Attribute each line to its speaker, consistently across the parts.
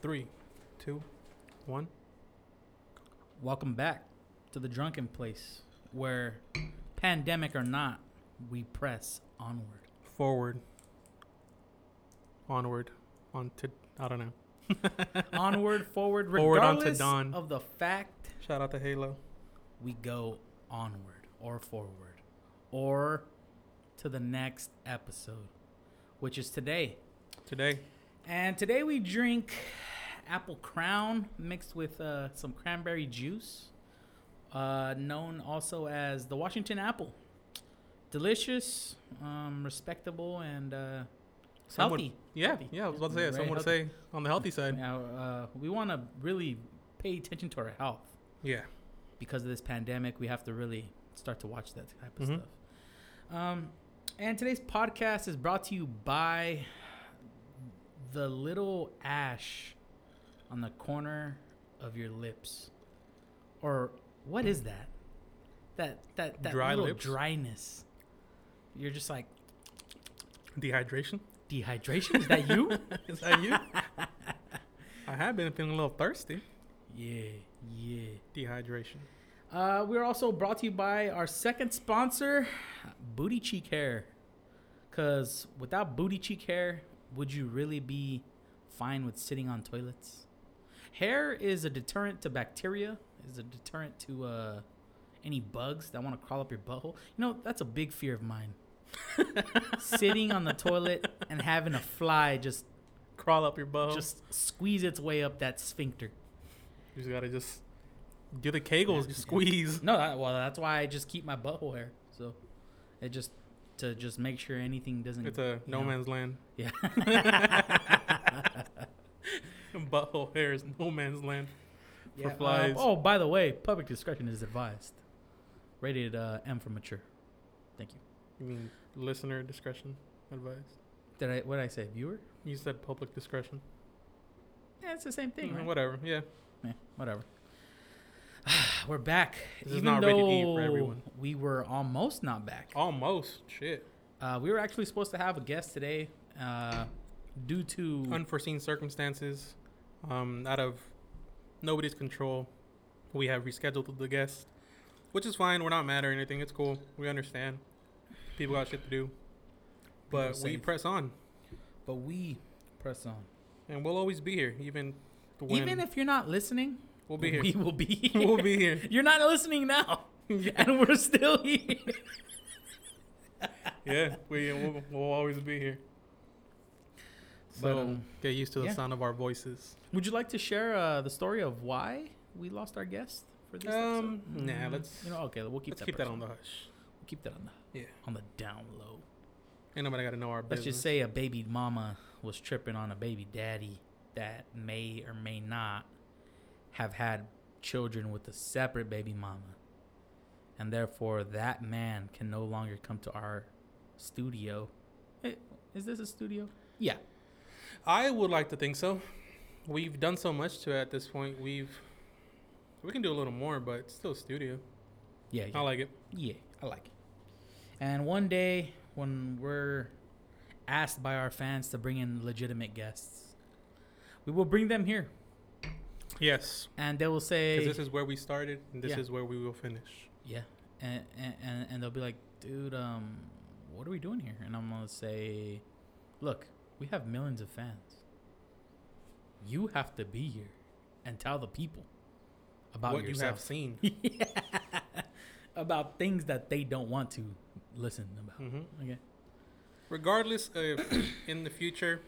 Speaker 1: three, two, one.
Speaker 2: Welcome back to the drunken place where, pandemic or not, we press onward.
Speaker 1: Forward. Onward. On to I don't know.
Speaker 2: onward, forward,
Speaker 1: Forward onto
Speaker 2: regardless
Speaker 1: dawn.
Speaker 2: of the fact
Speaker 1: Shout out to Halo.
Speaker 2: we go onward or forward or to the next episode, which is today.
Speaker 1: Today.
Speaker 2: And today we drink apple crown mixed with uh, some cranberry juice, uh, known also as the Washington apple. Delicious, um, respectable, and uh,
Speaker 1: Some would-
Speaker 2: healthy.
Speaker 1: Yeah,
Speaker 2: Healthy.
Speaker 1: yeah, I was about to say
Speaker 2: Very
Speaker 1: Someone would
Speaker 2: healthy.
Speaker 1: say on the healthy side.
Speaker 2: Now, uh, we want to really pay attention to our health
Speaker 1: Yeah.
Speaker 2: because of this pandemic. We have to really start to watch that type of
Speaker 1: Mhm.
Speaker 2: stuff. Um, and today's podcast is brought to you by the little ash on the corner of your lips, or what is that? That that that
Speaker 1: Dry
Speaker 2: little
Speaker 1: lips?
Speaker 2: dryness. You're just like
Speaker 1: Dehydration.
Speaker 2: dehydration. Is that you?
Speaker 1: Is that you? I have been feeling a little thirsty.
Speaker 2: yeah, yeah.
Speaker 1: Dehydration.
Speaker 2: Uh, we're also brought to you by our second sponsor, Booty Cheek Hair. Because without Booty Cheek Hair, would you really be fine with sitting on toilets? Hair is a deterrent to bacteria, is a deterrent to uh, any bugs that want to crawl up your butthole. You know, that's a big fear of mine. sitting on the toilet and having a fly just
Speaker 1: Crawl up your butt.
Speaker 2: just squeeze its way up that sphincter.
Speaker 1: you just gotta just do the kegels,
Speaker 2: Yeah.
Speaker 1: just squeeze.
Speaker 2: No, that, well, that's why I just keep my butthole hair. So it just to just make sure anything doesn't.
Speaker 1: It's a no
Speaker 2: know.
Speaker 1: man's land.
Speaker 2: Yeah.
Speaker 1: Butthole hair is no man's land.
Speaker 2: Yeah,
Speaker 1: For flies.
Speaker 2: oh, by the way, public discretion is advised. Rated uh, M for mature. Thank you.
Speaker 1: You mean listener discretion advised?
Speaker 2: Did I? What did I say? Viewer?
Speaker 1: You said public discretion.
Speaker 2: Yeah, it's the same thing,
Speaker 1: Mm,
Speaker 2: right?
Speaker 1: Whatever. Yeah.
Speaker 2: Yeah, whatever. We're back.
Speaker 1: This is
Speaker 2: Even
Speaker 1: not rated E for everyone.
Speaker 2: we were almost not back.
Speaker 1: Almost. Shit.
Speaker 2: Uh, we were actually supposed to have a guest today, uh, due to
Speaker 1: Unforeseen circumstances, um, out of nobody's control. We have rescheduled the guest, which is fine. We're not mad or anything. It's cool. We understand. People got shit to do. But we
Speaker 2: safe.
Speaker 1: press on,
Speaker 2: but we press on.
Speaker 1: and we'll always be here, even when
Speaker 2: Even if you're not listening,
Speaker 1: we'll be here.
Speaker 2: We will be. Here.
Speaker 1: we'll be here.
Speaker 2: You're not listening now, and we're still here.
Speaker 1: yeah, we we'll, we'll always be here. So
Speaker 2: But, um,
Speaker 1: get used to the
Speaker 2: yeah.
Speaker 1: sound of our voices.
Speaker 2: Would you like to share uh, the story of why we lost our guest for this
Speaker 1: Um,
Speaker 2: episode?
Speaker 1: nah,
Speaker 2: Mm,
Speaker 1: let's-
Speaker 2: You know, okay, we'll keep
Speaker 1: Let's
Speaker 2: that.
Speaker 1: keep that on the hush.
Speaker 2: We'll keep that on the
Speaker 1: Yeah,
Speaker 2: on the down low.
Speaker 1: ain't nobody got to know our
Speaker 2: Let's
Speaker 1: business.
Speaker 2: just say a baby mama was tripping on a baby daddy that may or may not have had children with a separate baby mama. And therefore, that man can no longer come to our studio. Eh, Is this a studio? Yeah.
Speaker 1: I would like to think so. We've done so much to it at this point. We've we can do a little more, but it's still a studio.
Speaker 2: Yeah. yeah.
Speaker 1: I like it.
Speaker 2: Yeah, I like it. And one day, when we're asked by our fans to bring in legitimate guests, we will bring them here,
Speaker 1: Yes,
Speaker 2: and they will say,
Speaker 1: because this is where we started, and this
Speaker 2: Yeah.
Speaker 1: is where we will finish.
Speaker 2: "Yeah," and, and and and they'll be like, "Dude, um, what are we doing here?" And I'm gonna say, "Look, we have millions of fans. You have to be here and tell the people about
Speaker 1: what you have seen.
Speaker 2: yeah. about things that they don't want to listen about.
Speaker 1: hmm
Speaker 2: Okay.
Speaker 1: Regardless of in the future,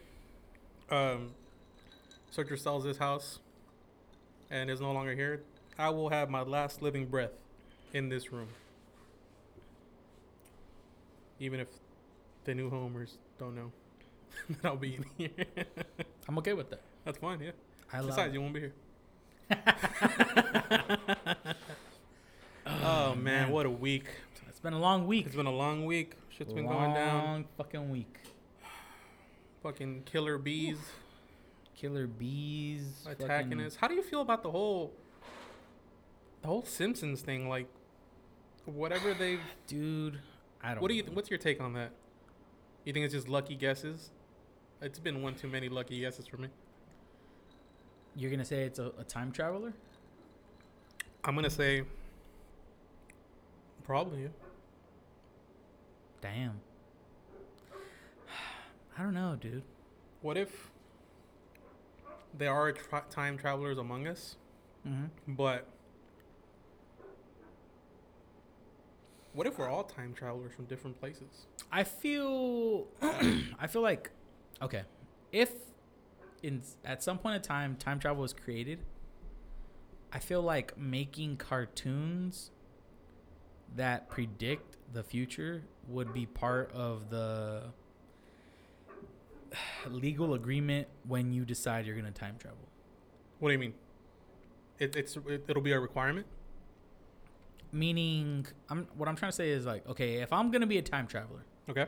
Speaker 1: um, Searcher sells this house and is no longer here, I will have my last living breath in this room. Even if the new homers don't know that I'll be in here.
Speaker 2: I'm okay with that.
Speaker 1: That's fine, yeah.
Speaker 2: I love
Speaker 1: Besides, you won't be here. oh, oh man, what a week.
Speaker 2: It's been a long week.
Speaker 1: It's been a long week. Shit's been going down.
Speaker 2: Long fucking week.
Speaker 1: Fucking killer bees
Speaker 2: Killer bees
Speaker 1: attacking
Speaker 2: fucking-
Speaker 1: us. How do you feel about the whole the whole Simpsons thing? Like whatever they've
Speaker 2: dude. I don't.
Speaker 1: what do you
Speaker 2: know.
Speaker 1: what's your take on that? You think it's just lucky guesses? It's been one too many lucky guesses for me.
Speaker 2: You're gonna say it's a, a time traveler?
Speaker 1: I'm gonna say probably. Yeah.
Speaker 2: Damn. I don't know, dude.
Speaker 1: What if there are tra- time travelers among us,
Speaker 2: Mm-hmm.
Speaker 1: but what if we're all time travelers from different places?
Speaker 2: I feel I feel like okay, if in at some point in time time travel was created, I feel like making cartoons that predict the future would be part of the legal agreement when you decide you're going to time travel.
Speaker 1: What do you mean? It, it's it, it'll be a requirement.
Speaker 2: Meaning, I'm what I'm trying to say is like, okay, if I'm going to be a time traveler,
Speaker 1: Okay.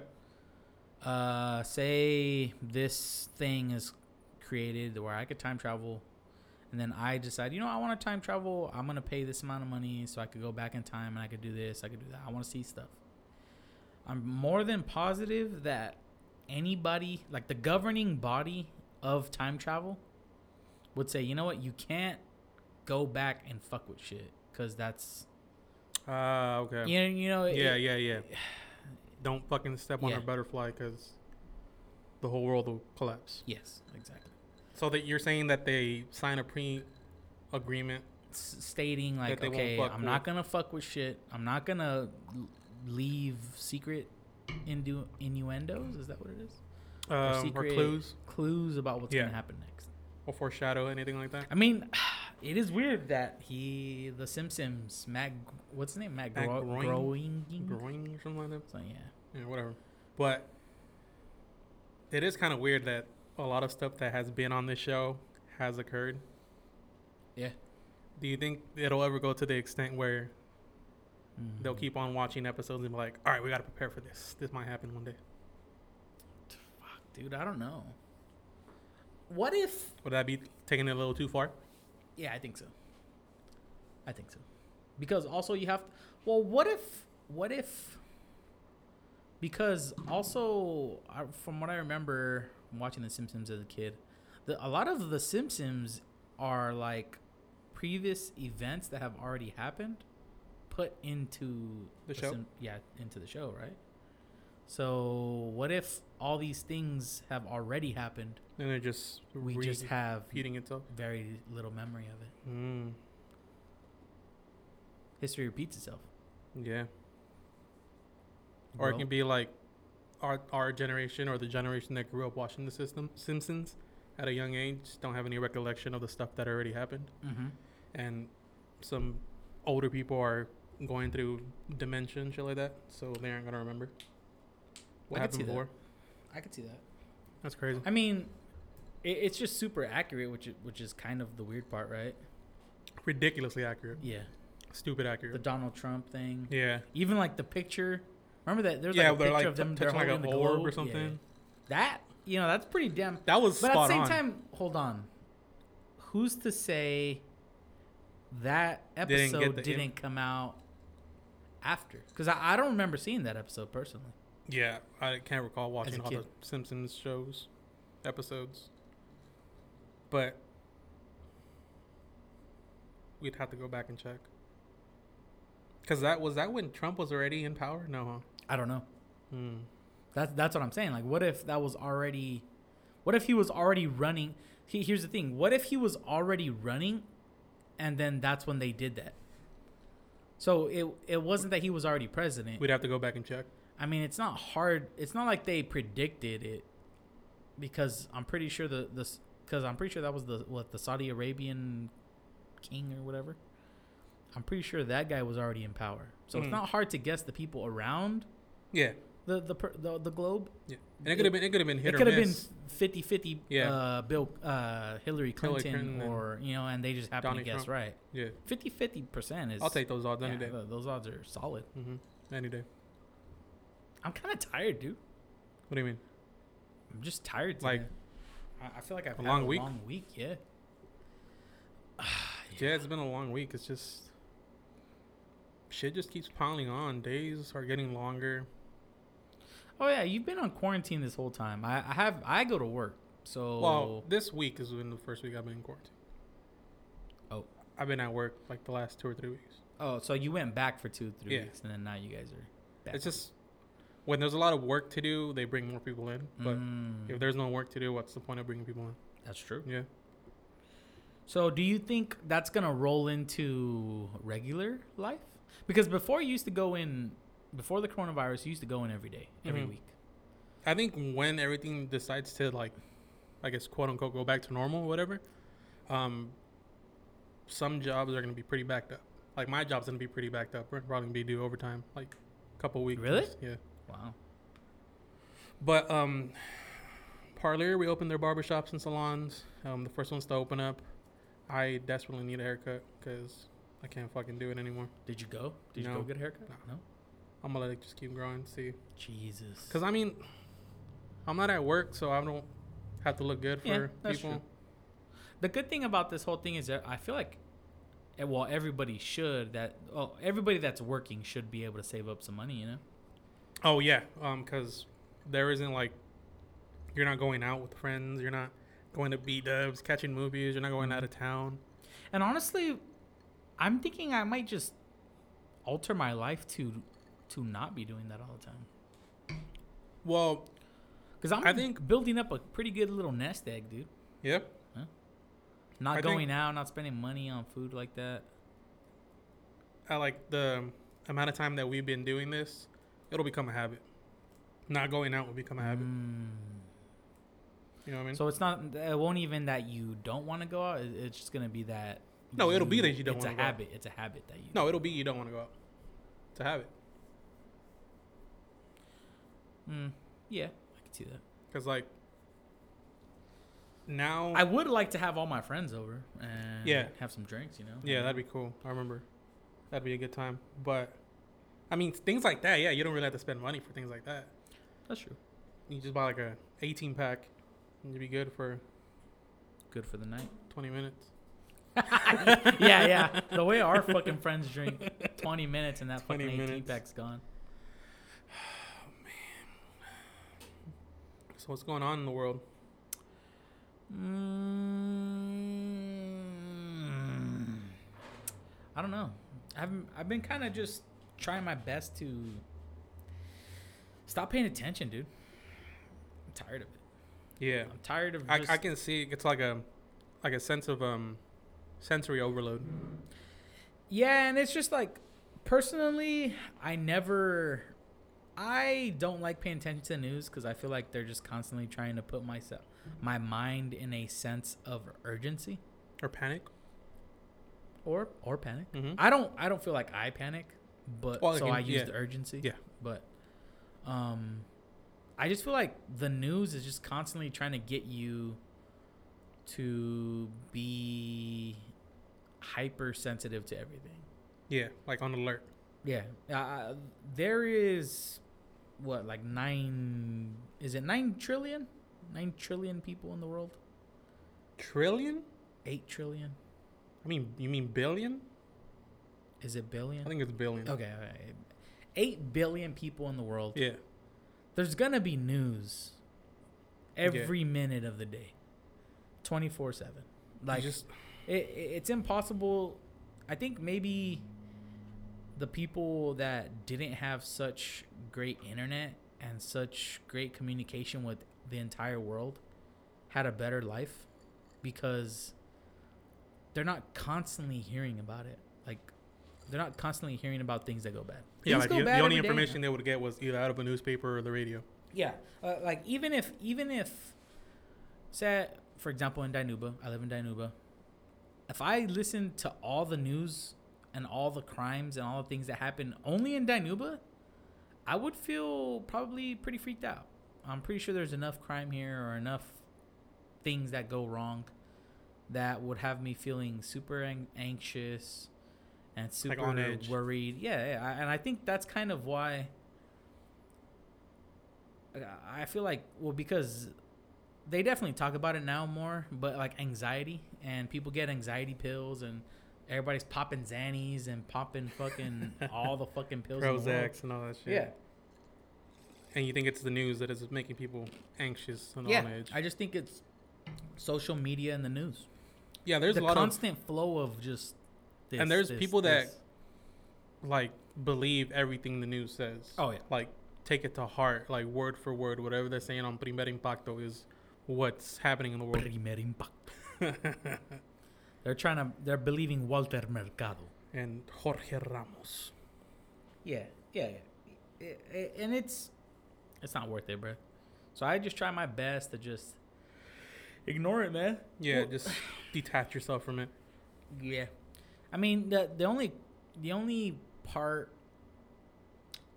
Speaker 2: Uh say this thing is created where i could time travel and then i decide you know i want to time travel i'm going to pay this amount of money so i could go back in time and i could do this i could do that i want to see stuff i'm more than positive that anybody like the governing body of time travel would say you know what you can't go back and fuck with shit because that's
Speaker 1: Ah, okay.
Speaker 2: you know, you know it-
Speaker 1: yeah, yeah, yeah. Don't fucking step on
Speaker 2: Yeah.
Speaker 1: a butterfly because the whole world will collapse.
Speaker 2: yes exactly
Speaker 1: So that you're saying that they sign a pre-agreement.
Speaker 2: s- stating like, okay, I'm not gonna fuck with shit. I'm not gonna leave secret indu- innuendos. Is that what it is?
Speaker 1: Um, or
Speaker 2: secret-
Speaker 1: clues
Speaker 2: Clues about what's
Speaker 1: Yeah.
Speaker 2: gonna happen next.
Speaker 1: or foreshadow anything like that.
Speaker 2: I mean, it is weird that he, the Simpsons, Matt, what's his name, Matt,
Speaker 1: Matt
Speaker 2: Gro-
Speaker 1: Groening?
Speaker 2: Groening.
Speaker 1: Or something like that.
Speaker 2: So yeah,
Speaker 1: Yeah, whatever. But it is kind of weird that a lot of stuff that has been on this show has occurred.
Speaker 2: yeah.
Speaker 1: Do you think it'll ever go to the extent where they'll
Speaker 2: Mhm.
Speaker 1: keep on watching episodes and be like, "All right, we got to prepare for this. This might happen one day."
Speaker 2: Fuck, dude, I don't know. What if?
Speaker 1: Would that be taking it a little too far?
Speaker 2: Yeah, I think so. I think so. Because also you have well, what if what if because also I, from what I remember from watching The Simpsons as a kid, the, a lot of The Simpsons are like previous events that have already happened put into
Speaker 1: The show?
Speaker 2: yeah, into the show, right? So what if all these things have already happened?
Speaker 1: And it just
Speaker 2: We just have
Speaker 1: repeating itself.
Speaker 2: very little memory of it.
Speaker 1: Mm,
Speaker 2: History repeats itself.
Speaker 1: yeah. Or it can be like our our generation or the generation that grew up watching the system Simpsons at a young age don't have any recollection of the stuff that already happened.
Speaker 2: Mm-hmm.
Speaker 1: and some older people are going through dementia and shit like that, so they aren't gonna remember what
Speaker 2: I could see
Speaker 1: happened
Speaker 2: that.
Speaker 1: before.
Speaker 2: I could see that.
Speaker 1: That's crazy.
Speaker 2: I mean, it, it's just super accurate, which is, which is kind of the weird part, right?
Speaker 1: Ridiculously accurate.
Speaker 2: Yeah.
Speaker 1: Stupid accurate. The.
Speaker 2: Donald Trump thing.
Speaker 1: yeah.
Speaker 2: Even like the picture. Remember that? There's
Speaker 1: yeah,
Speaker 2: like a picture
Speaker 1: like
Speaker 2: of them. They're
Speaker 1: touching like an
Speaker 2: the
Speaker 1: orb
Speaker 2: globe.
Speaker 1: or
Speaker 2: Yeah.
Speaker 1: something.
Speaker 2: That you know, that's pretty damn.
Speaker 1: That was
Speaker 2: But at the same
Speaker 1: on.
Speaker 2: time, hold on. Who's to say that
Speaker 1: Didn't
Speaker 2: episode didn't,
Speaker 1: in-
Speaker 2: come out after? Because I, I don't remember seeing that episode personally.
Speaker 1: yeah, I can't recall watching all
Speaker 2: kid.
Speaker 1: the Simpsons shows episodes, but we'd have to go back and check. Cause that was that when Trump was already in power? No,
Speaker 2: I don't know.
Speaker 1: Hmm.
Speaker 2: That's that's what I'm saying. Like, what if that was already? What if he was already running? He, here's the thing. What if he was already running, and then that's when they did that? So it it wasn't that he was already president.
Speaker 1: We'd have to go back and check.
Speaker 2: I mean, it's not hard. It's not like they predicted it, because I'm pretty sure the this because I'm pretty sure that was the what the Saudi Arabian king or whatever. I'm pretty sure that guy was already in power. So it's
Speaker 1: Mm.
Speaker 2: not hard to guess the people around
Speaker 1: Yeah,
Speaker 2: the the per- the, the globe.
Speaker 1: yeah. And it could have been it could have been hit
Speaker 2: it
Speaker 1: or
Speaker 2: could have been
Speaker 1: miss.
Speaker 2: 50 50
Speaker 1: Yeah.
Speaker 2: uh bill uh hillary clinton,
Speaker 1: Clinton and
Speaker 2: or you know and they just happen
Speaker 1: Donald
Speaker 2: to guess
Speaker 1: Trump.
Speaker 2: right
Speaker 1: Yeah,
Speaker 2: 50 50 percent is
Speaker 1: I'll take those odds any
Speaker 2: yeah,
Speaker 1: day.
Speaker 2: th- those odds are solid
Speaker 1: Mm-hmm. Any day.
Speaker 2: i'm kind of tired dude
Speaker 1: What do you mean?
Speaker 2: i'm just tired
Speaker 1: Like,
Speaker 2: today. I, I feel like i've
Speaker 1: a
Speaker 2: had
Speaker 1: long
Speaker 2: a
Speaker 1: week?
Speaker 2: long week yeah
Speaker 1: Yeah, it's been a long week. It's just shit just keeps piling on. Days are getting longer.
Speaker 2: Oh yeah you've been on quarantine this whole time i, I have i go to work so
Speaker 1: Well, this week is been the first week I've been in quarantine.
Speaker 2: Oh.
Speaker 1: I've been at work like the last two or three weeks.
Speaker 2: Oh, so you went back for two, three
Speaker 1: Yeah.
Speaker 2: weeks, and then now you guys are back.
Speaker 1: It's just when there's a lot of work to do, they bring more people in. But
Speaker 2: Mm,
Speaker 1: if there's no work to do, what's the point of bringing people in?
Speaker 2: that's true.
Speaker 1: Yeah.
Speaker 2: So, do you think that's gonna roll into regular life? Because before you used to go in, before the coronavirus, you used to go in every day, every
Speaker 1: Mhm.
Speaker 2: week.
Speaker 1: I think when everything decides to like, I guess quote unquote go back to normal, or whatever, um, some jobs are gonna be pretty backed up. Like my job's gonna be pretty backed up. We're probably gonna be due overtime, like a couple weeks.
Speaker 2: Really?
Speaker 1: Yeah.
Speaker 2: Wow.
Speaker 1: But um, Parlier reopened their barbershops and salons. Um, the first ones to open up. I desperately need a haircut because I can't fucking do it anymore.
Speaker 2: Did you go? Did you go get a haircut?
Speaker 1: No. I'm gonna let it just keep growing. See,
Speaker 2: Jesus.
Speaker 1: because I mean, I'm not at work, so I don't have to look good for
Speaker 2: Yeah, that's
Speaker 1: people.
Speaker 2: true. The good thing about this whole thing is that I feel like, eh, well, everybody should that. Well, everybody that's working should be able to save up some money. You know.
Speaker 1: Oh yeah, um, because there isn't like you're not going out with friends. You're not going to B dubs, catching movies. You're not going out of town.
Speaker 2: And honestly, I'm thinking I might just alter my life to to not be doing that all the time.
Speaker 1: Well,
Speaker 2: Because I'm
Speaker 1: I think-
Speaker 2: building up a pretty good little nest egg, dude.
Speaker 1: yep.
Speaker 2: Not
Speaker 1: I
Speaker 2: going out, not spending money on food like that.
Speaker 1: I like the amount of time that we've been doing this. It'll become a habit. Not going out will become a habit.
Speaker 2: Mm.
Speaker 1: You know what I mean?
Speaker 2: So it's not. It won't even that you don't want to go out. It's just gonna be that.
Speaker 1: No, it'll be that you don't
Speaker 2: It's a
Speaker 1: go out.
Speaker 2: habit. It's a habit that you.
Speaker 1: no, it'll be you don't want to go out. It's a habit.
Speaker 2: Mm, yeah, I can see that.
Speaker 1: Because like now,
Speaker 2: I would like to have all my friends over and
Speaker 1: Yeah.
Speaker 2: have some drinks. You know.
Speaker 1: yeah, that'd be cool. I remember that'd be a good time. But I mean, things like that. Yeah, you don't really have to spend money for things like that.
Speaker 2: That's true.
Speaker 1: You just buy like a 18 pack, and you'd be good for
Speaker 2: Good for the night.
Speaker 1: 20 minutes.
Speaker 2: yeah, yeah. The way our fucking friends drink, 20 minutes and that
Speaker 1: 20
Speaker 2: fucking 18
Speaker 1: minutes.
Speaker 2: pack's gone.
Speaker 1: So what's going on in the world?
Speaker 2: Mm, I don't know. I've I've been kind of just trying my best to stop paying attention, dude. I'm tired of it.
Speaker 1: Yeah,
Speaker 2: I'm tired of
Speaker 1: I, I can see it's like a like a sense of um sensory overload.
Speaker 2: Yeah, and it's just like personally, I never I don't like paying attention to the news cuz I feel like they're just constantly trying to put myself my mind in a sense of urgency
Speaker 1: or panic.
Speaker 2: or or panic.
Speaker 1: Mm-hmm.
Speaker 2: I don't I don't feel like I panic, but
Speaker 1: Well,
Speaker 2: so
Speaker 1: again,
Speaker 2: I use
Speaker 1: yeah.
Speaker 2: the urgency.
Speaker 1: Yeah.
Speaker 2: But um I just feel like the news is just constantly trying to get you to be hypersensitive to everything.
Speaker 1: Yeah, like on alert.
Speaker 2: Yeah. Uh, there is what like 9 is it 9 trillion? 9 trillion people in the world?
Speaker 1: Trillion?
Speaker 2: 8 trillion?
Speaker 1: I mean, you mean billion?
Speaker 2: Is it billion?
Speaker 1: I think it's billion.
Speaker 2: Okay, okay. 8 billion people in the world.
Speaker 1: Yeah,
Speaker 2: There's to be news every minute of the day. 24/7.
Speaker 1: like
Speaker 2: Like
Speaker 1: just
Speaker 2: it, it- it's impossible. I think maybe the people that didn't have such great internet and such great communication with the entire world had a better life because they're not constantly hearing about it. Like they're not constantly hearing about things that go bad.
Speaker 1: yeah,
Speaker 2: Things
Speaker 1: like
Speaker 2: bad
Speaker 1: the only
Speaker 2: every day.
Speaker 1: information they would get was either out of a newspaper or the radio.
Speaker 2: Yeah, uh, like even if even if, say for example in Dinuba, I live in Dinuba. If I listen to all the news and all the crimes and all the things that happen only in Dinuba, I would feel probably pretty freaked out. I'm pretty sure there's enough crime here or enough things that go wrong that would have me feeling super ang- anxious and super
Speaker 1: Like
Speaker 2: worried. Yeah, yeah, I- and I think that's kind of why I feel like well because they definitely talk about it now more, but like anxiety and people get anxiety pills and everybody's popping Xannies and popping fucking all the fucking pills.
Speaker 1: Prozacs and all that shit.
Speaker 2: Yeah,
Speaker 1: And you think it's the news that is making people anxious and
Speaker 2: yeah.
Speaker 1: on edge.
Speaker 2: I just think it's social media and the news.
Speaker 1: yeah, there's
Speaker 2: the
Speaker 1: a lot
Speaker 2: constant flow of just. This,
Speaker 1: And there's
Speaker 2: this,
Speaker 1: people that-
Speaker 2: this.
Speaker 1: of like believe everything the news says.
Speaker 2: Oh yeah.
Speaker 1: Like take it to heart, like word for word, whatever they're saying on Primer Impacto is what's happening in the world.
Speaker 2: Primer impacto. They're trying to. They're believing Walter Mercado.
Speaker 1: and Jorge Ramos.
Speaker 2: Yeah, yeah, yeah. I- I- and it's it's not worth it, bro. So I just try my best to just ignore it, man.
Speaker 1: Yeah,
Speaker 2: Well-
Speaker 1: just detach yourself from it.
Speaker 2: Yeah. I mean, the the only the only part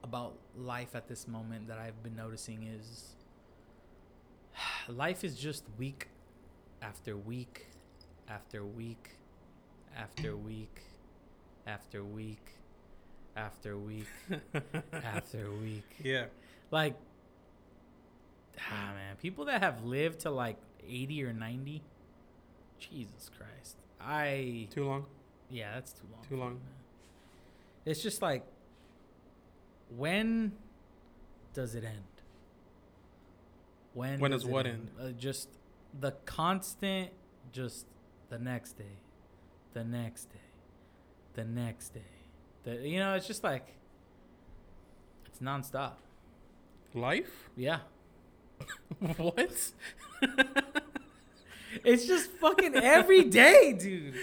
Speaker 2: about life at this moment that I've been noticing is life is just week after week after week after week after week after week after week.
Speaker 1: Yeah.
Speaker 2: Like ah man, people that have lived to like 80 or 90 Jesus Christ. I
Speaker 1: Too long.
Speaker 2: yeah, that's too long.
Speaker 1: Too
Speaker 2: for me,
Speaker 1: long.
Speaker 2: It's just like, when does it end? When
Speaker 1: When
Speaker 2: does
Speaker 1: does what end?
Speaker 2: Uh, just the constant, just the next day, the next day, the next day. The you know, it's just like it's nonstop.
Speaker 1: Life?
Speaker 2: Yeah,
Speaker 1: what?
Speaker 2: it's just fucking every day, dude.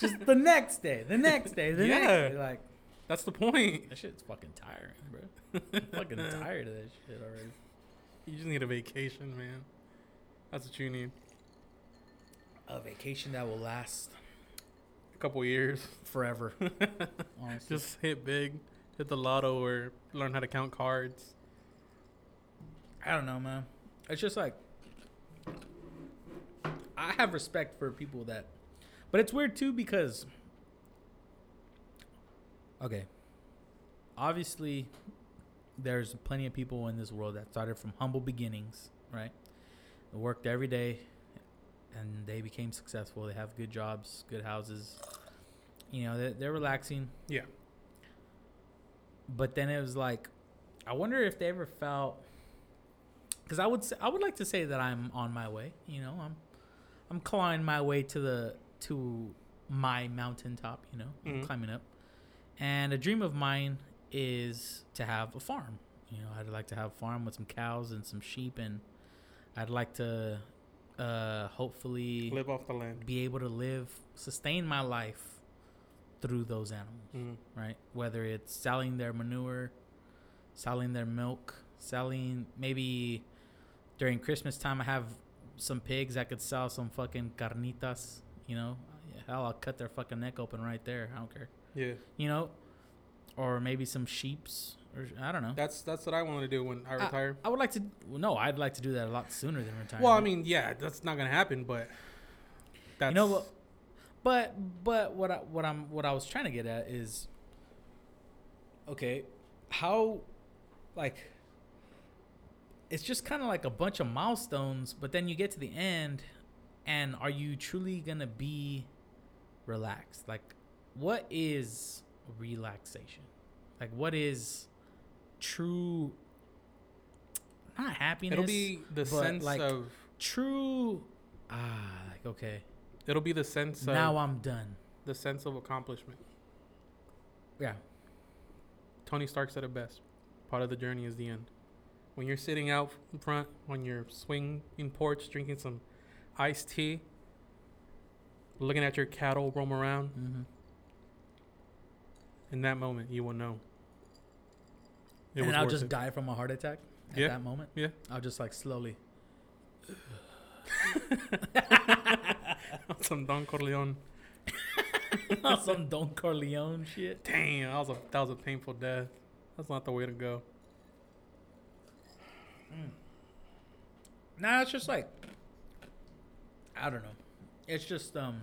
Speaker 2: Just the next day, the next day, the next day. Like
Speaker 1: That's the point.
Speaker 2: That shit's fucking tiring, bro. I'm fucking tired of that shit already.
Speaker 1: You just need a vacation, man. That's what you need.
Speaker 2: A vacation that will last
Speaker 1: A couple years.
Speaker 2: forever. Honestly.
Speaker 1: Just hit big, hit the lotto, or learn how to count cards.
Speaker 2: I don't know, man. It's just like I have respect for people that, but it's weird too because okay, obviously there's plenty of people in this world that started from humble beginnings, right? They worked every day, and they became successful. They have good jobs, good houses. You know, they're, they're relaxing.
Speaker 1: Yeah.
Speaker 2: But then it was like, I wonder if they ever felt because I would say, I would like to say that I'm on my way. You know, I'm I'm clawing my way to the to my mountaintop. You know, I'm
Speaker 1: Mhm.
Speaker 2: climbing up. And a dream of mine is to have a farm. You know, I'd like to have a farm with some cows and some sheep, and I'd like to uh, hopefully
Speaker 1: Live off the land.
Speaker 2: be able to live, sustain my life through those animals
Speaker 1: Mhm.
Speaker 2: right? Whether it's selling their manure, selling their milk, selling maybe during Christmas time, I have some pigs I could sell some fucking carnitas. You know, hell, I'll cut their fucking neck open right there. I don't care.
Speaker 1: Yeah.
Speaker 2: You know, or maybe some sheep's, or I don't know.
Speaker 1: That's that's what I want to do when I retire.
Speaker 2: I would like to. well, No, I'd like to do that a lot sooner than retire.
Speaker 1: well, I mean, yeah, that's not gonna happen, but that's
Speaker 2: you know what? But but what I what I'm what I was trying to get at is okay, how like it's just kind of like a bunch of milestones, but then you get to the end and are you truly going to be relaxed? Like what is relaxation? Like what is true not happiness?
Speaker 1: It'll be the sense
Speaker 2: like,
Speaker 1: of
Speaker 2: true ah like okay.
Speaker 1: it'll be the sense of
Speaker 2: Now I'm done.
Speaker 1: the sense of accomplishment.
Speaker 2: Yeah.
Speaker 1: Tony Stark said it best. Part of the journey is the end. When you're sitting out in front on your swing in porch drinking some iced tea, looking at your cattle roam around,
Speaker 2: Mm-hmm.
Speaker 1: in that moment you will know. It
Speaker 2: and I'll just
Speaker 1: it.
Speaker 2: die from a heart attack at
Speaker 1: Yeah.
Speaker 2: that moment.
Speaker 1: Yeah.
Speaker 2: I'll just like slowly.
Speaker 1: some Don Corleone.
Speaker 2: Some Don Corleone shit.
Speaker 1: Damn, that was a that was a painful death. That's not the way to go.
Speaker 2: Nah, it's just like I don't know. It's just um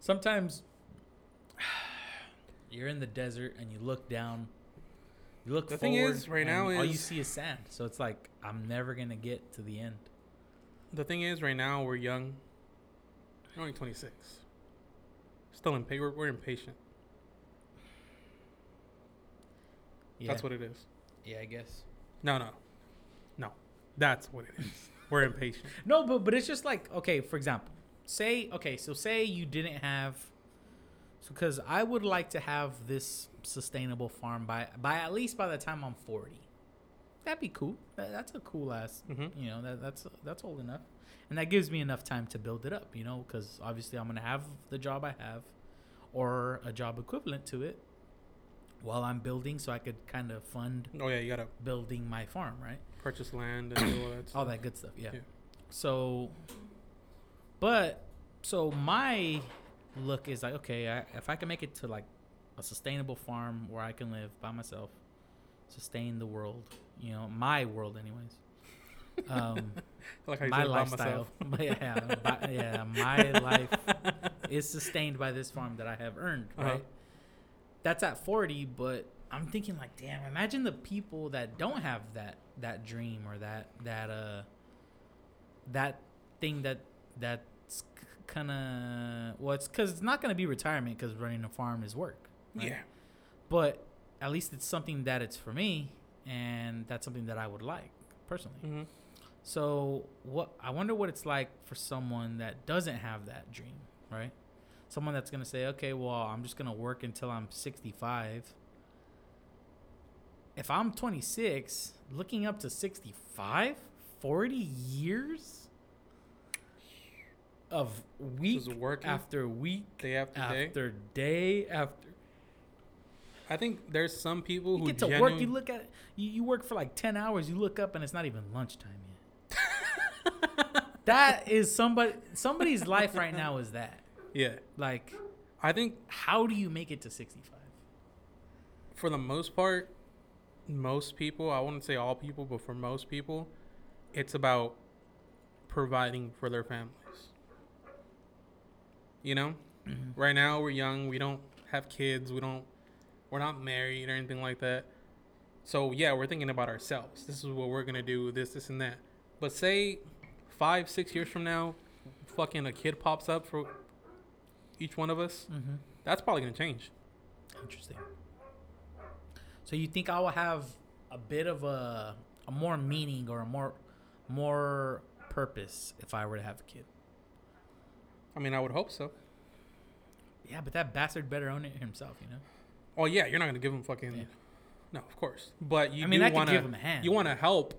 Speaker 2: sometimes you're in the desert and you look down. You look
Speaker 1: The thing is, right now
Speaker 2: all you see is sand. So it's like I'm never gonna get to the end.
Speaker 1: The thing is, right now we're young. We're only 26. Still impatient. We're, we're impatient.
Speaker 2: Yeah.
Speaker 1: That's what it is.
Speaker 2: Yeah, I guess.
Speaker 1: No, no, no. That's what it is. We're impatient.
Speaker 2: No, but but it's just like okay. For example, say okay, so say you didn't have, so because I would like to have this sustainable farm by by at least by the time I'm forty. That'd be cool. That, that's a cool ass.
Speaker 1: Mm-hmm.
Speaker 2: You know that that's that's old enough, and that gives me enough time to build it up. You know, because obviously I'm gonna have the job I have, or a job equivalent to it, while I'm building, so I could kind of fund
Speaker 1: Oh yeah, you gotta
Speaker 2: building my farm, right?
Speaker 1: purchase land and all that.
Speaker 2: all that good stuff yeah.
Speaker 1: Yeah.
Speaker 2: so but so my look is like okay I, if i can make it to like a sustainable farm where i can live by myself sustain the world you know my world anyways um
Speaker 1: like how
Speaker 2: my lifestyle
Speaker 1: myself.
Speaker 2: yeah by- yeah my life is sustained by this farm that i have earned
Speaker 1: Uh-huh.
Speaker 2: right that's at 40 but i'm thinking like damn imagine the people that don't have that that dream or that that uh that thing that that's kind of well it's because it's not going to be retirement because running a farm is work right?
Speaker 1: Yeah.
Speaker 2: but at least it's something that it's for me and that's something that i would like personally
Speaker 1: Mm-hmm.
Speaker 2: so what I wonder what it's like for someone that doesn't have that dream, right? Someone that's gonna say, okay, well, I'm just gonna work until I'm 65. If I'm 26, looking up to 65, 40 years of week after week
Speaker 1: day after day.
Speaker 2: after day after.
Speaker 1: I think there's some people
Speaker 2: You
Speaker 1: who
Speaker 2: get to
Speaker 1: genuine,
Speaker 2: work, you look at you, you work for like 10 hours, you look up and it's not even lunchtime yet. that is somebody somebody's life right now is that.
Speaker 1: Yeah,
Speaker 2: Like
Speaker 1: I think
Speaker 2: how do you make it to 65?
Speaker 1: for the most part, most people, I wouldn't say all people, but for most people, it's about providing for their families. You know,
Speaker 2: Mm-hmm.
Speaker 1: right now we're young, we don't have kids, we don't, we're not married or anything like that. So yeah, we're thinking about ourselves. This is what we're gonna do, this, this, and that. But say five, six years from now, fucking a kid pops up for each one of us.
Speaker 2: Mm-hmm.
Speaker 1: That's probably gonna change.
Speaker 2: Interesting. So you think I will have a bit of a a more meaning or a more more purpose if I were to have a kid?
Speaker 1: I mean, I would hope so.
Speaker 2: Yeah, but that bastard better own it himself, you know.
Speaker 1: Oh yeah, you're not gonna give him fucking.
Speaker 2: Yeah.
Speaker 1: No, of course. But you
Speaker 2: I mean,
Speaker 1: do want
Speaker 2: give
Speaker 1: to.
Speaker 2: him a hand.
Speaker 1: You want to help.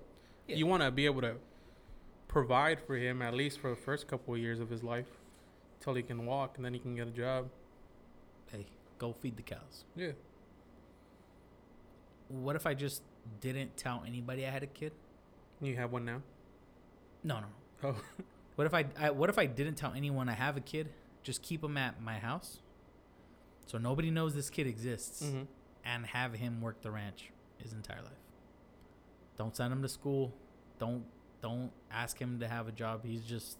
Speaker 2: Yeah.
Speaker 1: You want to be able to provide for him at least for the first couple of years of his life, till he can walk and then he can get a job.
Speaker 2: Hey, go feed the cows.
Speaker 1: Yeah.
Speaker 2: What if I just didn't tell anybody I had a kid?
Speaker 1: You have one now.
Speaker 2: No, no.
Speaker 1: Oh.
Speaker 2: What if I, I what if I didn't tell anyone I have a kid? Just keep him at my house, so nobody knows this kid exists,
Speaker 1: hmm
Speaker 2: and have him work the ranch his entire life. Don't send him to school. Don't don't ask him to have a job. He's just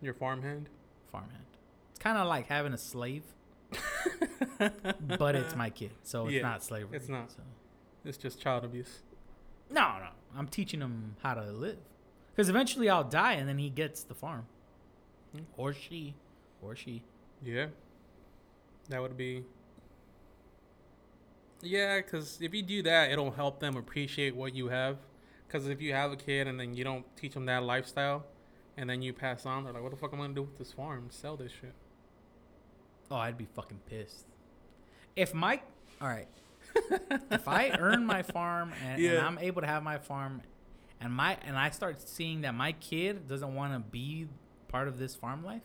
Speaker 1: Your farmhand.
Speaker 2: farmhand. It's kind of like having a slave, but it's my kid, so it's
Speaker 1: Yeah,
Speaker 2: not slavery.
Speaker 1: it's not.
Speaker 2: So.
Speaker 1: It's just child abuse.
Speaker 2: No, no. I'm teaching him how to live. Because eventually I'll die and then he gets the farm.
Speaker 1: Hmm.
Speaker 2: Or she. Or she.
Speaker 1: Yeah. That would be. Yeah, because if you do that, it'll help them appreciate what you have. Because if you have a kid and then you don't teach them that lifestyle, and then you pass on, they're like, "What the fuck am I gonna do with this farm? Sell this shit."
Speaker 2: Oh, I'd be fucking pissed. If my. Alright. if I earn my farm and, and I'm able to have my farm and my and I start seeing that my kid doesn't want to be part of this farm life,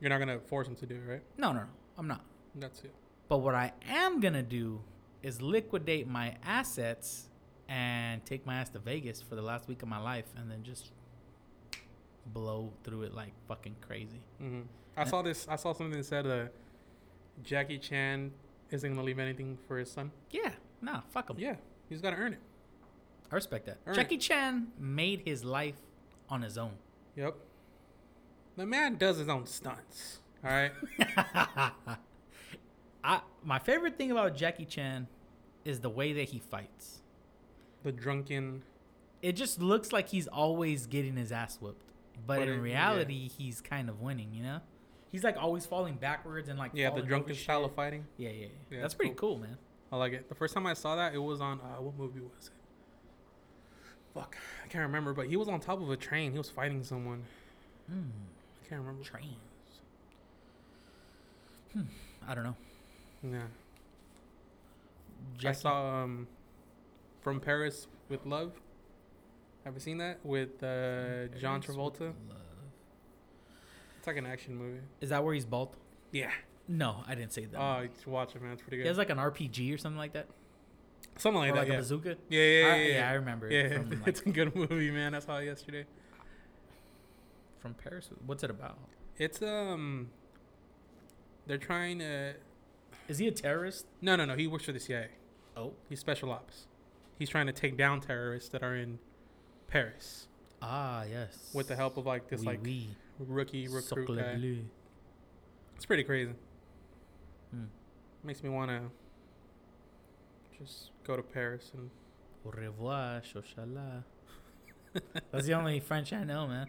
Speaker 1: You're not gonna force him to do it, right?
Speaker 2: no, no, no. I'm not.
Speaker 1: That's it.
Speaker 2: But what I am gonna do is liquidate my assets and take my ass to Vegas for the last week of my life and then just blow through it like fucking crazy.
Speaker 1: hmm I saw this. I saw something that said uh, Jackie Chan isn't gonna leave anything for his son.
Speaker 2: Yeah, nah, fuck him.
Speaker 1: Yeah, he's gotta earn it.
Speaker 2: I respect that.
Speaker 1: Earn it.
Speaker 2: Jackie Chan made his life on his own.
Speaker 1: Yep. The man does his own stunts. All right.
Speaker 2: I my favorite thing about Jackie Chan is the way that he fights.
Speaker 1: the drunken.
Speaker 2: It just looks like he's always getting his ass whooped, but,
Speaker 1: But
Speaker 2: in
Speaker 1: it-
Speaker 2: reality, he's kind of winning. You know, he's like always falling backwards and like
Speaker 1: Yeah, the drunken style
Speaker 2: shit.
Speaker 1: of fighting.
Speaker 2: Yeah, yeah, yeah.
Speaker 1: Yeah,
Speaker 2: That's pretty cool, man.
Speaker 1: I like it. The first time I saw that, it was on uh, what movie was it? Fuck, I can't remember. But he was on top of a train. He was fighting someone.
Speaker 2: Mm,
Speaker 1: I can't remember.
Speaker 2: train. I don't know.
Speaker 1: Yeah. I saw um, From Paris with Love. Have you seen that with uh, John Travolta?
Speaker 2: Love.
Speaker 1: It's like an action movie.
Speaker 2: Is that where he's bald?
Speaker 1: Yeah.
Speaker 2: No, I didn't say that.
Speaker 1: Oh, you should watch it, man. It's pretty
Speaker 2: he
Speaker 1: good.
Speaker 2: has like an RPG or something like that,
Speaker 1: Something like
Speaker 2: or
Speaker 1: that.
Speaker 2: like
Speaker 1: yeah.
Speaker 2: a bazooka.
Speaker 1: yeah, yeah, yeah,
Speaker 2: I,
Speaker 1: yeah,
Speaker 2: yeah, I remember.
Speaker 1: Yeah,
Speaker 2: it from, like,
Speaker 1: it's a good movie, man. I saw it yesterday.
Speaker 2: from Paris. What's it about?
Speaker 1: It's um, they're trying to.
Speaker 2: Is he a terrorist?
Speaker 1: No, no, no. He works for the CIA.
Speaker 2: Oh,
Speaker 1: He's special ops. He's trying to take down terrorists that are in Paris
Speaker 2: ah, yes.
Speaker 1: with the help of like this
Speaker 2: Oui,
Speaker 1: like
Speaker 2: oui.
Speaker 1: rookie recruit
Speaker 2: Socle
Speaker 1: guy.
Speaker 2: bleu.
Speaker 1: It's pretty crazy.
Speaker 2: Hmm.
Speaker 1: Makes me want to just go to Paris and
Speaker 2: Au revoir, shoshala. That's the only French I know, man.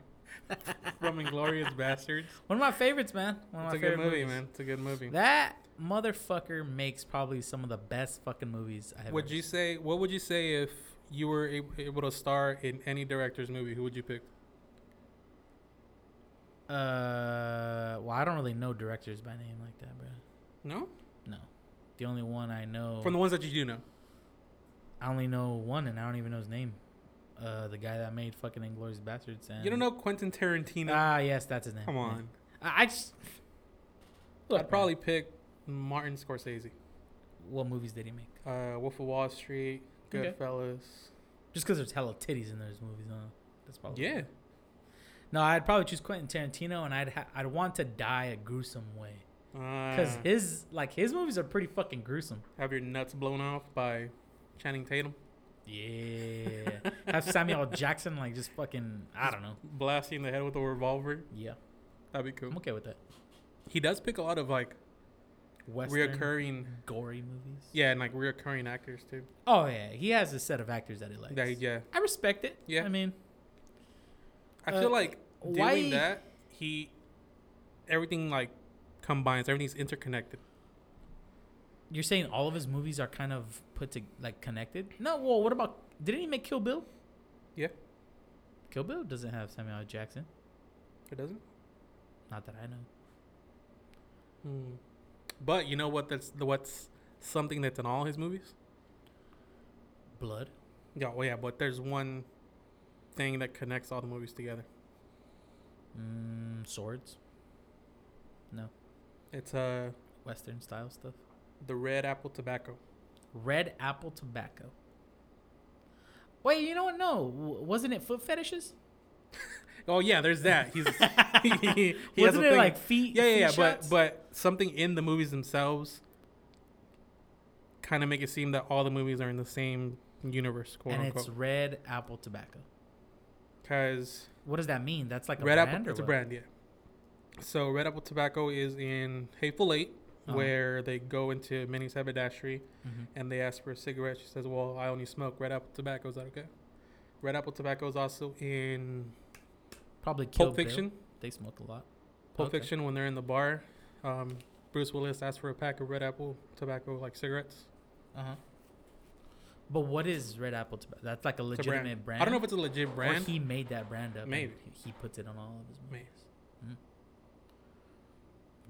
Speaker 1: from Inglourious Basterds.
Speaker 2: One of my favorites, man. One
Speaker 1: It's
Speaker 2: my
Speaker 1: a good movie,
Speaker 2: movies.
Speaker 1: man. It's a good movie.
Speaker 2: That motherfucker makes probably some of the best fucking movies I have.
Speaker 1: Would
Speaker 2: ever
Speaker 1: you
Speaker 2: seen.
Speaker 1: say? What would you say if you were able to star in any director's movie? Who would you pick?
Speaker 2: Uh, well, I don't really know directors by name like that, bro.
Speaker 1: No,
Speaker 2: No, the only one I know.
Speaker 1: from the ones that you do know.
Speaker 2: I only know one, and I don't even know his name. Uh, the guy that made fucking Inglourious Basterds. And
Speaker 1: You don't know Quentin Tarantino?
Speaker 2: Ah, yes, that's his name.
Speaker 1: Come
Speaker 2: Yeah.
Speaker 1: on.
Speaker 2: I, I just. Look,
Speaker 1: I'd probably pick Martin Scorsese.
Speaker 2: What movies did he make?
Speaker 1: Uh, Wolf of Wall Street,
Speaker 2: Okay.
Speaker 1: Goodfellas.
Speaker 2: Just because there's hella titties in those movies, huh? That's probably.
Speaker 1: Yeah.
Speaker 2: No, I'd probably choose Quentin Tarantino, and I'd ha- I'd want to die a gruesome way. Because
Speaker 1: Uh,
Speaker 2: his like his movies are pretty fucking gruesome.
Speaker 1: have your nuts blown off by Channing Tatum.
Speaker 2: Yeah. Have Samuel Jackson like just fucking I don't know.
Speaker 1: Blasting the head with a revolver.
Speaker 2: Yeah,
Speaker 1: That'd be cool.
Speaker 2: I'm okay with that.
Speaker 1: He does pick a lot of like
Speaker 2: Western
Speaker 1: reoccurring,
Speaker 2: gory movies.
Speaker 1: yeah, and like reoccurring actors too.
Speaker 2: Oh yeah, he has a set of actors that he likes.
Speaker 1: That yeah,
Speaker 2: I respect it.
Speaker 1: Yeah.
Speaker 2: I mean,
Speaker 1: I
Speaker 2: Uh,
Speaker 1: feel like doing
Speaker 2: why-
Speaker 1: that, he everything like combines. Everything's interconnected.
Speaker 2: you're saying all of his movies are kind of put to like connected. No, well, what about? Didn't he make Kill Bill?
Speaker 1: Yeah.
Speaker 2: Kill Bill doesn't have Samuel L. Jackson.
Speaker 1: It doesn't.
Speaker 2: Not that I know.
Speaker 1: Hmm. But you know what? That's the what's something that's in all his movies.
Speaker 2: Blood.
Speaker 1: Yeah, well, yeah, but there's one thing that connects all the movies together.
Speaker 2: Mm, swords. No,
Speaker 1: It's uh
Speaker 2: Western style stuff.
Speaker 1: the red apple tobacco.
Speaker 2: Red apple tobacco. Wait, you know what? No, W- wasn't it foot fetishes?
Speaker 1: Oh yeah, there's that. He's he, he, he has
Speaker 2: wasn't
Speaker 1: a
Speaker 2: it
Speaker 1: thing.
Speaker 2: like feet?
Speaker 1: yeah, yeah,
Speaker 2: feet
Speaker 1: yeah. But
Speaker 2: shots?
Speaker 1: but something in the movies themselves kind of make it seem that all the movies are in the same universe, quote
Speaker 2: and it's
Speaker 1: unquote.
Speaker 2: red apple tobacco.
Speaker 1: Because
Speaker 2: What does that mean? That's like a
Speaker 1: red
Speaker 2: brand
Speaker 1: apple, it's a brand, yeah. So red apple tobacco is in Hateful 8
Speaker 2: Uh-huh.
Speaker 1: where they go into Minnie's haberdashery
Speaker 2: Mhm.
Speaker 1: and they ask for a cigarette. She says, "Well, I only smoke red apple tobacco. Is that okay?" Red apple tobacco is also in
Speaker 2: Probably Kill
Speaker 1: Pulp
Speaker 2: Bill.
Speaker 1: Fiction.
Speaker 2: They smoke a lot.
Speaker 1: Pulp
Speaker 2: Okay.
Speaker 1: Fiction, when they're in the bar, um, Bruce Willis asks for a pack of red apple tobacco, like cigarettes.
Speaker 2: Uh huh. But what is red apple tobacco? That's like a
Speaker 1: It's a
Speaker 2: legitimate brand.
Speaker 1: I don't know if it's a legit brand.
Speaker 2: Or
Speaker 1: brand.
Speaker 2: he made that brand up.
Speaker 1: Maybe.
Speaker 2: he, he puts it on all of his
Speaker 1: Maybe.
Speaker 2: movies.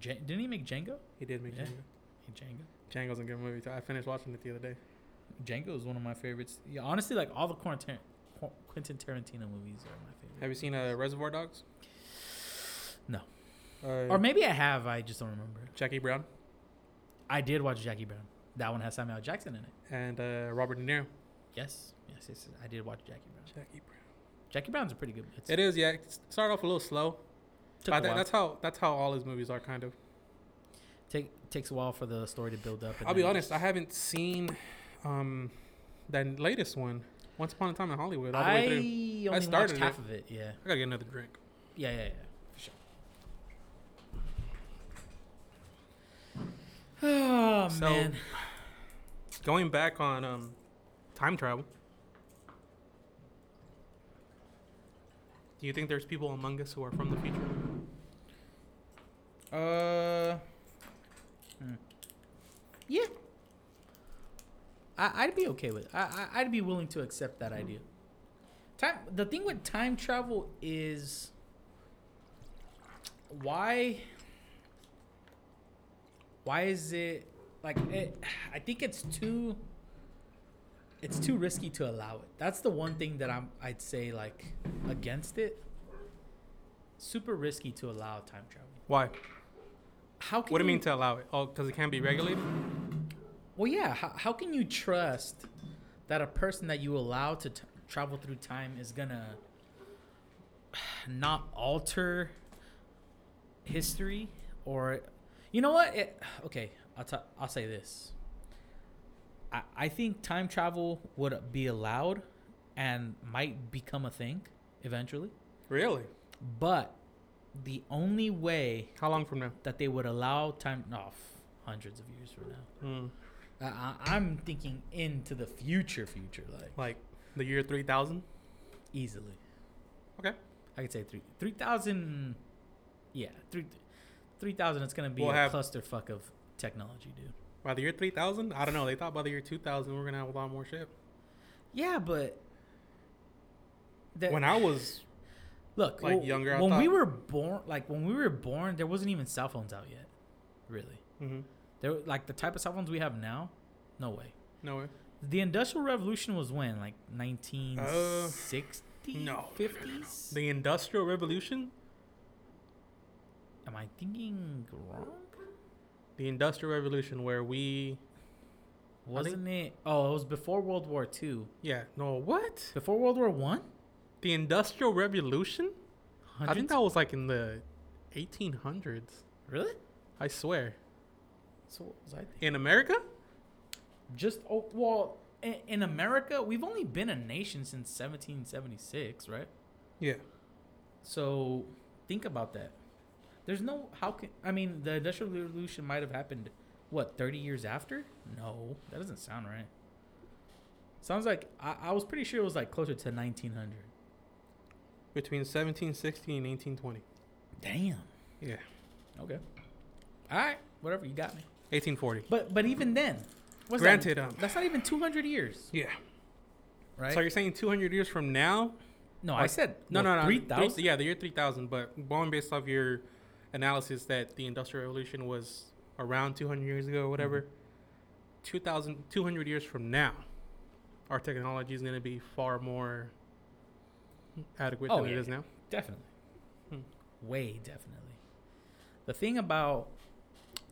Speaker 2: Ja- didn't he make Django?
Speaker 1: He did make
Speaker 2: Yeah.
Speaker 1: Django.
Speaker 2: Django.
Speaker 1: Django's a good movie. Too. I finished watching it the other day.
Speaker 2: Django is one of my favorites. Yeah, honestly, like all the Quentin Tarantino movies are my favorite.
Speaker 1: Have you seen uh, Reservoir Dogs?
Speaker 2: No.
Speaker 1: Uh,
Speaker 2: Or maybe I have. I just don't remember.
Speaker 1: Jackie Brown
Speaker 2: I did watch Jackie Brown. That one has Samuel Jackson in it.
Speaker 1: and uh, Robert De Niro.
Speaker 2: Yes. Yes. Yes. I did watch Jackie Brown.
Speaker 1: Jackie Brown.
Speaker 2: Jackie Brown's a pretty good. It's,
Speaker 1: It is, yeah. It started off a little slow.
Speaker 2: took
Speaker 1: But
Speaker 2: a while.
Speaker 1: that's how that's how all his movies are, kind of.
Speaker 2: Take takes a while for the story to build up. and
Speaker 1: I'll be honest. I haven't seen um, that latest one, Once Upon a Time in Hollywood, all the
Speaker 2: I
Speaker 1: way through.
Speaker 2: only
Speaker 1: started
Speaker 2: watched
Speaker 1: it.
Speaker 2: half of it. Yeah.
Speaker 1: I gotta get another drink.
Speaker 2: Yeah. Yeah. Yeah. For sure. Oh
Speaker 1: So-
Speaker 2: man.
Speaker 1: Going back on um, time travel. Do you think there's people among us who are from the future?
Speaker 2: Uh. hmm. Yeah. I, I'd be okay with. It. I, I I'd be willing to accept that hmm. idea. Time. The thing with time travel is why. why is it like it, I think it's too it's too risky to allow it. That's the one thing that I'm I'd say like against it. Super risky to allow time travel.
Speaker 1: Why?
Speaker 2: How can
Speaker 1: What do you mean to allow it? Oh, because it can't be regulated.
Speaker 2: Well, yeah. How, how can you trust that a person that you allow to t- travel through time is gonna not alter history or, you know what? It, okay, I'll t- I'll say this. I I think time travel would be allowed and might become a thing eventually,
Speaker 1: Really?
Speaker 2: but the only way
Speaker 1: How long from now?
Speaker 2: that they would allow time off hundreds of years from now.
Speaker 1: Mm,
Speaker 2: I, I'm thinking into the future, future, like
Speaker 1: like the year three thousand.
Speaker 2: easily.
Speaker 1: Okay.
Speaker 2: I could say three, three thousand. Yeah, three, three thousand. It's gonna be
Speaker 1: We'll
Speaker 2: a
Speaker 1: have-
Speaker 2: clusterfuck of technology, dude.
Speaker 1: By the year three thousand, I don't know. They thought by the year two thousand we are gonna have a lot more shit.
Speaker 2: Yeah, but that,
Speaker 1: when I was
Speaker 2: look
Speaker 1: like,
Speaker 2: wh-
Speaker 1: younger, I
Speaker 2: when we were born, like when we were born, there wasn't even cell phones out yet. Really,
Speaker 1: hmm
Speaker 2: there like the type of cell phones we have now. No way.
Speaker 1: no way.
Speaker 2: The Industrial Revolution was when, like 1960,
Speaker 1: Uh, no.
Speaker 2: 50s.
Speaker 1: The Industrial Revolution.
Speaker 2: Am I thinking wrong?
Speaker 1: The Industrial Revolution, where we
Speaker 2: Wasn't it? Oh, it was before World War Two.
Speaker 1: yeah no what
Speaker 2: Before World War One.
Speaker 1: the Industrial Revolution. I think that was like in the eighteen hundreds.
Speaker 2: really.
Speaker 1: I swear.
Speaker 2: So what was I thinking?
Speaker 1: In America.
Speaker 2: Just oh well, in, in America, we've only been a nation since 1776, right?
Speaker 1: Yeah.
Speaker 2: So think about that. There's no how can I mean the Industrial Revolution might have happened what 30 years after? No, that doesn't sound right. Sounds like I, I was pretty sure it was like closer to 1900.
Speaker 1: Between 1760 and 1820.
Speaker 2: Damn.
Speaker 1: Yeah.
Speaker 2: Okay. All right. Whatever you got me.
Speaker 1: 1840.
Speaker 2: But but even then, what's
Speaker 1: Granted,
Speaker 2: that?
Speaker 1: um,
Speaker 2: that's not even 200 years,
Speaker 1: Yeah.
Speaker 2: right?
Speaker 1: So you're saying 200 years from now?
Speaker 2: no, I said
Speaker 1: No, no, no.
Speaker 2: 3000.
Speaker 1: Three- Yeah, the year 3000. But going based off your analysis that the Industrial Revolution was around 200 years ago or whatever, 2000, 200 years from now, our technology is going to be far more adequate
Speaker 2: Oh,
Speaker 1: than
Speaker 2: yeah,
Speaker 1: it is now.
Speaker 2: Definitely.
Speaker 1: Hmm.
Speaker 2: Way definitely. The thing about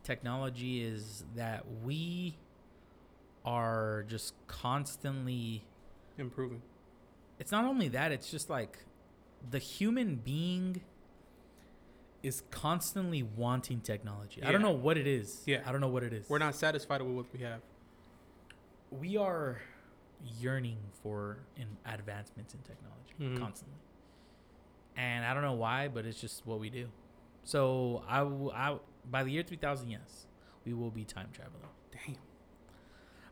Speaker 2: technology is that we are just constantly
Speaker 1: Improving.
Speaker 2: it's not only that, it's just like the human being is constantly wanting technology. I don't know what it is.
Speaker 1: Yeah.
Speaker 2: I don't know what it is.
Speaker 1: We're not satisfied with what we have.
Speaker 2: we are yearning for advancements in technology
Speaker 1: Mhm.
Speaker 2: constantly. And I don't know why, but it's just what we do. So I, w- I by the year 3000, yes, we will be time traveling.
Speaker 1: Damn.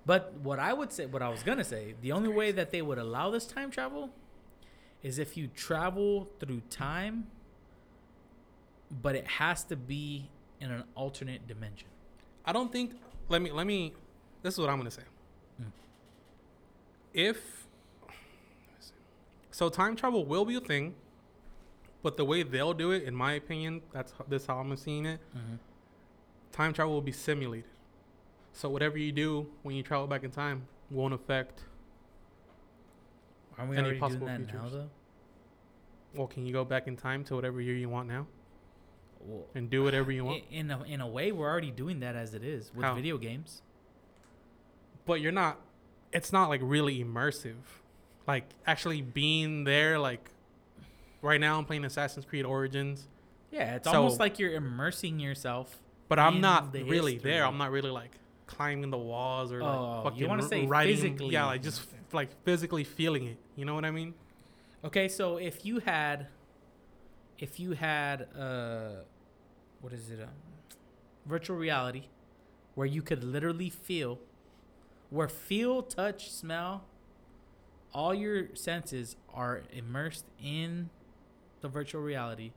Speaker 2: But what I would say, what I was gonna say, the only way that they would allow this time travel is if you travel through time, but it has to be in an alternate dimension.
Speaker 1: I don't think. Let me. Let me. This is what I'm gonna say.
Speaker 2: Mm.
Speaker 1: If so, time travel will be a thing, but the way they'll do it, in my opinion, that's this how I'm seeing it.
Speaker 2: Mm-hmm.
Speaker 1: Time travel will be simulated. So whatever you do when you travel back in time won't affect.
Speaker 2: Aren't we
Speaker 1: Any
Speaker 2: already
Speaker 1: possible
Speaker 2: doing that now, though?
Speaker 1: Well, can you go back in time to whatever year you want now
Speaker 2: Well,
Speaker 1: and do whatever you want?
Speaker 2: In, in a, in a way, we're already doing that as it is with
Speaker 1: How?
Speaker 2: video games.
Speaker 1: but you're not. It's not like really immersive. Like actually being there, like right now, I'm playing Assassin's Creed Origins.
Speaker 2: Yeah, it's
Speaker 1: So-
Speaker 2: almost like you're immersing yourself.
Speaker 1: But I'm not
Speaker 2: the
Speaker 1: really
Speaker 2: history.
Speaker 1: there. I'm not really like climbing the walls or like
Speaker 2: Oh, you
Speaker 1: fucking
Speaker 2: wanna
Speaker 1: r-
Speaker 2: say
Speaker 1: riding.
Speaker 2: physically.
Speaker 1: Yeah, like just like physically feeling it. You know what I mean?
Speaker 2: Okay, so if you had, if you had, uh, what is it, um, virtual reality, where you could literally feel, where feel, touch, smell, all your senses are immersed in the virtual reality,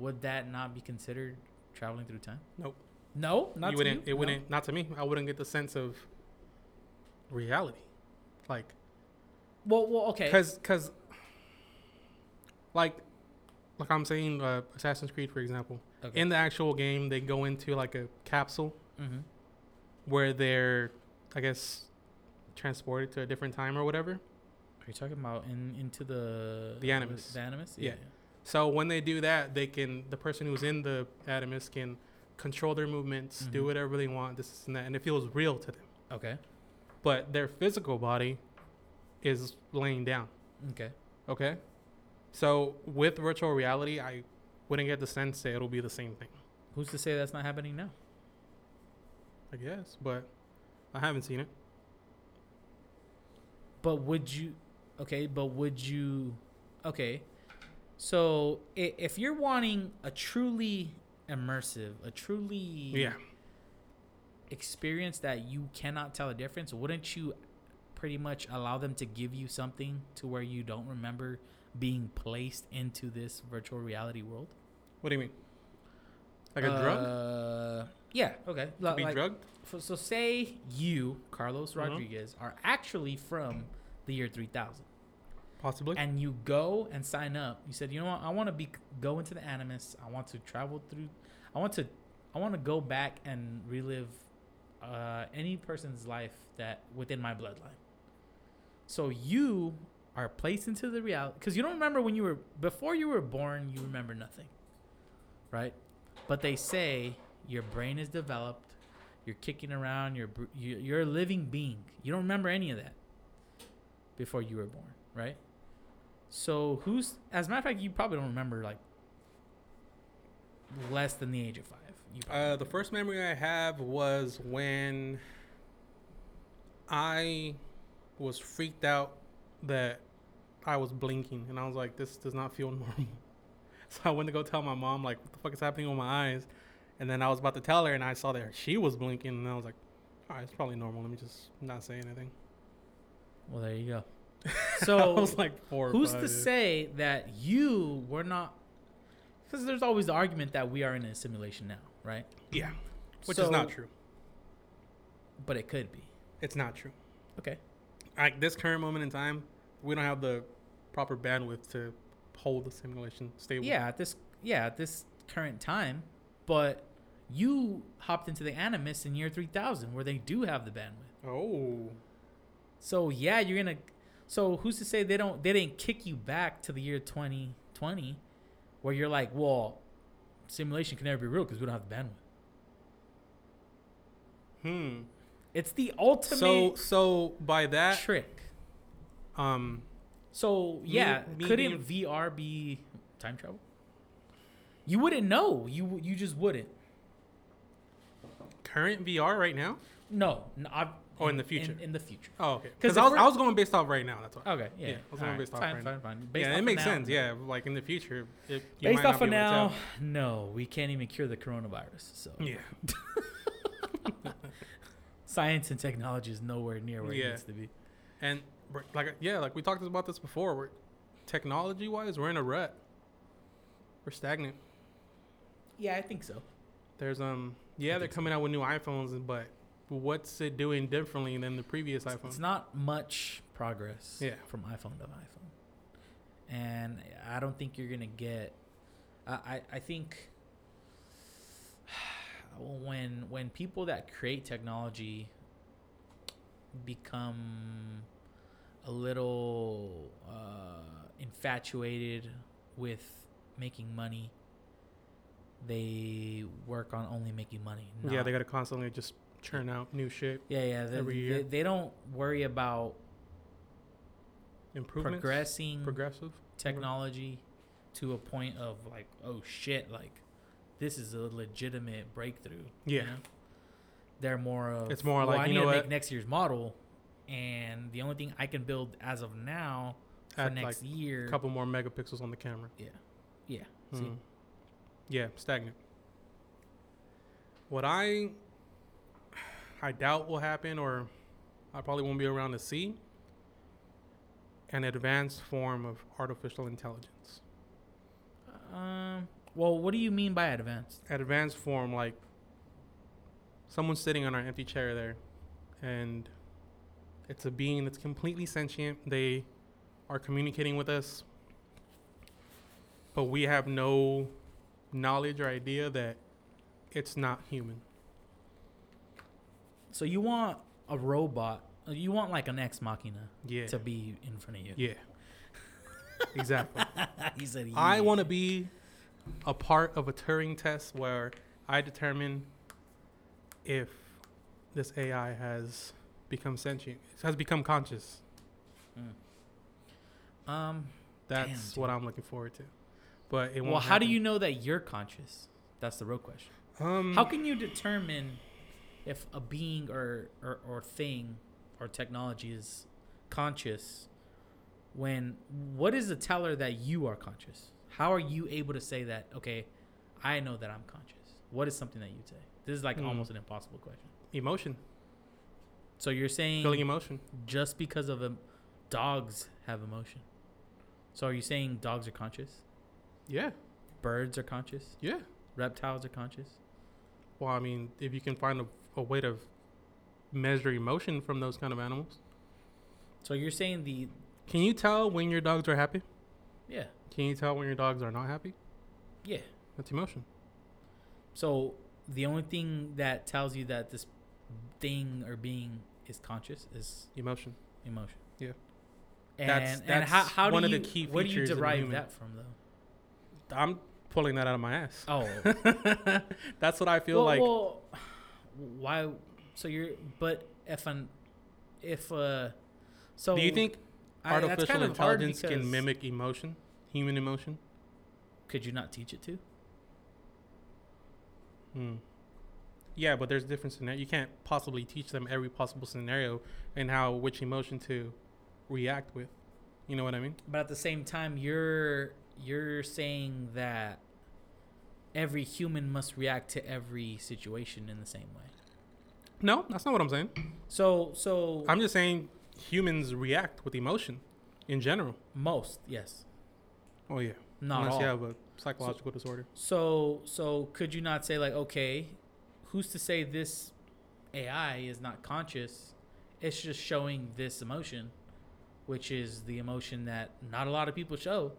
Speaker 2: would that not be considered traveling through time?
Speaker 1: Nope.
Speaker 2: No, not
Speaker 1: you
Speaker 2: to
Speaker 1: wouldn't.
Speaker 2: you?
Speaker 1: It
Speaker 2: No?
Speaker 1: wouldn't. Not to me. I wouldn't get the sense of reality, like
Speaker 2: Well, well, okay.
Speaker 1: because because like like I'm saying, uh, Assassin's Creed, for example.
Speaker 2: okay.
Speaker 1: In the actual game, they go into like a capsule
Speaker 2: mm-hmm.
Speaker 1: where they're, I guess, transported to a different time or whatever.
Speaker 2: Are you talking about in into the
Speaker 1: The Animus.
Speaker 2: The Animus,
Speaker 1: Yeah. So when they do that, they can the person who's in the Animus can control their movements, do
Speaker 2: Mhm.
Speaker 1: whatever they want, this and that, and it feels real to them.
Speaker 2: Okay.
Speaker 1: But their physical body is laying down.
Speaker 2: Okay.
Speaker 1: Okay. So with virtual reality, I wouldn't get the sense that it'll be the same thing.
Speaker 2: Who's to say that's not happening now?
Speaker 1: I guess, but I haven't seen it.
Speaker 2: But would you? Okay, but would you? Okay, so if you're wanting a truly immersive, a truly
Speaker 1: Yeah.
Speaker 2: experience that you cannot tell a difference, wouldn't you pretty much allow them to give you something to where you don't remember being placed into this virtual reality world?
Speaker 1: What do you mean? Like a drug?
Speaker 2: Uh, yeah. Okay.
Speaker 1: To be
Speaker 2: like,
Speaker 1: drugged?
Speaker 2: so say you, Carlos
Speaker 1: Mhm.
Speaker 2: Rodriguez, are actually from the year 3000
Speaker 1: Possibly.
Speaker 2: and you go and sign up. You said, you know what? I want to be go into the Animus. I want to travel through. I want to. I want to go back and relive uh, any person's life that within my bloodline. So you are placed into the reality because you don't remember when you were before you were born. You remember nothing, right? But they say your brain is developed. You're kicking around. You're you're a living being. You don't remember any of that before you were born, right? So who's as a matter of fact, you probably don't remember like less than the age of five. You
Speaker 1: Uh, the first memory I have was when I was freaked out that I was blinking, and I was like, "This does not feel normal." So I went to go tell my mom, like, "What the fuck is happening with my eyes?" And then I was about to tell her, and I saw that she was blinking, and I was like, "All right, it's probably normal. Let me just not say anything."
Speaker 2: Well, there you go.
Speaker 1: I
Speaker 2: So
Speaker 1: was like four.
Speaker 2: who's
Speaker 1: five,
Speaker 2: to say that you were not? Because there's always the argument that we are in a simulation now, right?
Speaker 1: Yeah, which is not true.
Speaker 2: But it could be.
Speaker 1: It's not true.
Speaker 2: Okay.
Speaker 1: At this current moment in time, we don't have the proper bandwidth to hold the simulation stable.
Speaker 2: Yeah, at this yeah at this current time, but you hopped into the Animus in year 3000 where they do have the bandwidth.
Speaker 1: Oh.
Speaker 2: So yeah, you're gonna. So who's to say they don't? They didn't kick you back to the year 2020, where you're like, well, simulation can never be real because we don't have the bandwidth.
Speaker 1: Hmm.
Speaker 2: It's the ultimate
Speaker 1: So so by that
Speaker 2: trick.
Speaker 1: um
Speaker 2: So yeah,
Speaker 1: me
Speaker 2: couldn't VR be time travel? You wouldn't know. You you just wouldn't.
Speaker 1: current VR right now?
Speaker 2: No, no I've,
Speaker 1: Oh, in the future.
Speaker 2: In, the future.
Speaker 1: Oh, okay.
Speaker 2: 'Cause
Speaker 1: Because I was, I was going based off right now. That's why.
Speaker 2: Okay, yeah.
Speaker 1: Yeah, I was going based off
Speaker 2: fine,
Speaker 1: right
Speaker 2: fine, fine. Based
Speaker 1: yeah, it makes
Speaker 2: now-
Speaker 1: sense. Yeah, like in the future, it, you
Speaker 2: Based off of now, no, we can't even cure the coronavirus. So
Speaker 1: Yeah.
Speaker 2: science and technology is nowhere near where
Speaker 1: Yeah.
Speaker 2: it needs to be.
Speaker 1: And like yeah, like we talked about this before. We're technology wise, we're in a rut. We're stagnant.
Speaker 2: Yeah, I think so.
Speaker 1: There's um yeah, they're
Speaker 2: think so.
Speaker 1: coming out with new iPhones, but what's it doing differently than the previous iPhone?
Speaker 2: it's not much progress
Speaker 1: Yeah.
Speaker 2: from iPhone to iPhone. And I don't think you're gonna get I, I, I think when when people that create technology become a little uh, infatuated with making money, they work on only making money.
Speaker 1: yeah, they got to constantly just churn out new shit,
Speaker 2: yeah, yeah. They,
Speaker 1: every year.
Speaker 2: they don't worry about
Speaker 1: improvements,
Speaker 2: progressing
Speaker 1: progressive.
Speaker 2: technology to a point of like, oh shit, like this is a legitimate breakthrough. you
Speaker 1: Yeah.
Speaker 2: know? They're more of
Speaker 1: It's more
Speaker 2: well,
Speaker 1: like,
Speaker 2: I
Speaker 1: you
Speaker 2: need
Speaker 1: know
Speaker 2: to
Speaker 1: what?
Speaker 2: make next year's model, and the only thing I can build as of now for
Speaker 1: Add
Speaker 2: next
Speaker 1: like
Speaker 2: year.
Speaker 1: a couple more megapixels on the camera.
Speaker 2: yeah. Yeah. See?
Speaker 1: Hmm. Yeah, stagnant. What I I doubt will happen, or I probably won't be around to see, an advanced form of artificial intelligence.
Speaker 2: Um. Well, what do you mean by advanced?
Speaker 1: Advanced form, like someone's sitting on our empty chair there, and it's a being that's completely sentient. They are communicating with us, but we have no knowledge or idea that it's not human.
Speaker 2: So you want a robot? You want like an ex machina
Speaker 1: Yeah.
Speaker 2: to be in front of you?
Speaker 1: Yeah. exactly.
Speaker 2: he said.
Speaker 1: I want to be a part of a Turing test where I determine if this AI has become sentient, has become conscious.
Speaker 2: Um.
Speaker 1: That's
Speaker 2: Damn,
Speaker 1: what. I'm looking forward to. But it won't.
Speaker 2: Well, how do you know that you're conscious? That's the real question.
Speaker 1: Um,
Speaker 2: How can you determine if a being or, or, or thing or technology is conscious when what is the teller that you are conscious? How are you able to say that, okay, I know that I'm conscious? What is something that you'd say? This is like
Speaker 1: Hmm.
Speaker 2: almost an impossible question.
Speaker 1: emotion,
Speaker 2: So you're saying
Speaker 1: feeling emotion?
Speaker 2: just because of em dogs have emotion. So are you saying dogs are conscious?
Speaker 1: Yeah,
Speaker 2: Birds are conscious?
Speaker 1: yeah.
Speaker 2: Reptiles are conscious?
Speaker 1: Well, I mean, if you can find a, a way to measure emotion from those kind of animals,
Speaker 2: So you're saying the
Speaker 1: can you tell when your dogs are happy?
Speaker 2: yeah,
Speaker 1: Can you tell when your dogs are not happy?
Speaker 2: yeah.
Speaker 1: That's emotion.
Speaker 2: So the only thing that tells you that this thing or being is conscious is
Speaker 1: Emotion.
Speaker 2: emotion.
Speaker 1: Yeah.
Speaker 2: And
Speaker 1: That's-
Speaker 2: and how
Speaker 1: that's
Speaker 2: how
Speaker 1: one
Speaker 2: do
Speaker 1: of
Speaker 2: you
Speaker 1: the key
Speaker 2: where do you
Speaker 1: features of
Speaker 2: derive
Speaker 1: human.
Speaker 2: that from though?
Speaker 1: I'm pulling that out of my ass.
Speaker 2: Oh,
Speaker 1: That's what I feel
Speaker 2: well,
Speaker 1: like.
Speaker 2: well, why? So you're but if an if uh so
Speaker 1: Do you think
Speaker 2: I-
Speaker 1: artificial
Speaker 2: kind of
Speaker 1: intelligence can mimic emotion, human emotion?
Speaker 2: Could you not teach it to?
Speaker 1: Hmm. Yeah, but there's different scenario. You can't possibly teach them every possible scenario and how which emotion to react with. You know what I mean?
Speaker 2: But at the same time, you're you're saying that every human must react to every situation in the same way.
Speaker 1: No, that's not what I'm saying.
Speaker 2: So so
Speaker 1: I'm just saying humans react with emotion in general.
Speaker 2: most yes,
Speaker 1: Oh yeah,
Speaker 2: not
Speaker 1: unless
Speaker 2: all.
Speaker 1: you have a psychological disorder.
Speaker 2: So so could you not say like okay, who's to say this AI is not conscious? It's just showing this emotion, which is the emotion that not a lot of people show,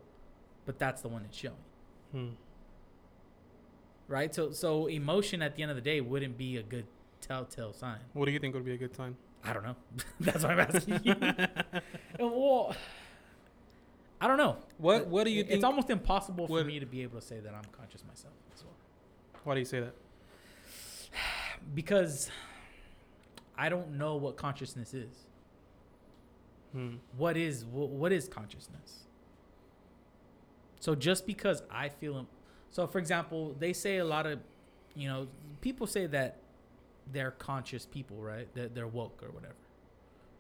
Speaker 2: but that's the one it's showing.
Speaker 1: Hmm.
Speaker 2: Right? So so emotion at the end of the day wouldn't be a good telltale sign.
Speaker 1: What do you think would be a good sign?
Speaker 2: I don't know. That's why I'm asking you. well, I don't know.
Speaker 1: What What do you
Speaker 2: It's almost impossible for
Speaker 1: would-
Speaker 2: me to be able to say that I'm conscious myself as well.
Speaker 1: Why do you say that?
Speaker 2: Because I don't know what consciousness is.
Speaker 1: Hmm.
Speaker 2: What is what, what is consciousness? So just because I feel so for example, they say a lot of you know, people say that they're conscious people, right? That they're woke or whatever.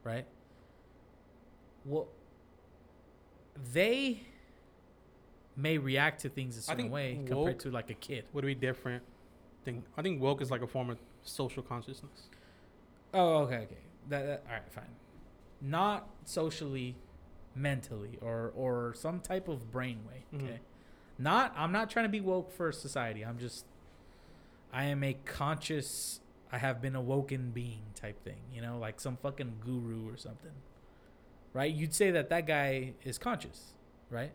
Speaker 2: Right? Well they may react to things a certain way compared to like a kid.
Speaker 1: Would be different. Thing. I think woke is like a form of social consciousness.
Speaker 2: Oh, okay, okay. That, that all right, fine. Not socially, mentally, or or some type of brain way.
Speaker 1: Mhm.
Speaker 2: Not. I'm not trying to be woke for society. I'm just. I am a conscious. I have been awoken being type thing. You know, like some fucking guru or something. Right? You'd say that that guy is conscious, right?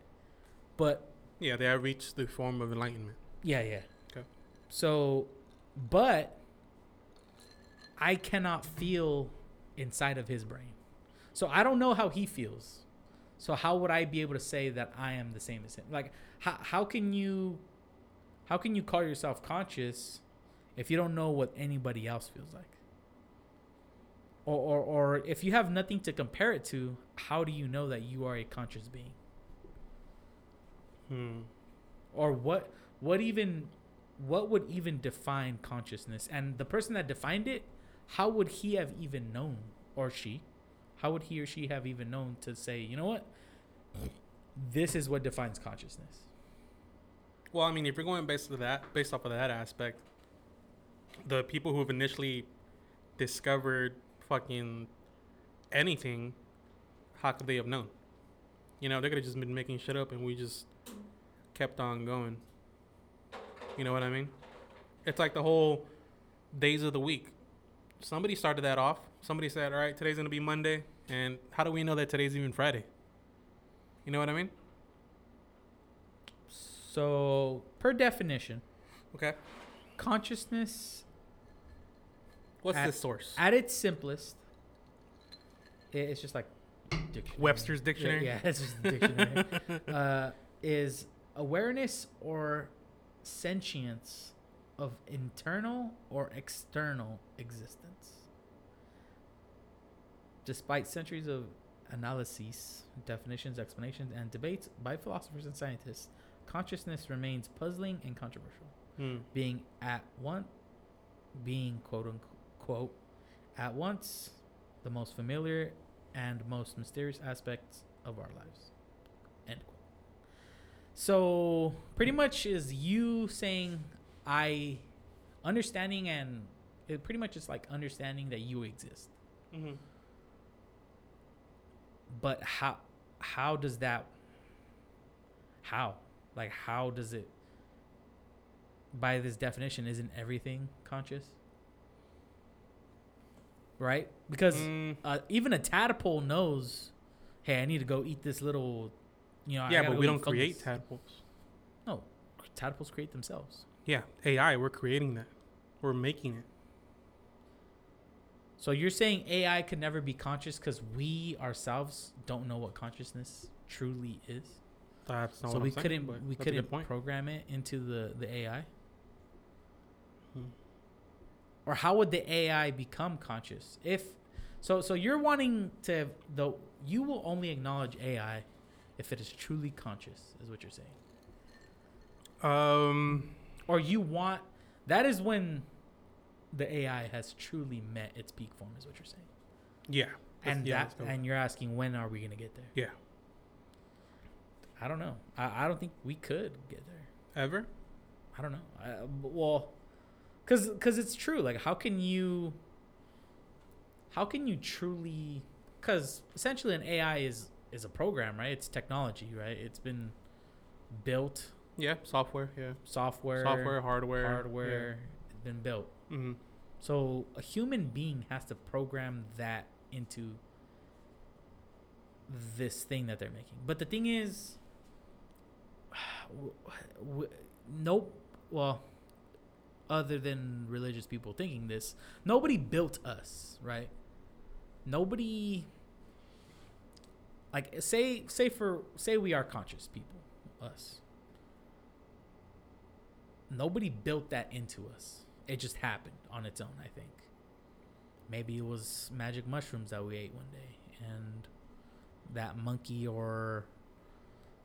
Speaker 2: But
Speaker 1: Yeah, they have reached the form of enlightenment.
Speaker 2: yeah, yeah.
Speaker 1: Okay.
Speaker 2: So, but I cannot feel inside of his brain. So I don't know how he feels. So how would I be able to say that I am the same as him? Like how how can you how can you call yourself conscious if you don't know what anybody else feels like? Or, or, or if you have nothing to compare it to, how do you know that you are a conscious being?
Speaker 1: Hmm.
Speaker 2: or what what even what would even define consciousness and the person that defined it how would he have even known or she how would he or she have even known to say you know what this is what defines consciousness
Speaker 1: Well, I mean, if you're going based of that, based off of that aspect, the people who have initially discovered fucking anything, how could they have known? You know, they could have just been making shit up, and we just kept on going. You know what I mean? It's like the whole days of the week. Somebody started that off. Somebody said, "All right, today's gonna be Monday," and how do we know that today's even Friday? You know what I mean?
Speaker 2: so per definition
Speaker 1: Okay.
Speaker 2: consciousness
Speaker 1: What's
Speaker 2: At-
Speaker 1: the source?
Speaker 2: At its simplest, it's just like dictionary.
Speaker 1: Webster's dictionary.
Speaker 2: Yeah, it's just a dictionary. uh, is awareness or sentience of internal or external existence. Despite centuries of analyses, definitions, explanations, and debates by philosophers and scientists, consciousness remains puzzling and controversial
Speaker 1: Hmm.
Speaker 2: being at one being quote unquote at once the most familiar and most mysterious aspects of our lives end quote so pretty much is you saying i understanding and it pretty much is like understanding that you exist
Speaker 1: Mm-hmm.
Speaker 2: But how how does that how like how does it by this definition isn't everything conscious right because
Speaker 1: Mm,
Speaker 2: uh, even a tadpole knows hey i need to go eat this little you know
Speaker 1: yeah, but we don't create tadpoles.
Speaker 2: no tadpoles create themselves
Speaker 1: Yeah, AI. We're creating that. We're making it.
Speaker 2: So you're saying ai could never be conscious because we ourselves don't know what consciousness truly is?
Speaker 1: That's not
Speaker 2: so we
Speaker 1: I'm
Speaker 2: couldn't
Speaker 1: but
Speaker 2: we
Speaker 1: that's a good
Speaker 2: couldn't program it into the the ai
Speaker 1: Hmm.
Speaker 2: or how would the ai become conscious? If so so you're wanting to the you will only acknowledge ai if it is truly conscious is what you're saying.
Speaker 1: Um,
Speaker 2: or you want that is when the ai has truly met its peak form is what you're saying
Speaker 1: yeah.
Speaker 2: And
Speaker 1: yeah,
Speaker 2: that and you're asking when are we going to get there
Speaker 1: Yeah.
Speaker 2: i don't know I, I don't think we could get there
Speaker 1: Ever?
Speaker 2: I don't know. I, well, because because it's true. Like, how can you? How can you truly? Because essentially, an AI is is a program, right? It's technology, right? It's been built,
Speaker 1: Yeah. Software. Yeah.
Speaker 2: software,
Speaker 1: Software, hardware,
Speaker 2: hardware, it's been built.
Speaker 1: Yeah. hmm
Speaker 2: So a human being has to program that into this thing that they're making. But the thing is, nope. Well, other than religious people thinking this, nobody built us, right? Nobody. Like say say for say we are conscious people, us. Nobody built that into us. It just happened on its own, I think. Maybe it was magic mushrooms that we ate one day and that monkey or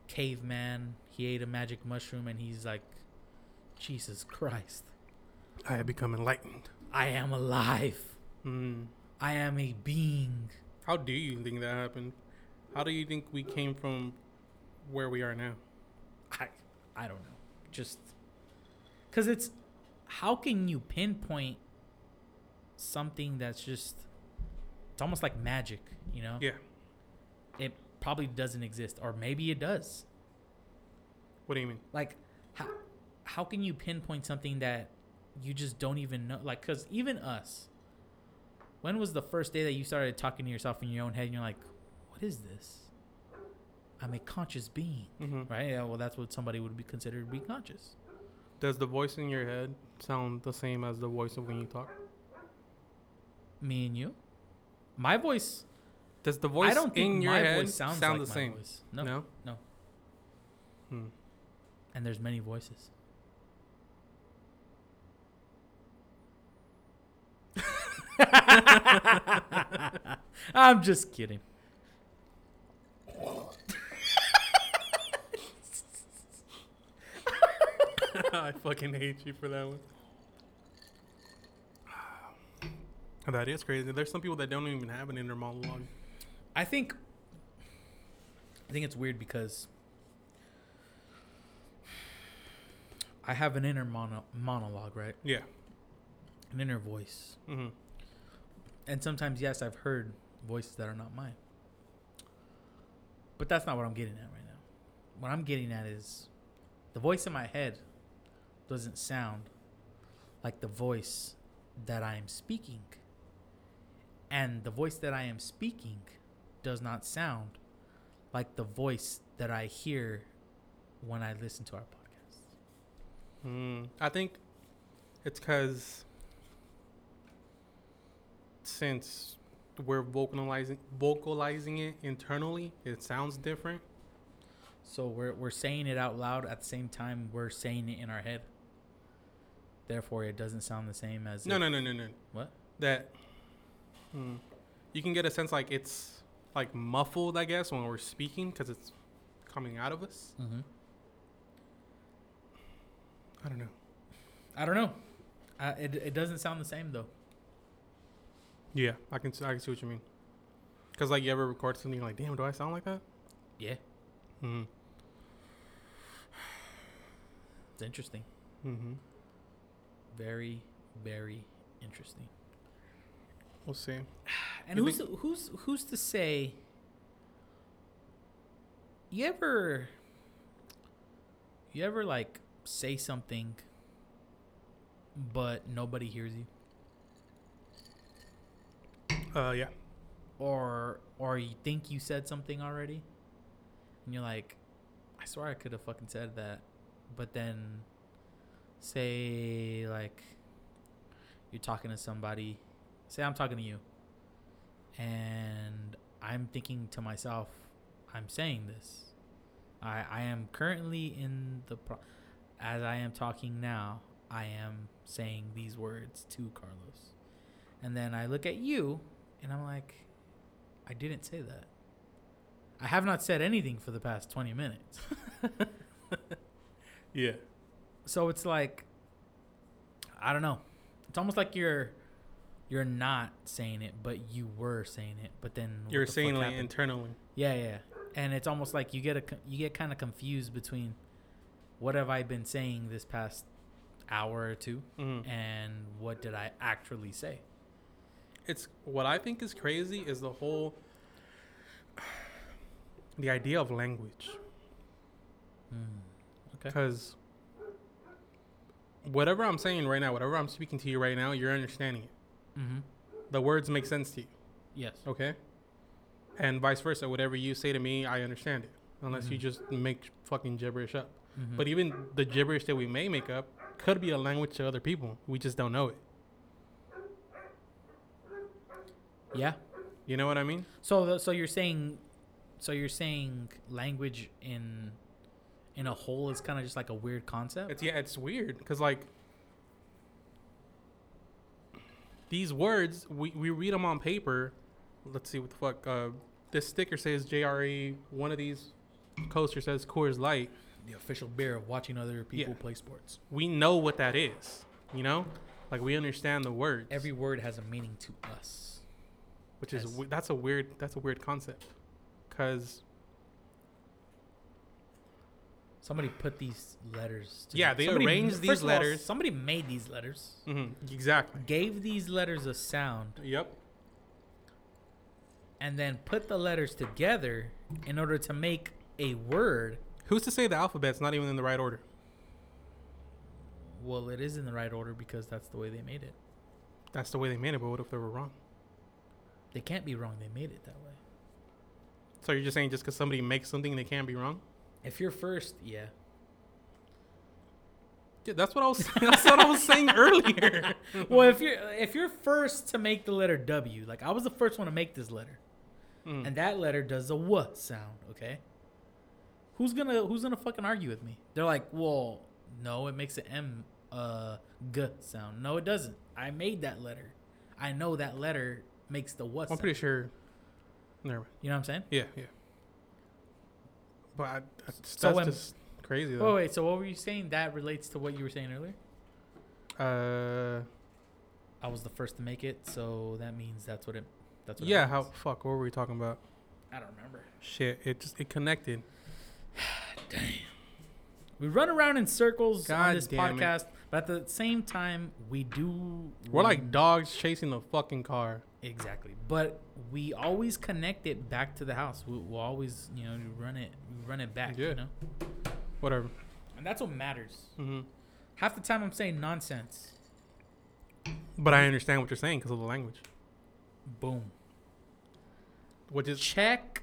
Speaker 2: caveman, he ate a magic mushroom and he's like Jesus Christ.
Speaker 1: I have become enlightened.
Speaker 2: I am alive.
Speaker 1: Mm.
Speaker 2: I am a being.
Speaker 1: How do you think that happened? How do you think we came from where we are now?
Speaker 2: I I don't know. Just cuz it's how can you pinpoint something that's just it's almost like magic, you know?
Speaker 1: Yeah.
Speaker 2: It probably doesn't exist or maybe it does.
Speaker 1: What do you mean?
Speaker 2: Like how how can you pinpoint something that you just don't even know like cuz even us when was the first day that you started talking to yourself in your own head and you're like what is this? I'm a conscious being.
Speaker 1: Mm-hmm.
Speaker 2: Right? Yeah, well that's what somebody would be considered to be conscious.
Speaker 1: Does the voice in your head sound the same as the voice of when you talk?
Speaker 2: Me and you. My voice.
Speaker 1: Does the voice
Speaker 2: I don't think
Speaker 1: in your
Speaker 2: my
Speaker 1: head
Speaker 2: voice sounds
Speaker 1: sound
Speaker 2: like
Speaker 1: the same?
Speaker 2: voice. No,
Speaker 1: No.
Speaker 2: no.
Speaker 1: Hmm.
Speaker 2: And there's many voices. I'm just kidding.
Speaker 1: I fucking hate you for that one. That is crazy. There's some people that don't even have an inner monologue.
Speaker 2: I think. I think it's weird because I have an inner mono- monologue, right?
Speaker 1: Yeah.
Speaker 2: An inner voice.
Speaker 1: Mm-hmm.
Speaker 2: And sometimes, yes, I've heard voices that are not mine. But that's not what I'm getting at right now. What I'm getting at is the voice in my head doesn't sound like the voice that I am speaking. And the voice that I am speaking does not sound like the voice that I hear when I listen to our podcast.
Speaker 1: Mm. I think it's because since we're vocalizing vocalizing it internally, it sounds different.
Speaker 2: So we're we're saying it out loud at the same time we're saying it in our head. Therefore, it doesn't sound the same as
Speaker 1: No, no, no, no, no.
Speaker 2: What?
Speaker 1: That hmm, you can get a sense like it's like muffled, I guess, when we're speaking because it's coming out of us.
Speaker 2: Mhm.
Speaker 1: I don't know.
Speaker 2: I don't know. Uh, it it doesn't sound the same though.
Speaker 1: Yeah, I can I can see what you mean. Cause like you ever record something you're like, damn, do I sound like that?
Speaker 2: Yeah,
Speaker 1: Mm-hmm.
Speaker 2: it's interesting.
Speaker 1: Mm-hmm.
Speaker 2: Very very interesting.
Speaker 1: We'll see.
Speaker 2: And who's who's who's to say? You ever, you ever like say something, but nobody hears you,
Speaker 1: Uh, yeah.
Speaker 2: or or you think you said something already, and you're like, I swear I could have fucking said that, but then, say like, you're talking to somebody, say I'm talking to you, and I'm thinking to myself, I'm saying this. I I am currently in the pro- as I am talking now, I am saying these words to Carlos. And then I look at you and I'm like I didn't say that. I have not said anything for the past 20 minutes.
Speaker 1: Yeah.
Speaker 2: So it's like I don't know. It's almost like you're you're not saying it, but you were saying it. But then
Speaker 1: You're
Speaker 2: the
Speaker 1: saying like internally.
Speaker 2: Yeah, yeah. And it's almost like you get a you get kind of confused between what have I been saying this past hour or two
Speaker 1: Mm-hmm.
Speaker 2: and what did I actually say?
Speaker 1: It's what I think is crazy is the whole the idea of language.
Speaker 2: Okay.
Speaker 1: Because whatever I'm saying right now, whatever I'm speaking to you right now, you're understanding it.
Speaker 2: Mm-hmm.
Speaker 1: The words make sense to you,
Speaker 2: Yes.
Speaker 1: okay? And vice versa. Whatever you say to me, I understand it. Unless you
Speaker 2: Mhm.
Speaker 1: just make fucking gibberish up.
Speaker 2: Mhm.
Speaker 1: But even the gibberish that we may make up could be a language to other people. We just don't know it.
Speaker 2: yeah.
Speaker 1: You know what I mean?
Speaker 2: So so you're saying so you're saying language in in a whole is kind of just like a weird concept?
Speaker 1: It's yeah, it's weird because like these words we, we read them on paper. Let's see what the fuck. Uh, this sticker says JRE. One of these coasters says Coors Light.
Speaker 2: the official beer of watching other people
Speaker 1: Yeah.
Speaker 2: play sports.
Speaker 1: We know what that is. You know, like we understand the words.
Speaker 2: Every word has a meaning to us.
Speaker 1: which is
Speaker 2: as-
Speaker 1: we- that's a weird that's a weird concept because
Speaker 2: Somebody put these letters. Together.
Speaker 1: Yeah, they
Speaker 2: somebody,
Speaker 1: arranged
Speaker 2: first
Speaker 1: these
Speaker 2: of all,
Speaker 1: letters.
Speaker 2: somebody made these letters, Mm-hmm.
Speaker 1: exactly.
Speaker 2: gave these letters a sound,
Speaker 1: Yep.
Speaker 2: and then put the letters together in order to make a word.
Speaker 1: Who's to say the alphabet's not even in the right order?
Speaker 2: Well, it is in the right order because that's the way they made it.
Speaker 1: That's the way they made it. But what if they were wrong?
Speaker 2: They can't be wrong. They made it that way.
Speaker 1: So you're just saying just because somebody makes something, they can't be wrong?
Speaker 2: If you're first, yeah.
Speaker 1: Yeah, that's what I was. that's what I was saying earlier.
Speaker 2: well, if you're if you're first to make the letter W, like I was the first one to make this letter,
Speaker 1: Mm.
Speaker 2: and that letter does a W sound. Okay. Who's gonna Who's gonna fucking argue with me? They're like, well, no, it makes an M uh G sound. No, it doesn't. I made that letter. I know that letter makes the what.
Speaker 1: I'm pretty sure. Never mind.
Speaker 2: You know what I'm saying?
Speaker 1: Yeah, yeah. But I, that's,
Speaker 2: So
Speaker 1: that's
Speaker 2: when-
Speaker 1: just crazy
Speaker 2: Wait,
Speaker 1: though.
Speaker 2: wait. So what were you saying? That relates to what you were saying earlier.
Speaker 1: Uh,
Speaker 2: I was the first to make it, so that means that's what it. That's what
Speaker 1: yeah. How fuck? What were we talking about?
Speaker 2: I don't remember.
Speaker 1: Shit. It just it connected. Damn.
Speaker 2: We run around in circles on this
Speaker 1: damn it.
Speaker 2: podcast, but at the same time, we do.
Speaker 1: We're like dogs chasing the fucking car.
Speaker 2: Exactly, but we always connect it back to the house. We, we'll always, you know, run it, run it back.
Speaker 1: Yeah.
Speaker 2: You know,
Speaker 1: Whatever.
Speaker 2: and that's what matters.
Speaker 1: hmm
Speaker 2: Half the time, I'm saying nonsense.
Speaker 1: But I understand what you're saying because of the language,
Speaker 2: Boom.
Speaker 1: which is
Speaker 2: Check,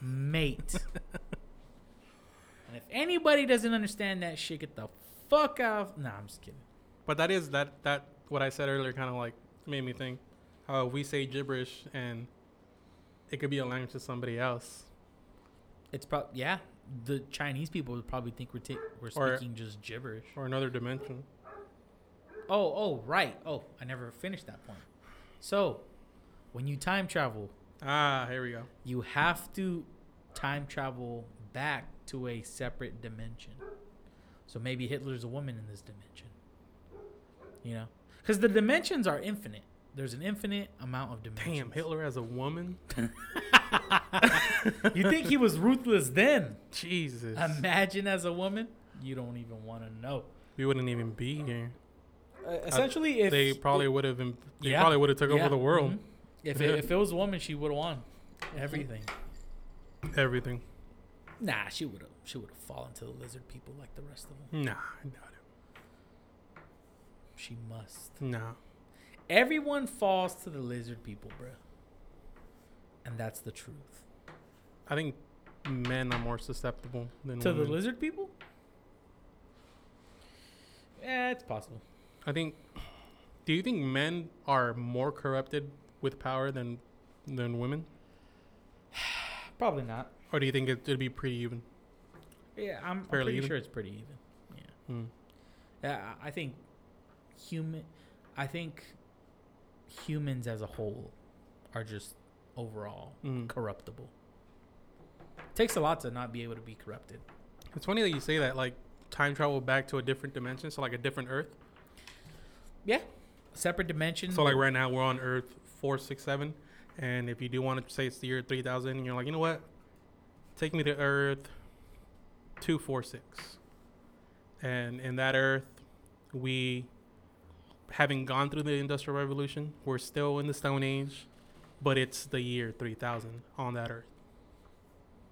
Speaker 2: mate. and if anybody doesn't understand that shit, get the fuck out. Nah, I'm just kidding.
Speaker 1: But that is that that what I said earlier kind of like made me think. How we say gibberish and it could be a language to somebody else.
Speaker 2: It's probably yeah. The Chinese people would probably think we're ta- we're
Speaker 1: Or-
Speaker 2: speaking just gibberish.
Speaker 1: or another dimension.
Speaker 2: Oh, oh, right. Oh, I never finished that point. So, when you time travel,
Speaker 1: Ah, here we go.
Speaker 2: you have to time travel back to a separate dimension. So maybe Hitler's a woman in this dimension. You know, because the dimensions are infinite. There's an infinite amount of dimensions.
Speaker 1: Damn, Hitler as a woman.
Speaker 2: you think he was ruthless then?
Speaker 1: Jesus,
Speaker 2: Imagine as a woman. You don't even want to know.
Speaker 1: we wouldn't even be here.
Speaker 2: Uh, essentially, if
Speaker 1: they probably would have. They
Speaker 2: Yeah.
Speaker 1: probably would have took
Speaker 2: yeah,
Speaker 1: over the world.
Speaker 2: mhm. If it, if it was a woman, she would have won everything.
Speaker 1: Everything.
Speaker 2: Nah, she would have. She would have fallen to the lizard people like the rest of them.
Speaker 1: Nah, I doubt it.
Speaker 2: She must.
Speaker 1: it. Nah.
Speaker 2: Everyone falls to the lizard people, bro. And that's the truth.
Speaker 1: I think men are more susceptible than
Speaker 2: To the lizard people? Yeah, it's possible.
Speaker 1: I think. Do you think men are more corrupted with power than than women,
Speaker 2: Probably not.
Speaker 1: or do you think it, it'd be pretty even?
Speaker 2: Yeah, I'm, I'm pretty
Speaker 1: even?
Speaker 2: sure it's pretty even. Yeah.
Speaker 1: Hmm.
Speaker 2: Yeah, I I think human. I think humans as a whole are just overall
Speaker 1: Mm.
Speaker 2: corruptible. Takes a lot to not be able to be corrupted.
Speaker 1: It's funny that you say that. Like time travel back to a different dimension, so like a different Earth.
Speaker 2: Yeah, separate dimensions.
Speaker 1: So like right now we're on Earth four six seven, and if you do want to say it's the year three thousand, you're like, you know what? Take me to Earth two four six, and in that Earth, we, having gone through the Industrial Revolution, we're still in the Stone Age, but it's the year three thousand on that Earth.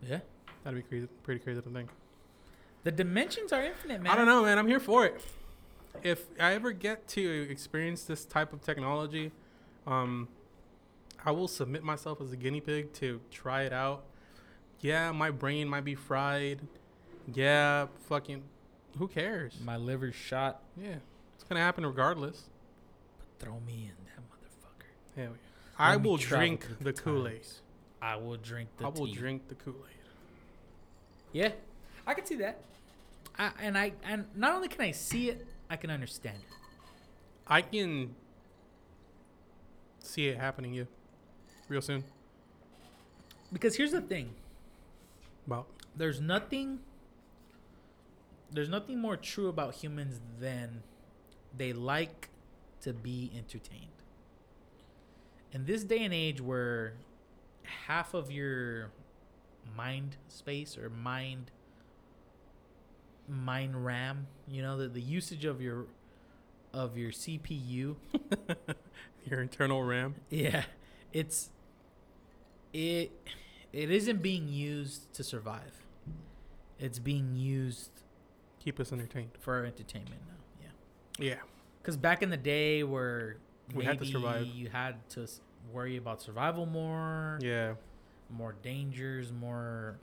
Speaker 2: yeah,
Speaker 1: That'd be crazy, pretty crazy to think.
Speaker 2: the dimensions are infinite, man.
Speaker 1: I don't know, man. I'm here for it. If I ever get to experience this type of technology, um, I will submit myself as a guinea pig to try it out. Yeah, my brain might be fried. Yeah, fucking, who cares?
Speaker 2: My liver's shot.
Speaker 1: Yeah, it's gonna happen regardless.
Speaker 2: Throw me in that motherfucker.
Speaker 1: Yeah, I will drink the
Speaker 2: the
Speaker 1: Kool Aid.
Speaker 2: I will drink the
Speaker 1: I will
Speaker 2: tea.
Speaker 1: drink the Kool Aid.
Speaker 2: Yeah, I can see that. I, and I and not only can I see it, I can understand it.
Speaker 1: I can see it happening. Yeah, real soon.
Speaker 2: Because here's the thing:
Speaker 1: About
Speaker 2: there's nothing. There's nothing more true about humans than they like to be entertained. In this day and age, where half of your mind space or mind mind RAM, you know, the, the usage of your of your CPU
Speaker 1: your internal RAM.
Speaker 2: Yeah, it's it it isn't being used to survive. It's being used
Speaker 1: Keep us entertained.
Speaker 2: for our entertainment. Yeah, because back in the day, where
Speaker 1: We had to survive.
Speaker 2: you had to worry about survival more,
Speaker 1: Yeah.
Speaker 2: more dangers, more.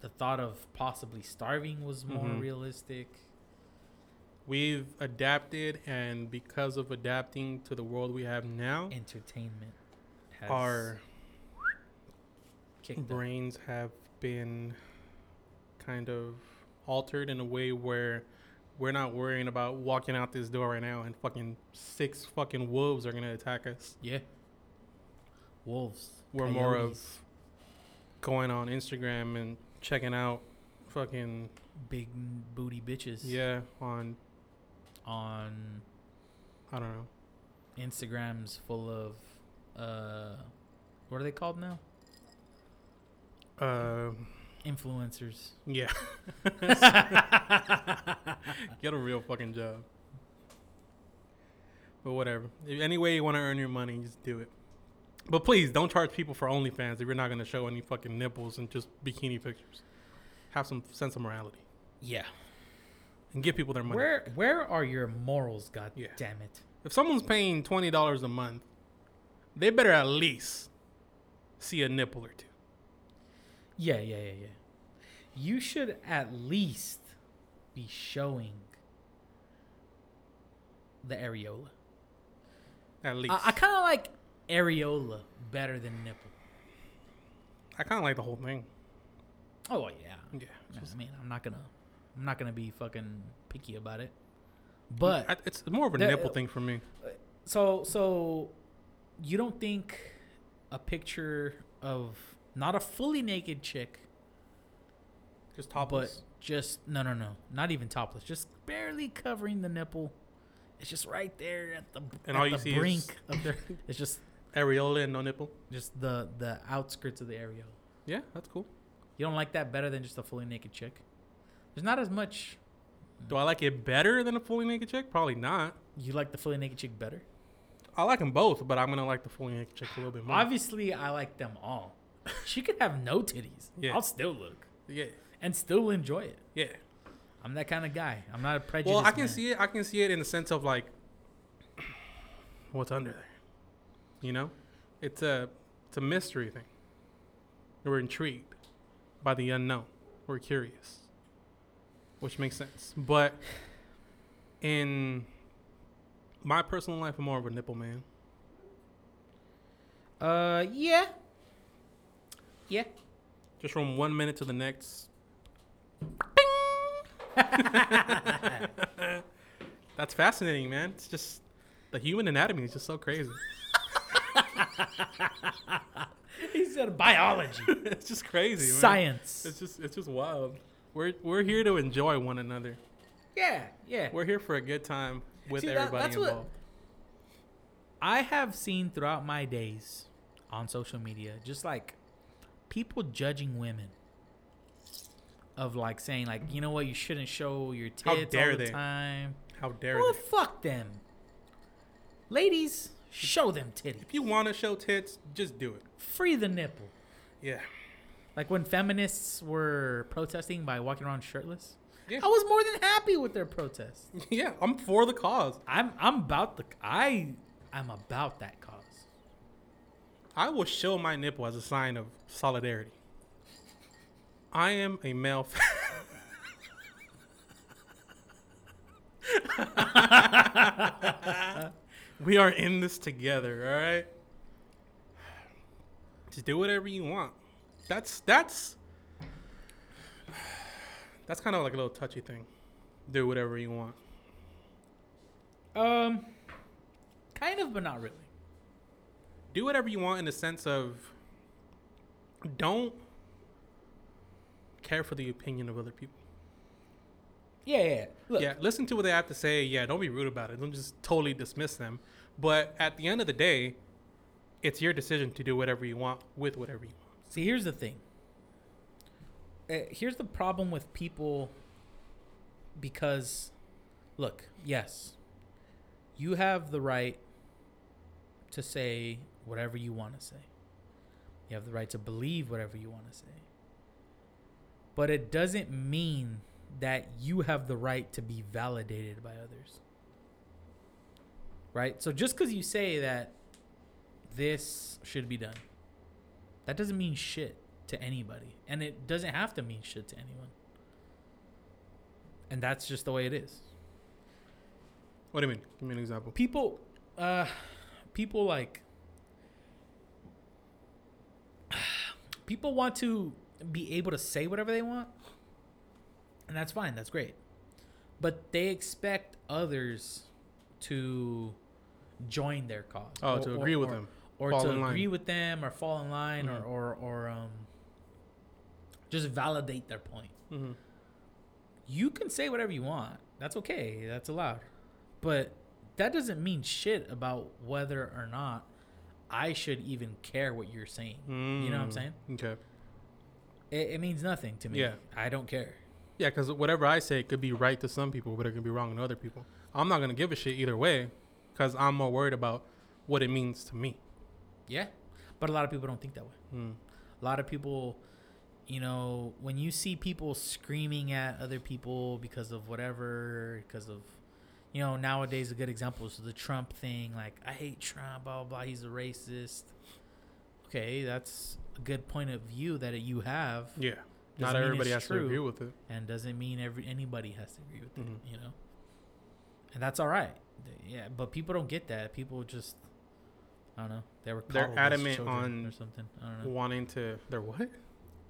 Speaker 2: The thought of possibly starving was more
Speaker 1: Mhm.
Speaker 2: realistic.
Speaker 1: We've adapted, and because of adapting to the world we have now,
Speaker 2: Entertainment has
Speaker 1: our
Speaker 2: kicked up.
Speaker 1: brains have been kind of altered in a way where we're not worrying about walking out this door right now and fucking six fucking wolves are gonna attack us.
Speaker 2: Yeah. Wolves.
Speaker 1: We're more of going on Instagram and checking out fucking
Speaker 2: big booty bitches.
Speaker 1: yeah on
Speaker 2: on
Speaker 1: I don't know
Speaker 2: Instagrams full of uh what are they called now?
Speaker 1: uh
Speaker 2: Influencers.
Speaker 1: yeah get a real fucking job. But whatever. If any way you want to earn your money, just do it. But please don't charge people for OnlyFans if you're not going to show any fucking nipples and just bikini pictures. Have some sense of morality
Speaker 2: yeah.
Speaker 1: and give people their money.
Speaker 2: Where where are your morals, god
Speaker 1: Yeah.
Speaker 2: damn it?
Speaker 1: If someone's paying twenty dollars a month, they better at least see a nipple or two.
Speaker 2: Yeah, yeah, yeah, yeah. You should at least be showing the areola.
Speaker 1: At least.
Speaker 2: I, I kind of like areola better than nipple?
Speaker 1: I kind of like the whole thing.
Speaker 2: Oh yeah.
Speaker 1: Yeah.
Speaker 2: I mean, I'm not gonna, I'm not gonna be fucking picky about it. But
Speaker 1: I, it's more of a
Speaker 2: The-
Speaker 1: nipple uh, thing for me.
Speaker 2: so so, you don't think a picture of not a fully naked chick,
Speaker 1: Just topless.
Speaker 2: but just no no no, not even topless, just barely covering the nipple. It's just right there at the
Speaker 1: And
Speaker 2: at
Speaker 1: all you
Speaker 2: the
Speaker 1: see is-
Speaker 2: brink of their. It's just
Speaker 1: Areola and no nipple.
Speaker 2: just the the outskirts of the areola.
Speaker 1: Yeah, that's cool.
Speaker 2: You don't like that better than just a fully naked chick? There's not as much.
Speaker 1: Do I like it better than a fully naked chick? Probably not.
Speaker 2: You like the fully naked chick better?
Speaker 1: I like them both, but I'm gonna like the fully naked chick a little bit more.
Speaker 2: Obviously, I like them all. She could have no titties.
Speaker 1: Yeah.
Speaker 2: I'll still look
Speaker 1: yeah,
Speaker 2: and still enjoy it.
Speaker 1: yeah.
Speaker 2: I'm that kind of guy. I'm not a prejudiced.
Speaker 1: Well, I can
Speaker 2: man.
Speaker 1: see it. I can see it in the sense of like, what's under there. You know, it's a it's a mystery thing. We're intrigued by the unknown. We're curious, which makes sense. But in my personal life, I'm more of a nipple man.
Speaker 2: Uh, yeah. Yeah.
Speaker 1: Just from one minute to the next. That's fascinating, man. It's just the human anatomy is just so crazy.
Speaker 2: he said biology,
Speaker 1: it's just crazy, man.
Speaker 2: science.
Speaker 1: It's just it's just wild. We're we're here to enjoy one another.
Speaker 2: yeah, yeah.
Speaker 1: We're here for a good time with
Speaker 2: See, that-
Speaker 1: everybody
Speaker 2: what-
Speaker 1: involved.
Speaker 2: I have seen throughout my days on social media, just like people judging women. Of like saying like, you know what, you shouldn't show your
Speaker 1: How
Speaker 2: tits
Speaker 1: dare
Speaker 2: all the
Speaker 1: they.
Speaker 2: time.
Speaker 1: How dare
Speaker 2: Well,
Speaker 1: they?
Speaker 2: fuck them. Ladies, show them titties.
Speaker 1: If you want to show tits, just do it.
Speaker 2: Free the nipple.
Speaker 1: Yeah.
Speaker 2: Like when feminists were protesting by walking around shirtless.
Speaker 1: Yeah.
Speaker 2: I was more than happy with their protest.
Speaker 1: Yeah, I'm for the cause.
Speaker 2: I'm I'm about the I I'm about that cause.
Speaker 1: I will show my nipple as a sign of solidarity. I am a male. we are in this together, all right? Just do whatever you want. That's that's that's kind of like a little touchy thing. Do whatever you want.
Speaker 2: Um kind of but not really.
Speaker 1: Do whatever you want in the sense of don't care for the opinion of other people.
Speaker 2: Yeah, yeah. yeah. Look,
Speaker 1: yeah, listen to what they have to say. Yeah, don't be rude about it. Don't just totally dismiss them. But at the end of the day, it's your decision to do whatever you want with whatever you want.
Speaker 2: See, here's the thing. Uh, here's the problem with people because look, yes. You have the right to say whatever you want to say. You have the right to believe whatever you want to say. But it doesn't mean that you have the right to be validated by others. Right? So just because you say that this should be done, that doesn't mean shit to anybody. And it doesn't have to mean shit to anyone. And that's just the way it is.
Speaker 1: What do you mean? Give me an example.
Speaker 2: People uh people like people want to be able to say whatever they want. And that's fine. That's great. But they expect others to join their cause.
Speaker 1: Oh,
Speaker 2: or-
Speaker 1: to
Speaker 2: or-
Speaker 1: agree with
Speaker 2: or-
Speaker 1: them.
Speaker 2: or
Speaker 1: Fall
Speaker 2: to agree with them or fall in line
Speaker 1: Mhm.
Speaker 2: or, or or um just validate their point.
Speaker 1: hmm
Speaker 2: You can say whatever you want. That's okay. That's allowed. But that doesn't mean shit about whether or not I should even care what you're saying. You know what I'm saying?
Speaker 1: Mm, Okay.
Speaker 2: It, it means nothing to me.
Speaker 1: Yeah.
Speaker 2: I don't care.
Speaker 1: Yeah, because whatever I say could be right to some people, but it could be wrong to other people. I'm not gonna give a shit either way, because I'm more worried about what it means to me.
Speaker 2: Yeah. But a lot of people don't think that way.
Speaker 1: Mm.
Speaker 2: A lot of people, you know, when you see people screaming at other people because of whatever, because of, you know, nowadays a good example is the Trump thing. Like, I hate Trump, blah, blah, blah. He's a racist. Okay, that's a good point of view that you have.
Speaker 1: Yeah.
Speaker 2: Doesn't
Speaker 1: not everybody has to agree with it.
Speaker 2: And doesn't mean every anybody has to agree with
Speaker 1: Mhm.
Speaker 2: it, you know? And that's all right. Yeah, but people don't get that. People just I don't know. They were
Speaker 1: They're adamant on-
Speaker 2: or something. I don't know.
Speaker 1: wanting to. They're what?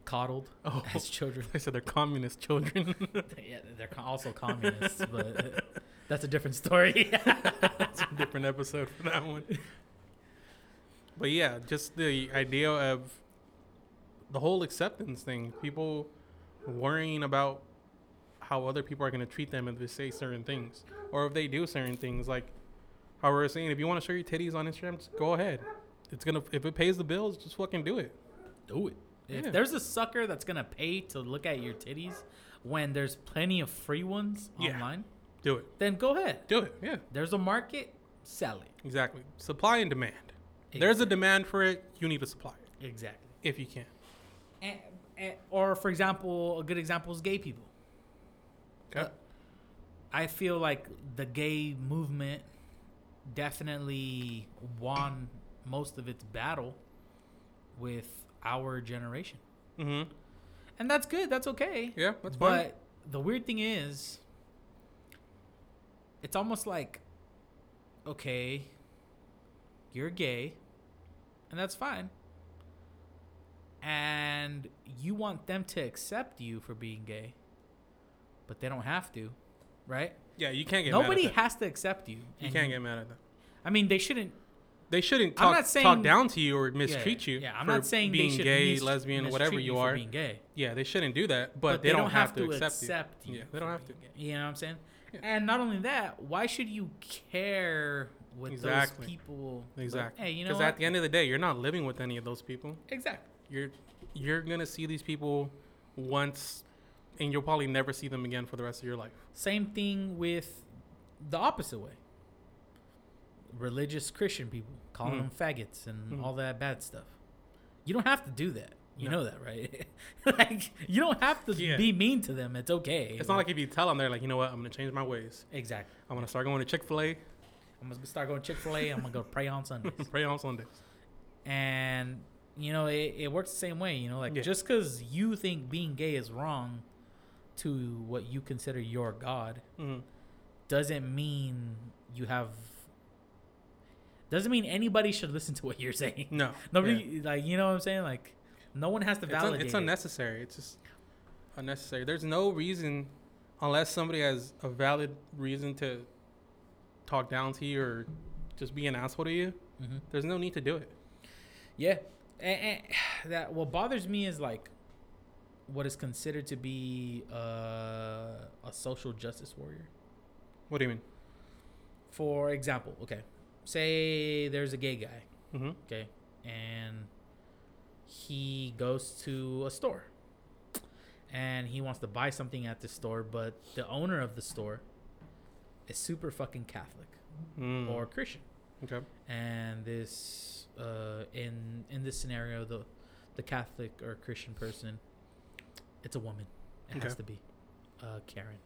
Speaker 2: Coddled
Speaker 1: Oh,
Speaker 2: as children.
Speaker 1: I said they're communist children.
Speaker 2: yeah, they're also communists, but that's a different story.
Speaker 1: It's a different episode for that one. But yeah, just the idea of the whole acceptance thing. People worrying about how other people are going to treat them if they say certain things or if they do certain things. Like how we're saying, if you want to show your titties on Instagram, just go ahead. It's gonna if it pays the bills, just fucking do it.
Speaker 2: Do it. If
Speaker 1: Yeah.
Speaker 2: there's a sucker that's gonna pay to look at your titties when there's plenty of free ones
Speaker 1: Yeah.
Speaker 2: online,
Speaker 1: Do it.
Speaker 2: then go ahead.
Speaker 1: Do it. Yeah,
Speaker 2: There's a market, sell it.
Speaker 1: exactly. Supply and demand. There's a demand for it. You need to supply it
Speaker 2: exactly.
Speaker 1: if you can.
Speaker 2: And, and, or for example, a good example is gay people.
Speaker 1: Okay.
Speaker 2: Uh, I feel like the gay movement definitely won most of its battle with our generation.
Speaker 1: mm-hmm.
Speaker 2: And that's good. That's okay.
Speaker 1: Yeah, that's
Speaker 2: but
Speaker 1: fine.
Speaker 2: But the weird thing is, it's almost like, okay, you're gay, and that's fine. And you want them to accept you for being gay, but they don't have to, right?
Speaker 1: Yeah, you can't get
Speaker 2: Nobody
Speaker 1: Mad at
Speaker 2: has to accept you.
Speaker 1: You can't get mad at them.
Speaker 2: I mean, they shouldn't.
Speaker 1: They shouldn't
Speaker 2: I'm
Speaker 1: talk,
Speaker 2: not saying-
Speaker 1: talk down to you or mistreat
Speaker 2: yeah,
Speaker 1: you.
Speaker 2: Yeah, I'm
Speaker 1: for
Speaker 2: not saying
Speaker 1: being
Speaker 2: they
Speaker 1: gay,
Speaker 2: mis-
Speaker 1: lesbian, whatever you
Speaker 2: for
Speaker 1: are.
Speaker 2: being gay.
Speaker 1: Yeah, they shouldn't do that, but, they, don't, have, to, accept,
Speaker 2: accept
Speaker 1: you.
Speaker 2: you.
Speaker 1: Yeah, they don't have to.
Speaker 2: gay. You know what I'm saying?
Speaker 1: Yeah.
Speaker 2: And not only that, why should you care with
Speaker 1: Exactly.
Speaker 2: those people?
Speaker 1: Exactly.
Speaker 2: hey, you know
Speaker 1: Because at the end of the day, you're not living with any of those people.
Speaker 2: exactly.
Speaker 1: You're you're gonna see these people once, and you'll probably never see them again for the rest of your life.
Speaker 2: Same thing with the opposite way. Religious Christian people calling
Speaker 1: Mhm.
Speaker 2: them faggots and
Speaker 1: Mhm.
Speaker 2: all that bad stuff. You don't have to do that. You
Speaker 1: No.
Speaker 2: know that, right? like you don't have to
Speaker 1: Yeah.
Speaker 2: be mean to them. It's okay.
Speaker 1: It's not like if you tell them they're like, you know what, I'm gonna change my ways.
Speaker 2: exactly.
Speaker 1: I'm gonna start going to Chick Fil A,
Speaker 2: I'm gonna start going to Chick Fil A. I'm gonna go pray on Sundays.
Speaker 1: pray on Sundays.
Speaker 2: and you know it, it works the same way you know like
Speaker 1: Yeah.
Speaker 2: just because you think being gay is wrong to what you consider your god
Speaker 1: hmm
Speaker 2: doesn't mean you have doesn't mean anybody should listen to what you're saying
Speaker 1: No,
Speaker 2: nobody like you know what i'm saying like no one has to
Speaker 1: It's, un-
Speaker 2: validate
Speaker 1: it's
Speaker 2: it.
Speaker 1: unnecessary. It's just unnecessary. There's no reason, unless somebody has a valid reason to talk down to you or just be an asshole to you.
Speaker 2: Mhm.
Speaker 1: There's no need to do it.
Speaker 2: yeah and, and that what bothers me is like what is considered to be uh, a social justice warrior
Speaker 1: What do you mean?
Speaker 2: for example okay say there's a gay guy
Speaker 1: Mm-hmm.
Speaker 2: okay and he goes to a store and he wants to buy something at the store but the owner of the store is super fucking catholic
Speaker 1: Mm.
Speaker 2: or christian
Speaker 1: okay.
Speaker 2: and this uh in in this scenario the the catholic or christian person it's a woman it has to be uh karen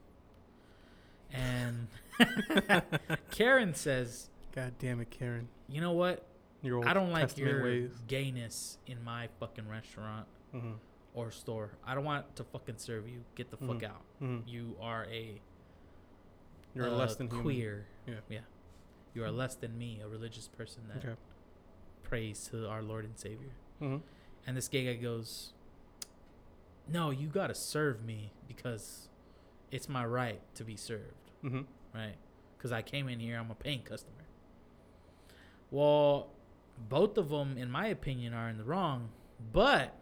Speaker 2: and karen says
Speaker 1: God damn it, Karen.
Speaker 2: you know what
Speaker 1: Your old
Speaker 2: I don't like
Speaker 1: Testament
Speaker 2: your
Speaker 1: ways.
Speaker 2: gayness in my fucking restaurant
Speaker 1: Mm-hmm.
Speaker 2: or store. I don't want to fucking serve you. Get the fuck
Speaker 1: Mhm.
Speaker 2: out.
Speaker 1: Mm-hmm.
Speaker 2: You are a
Speaker 1: You're
Speaker 2: uh,
Speaker 1: less than human.
Speaker 2: queer.
Speaker 1: Yeah.
Speaker 2: yeah. You are less than me, a religious person that
Speaker 1: Okay.
Speaker 2: prays to our Lord and Savior.
Speaker 1: Mm-hmm.
Speaker 2: And this gay guy goes, "No, you gotta serve me because it's my right to be served,
Speaker 1: Mm-hmm.
Speaker 2: right? Because I came in here, I'm a paying customer." Well, both of them, in my opinion, are in the wrong. But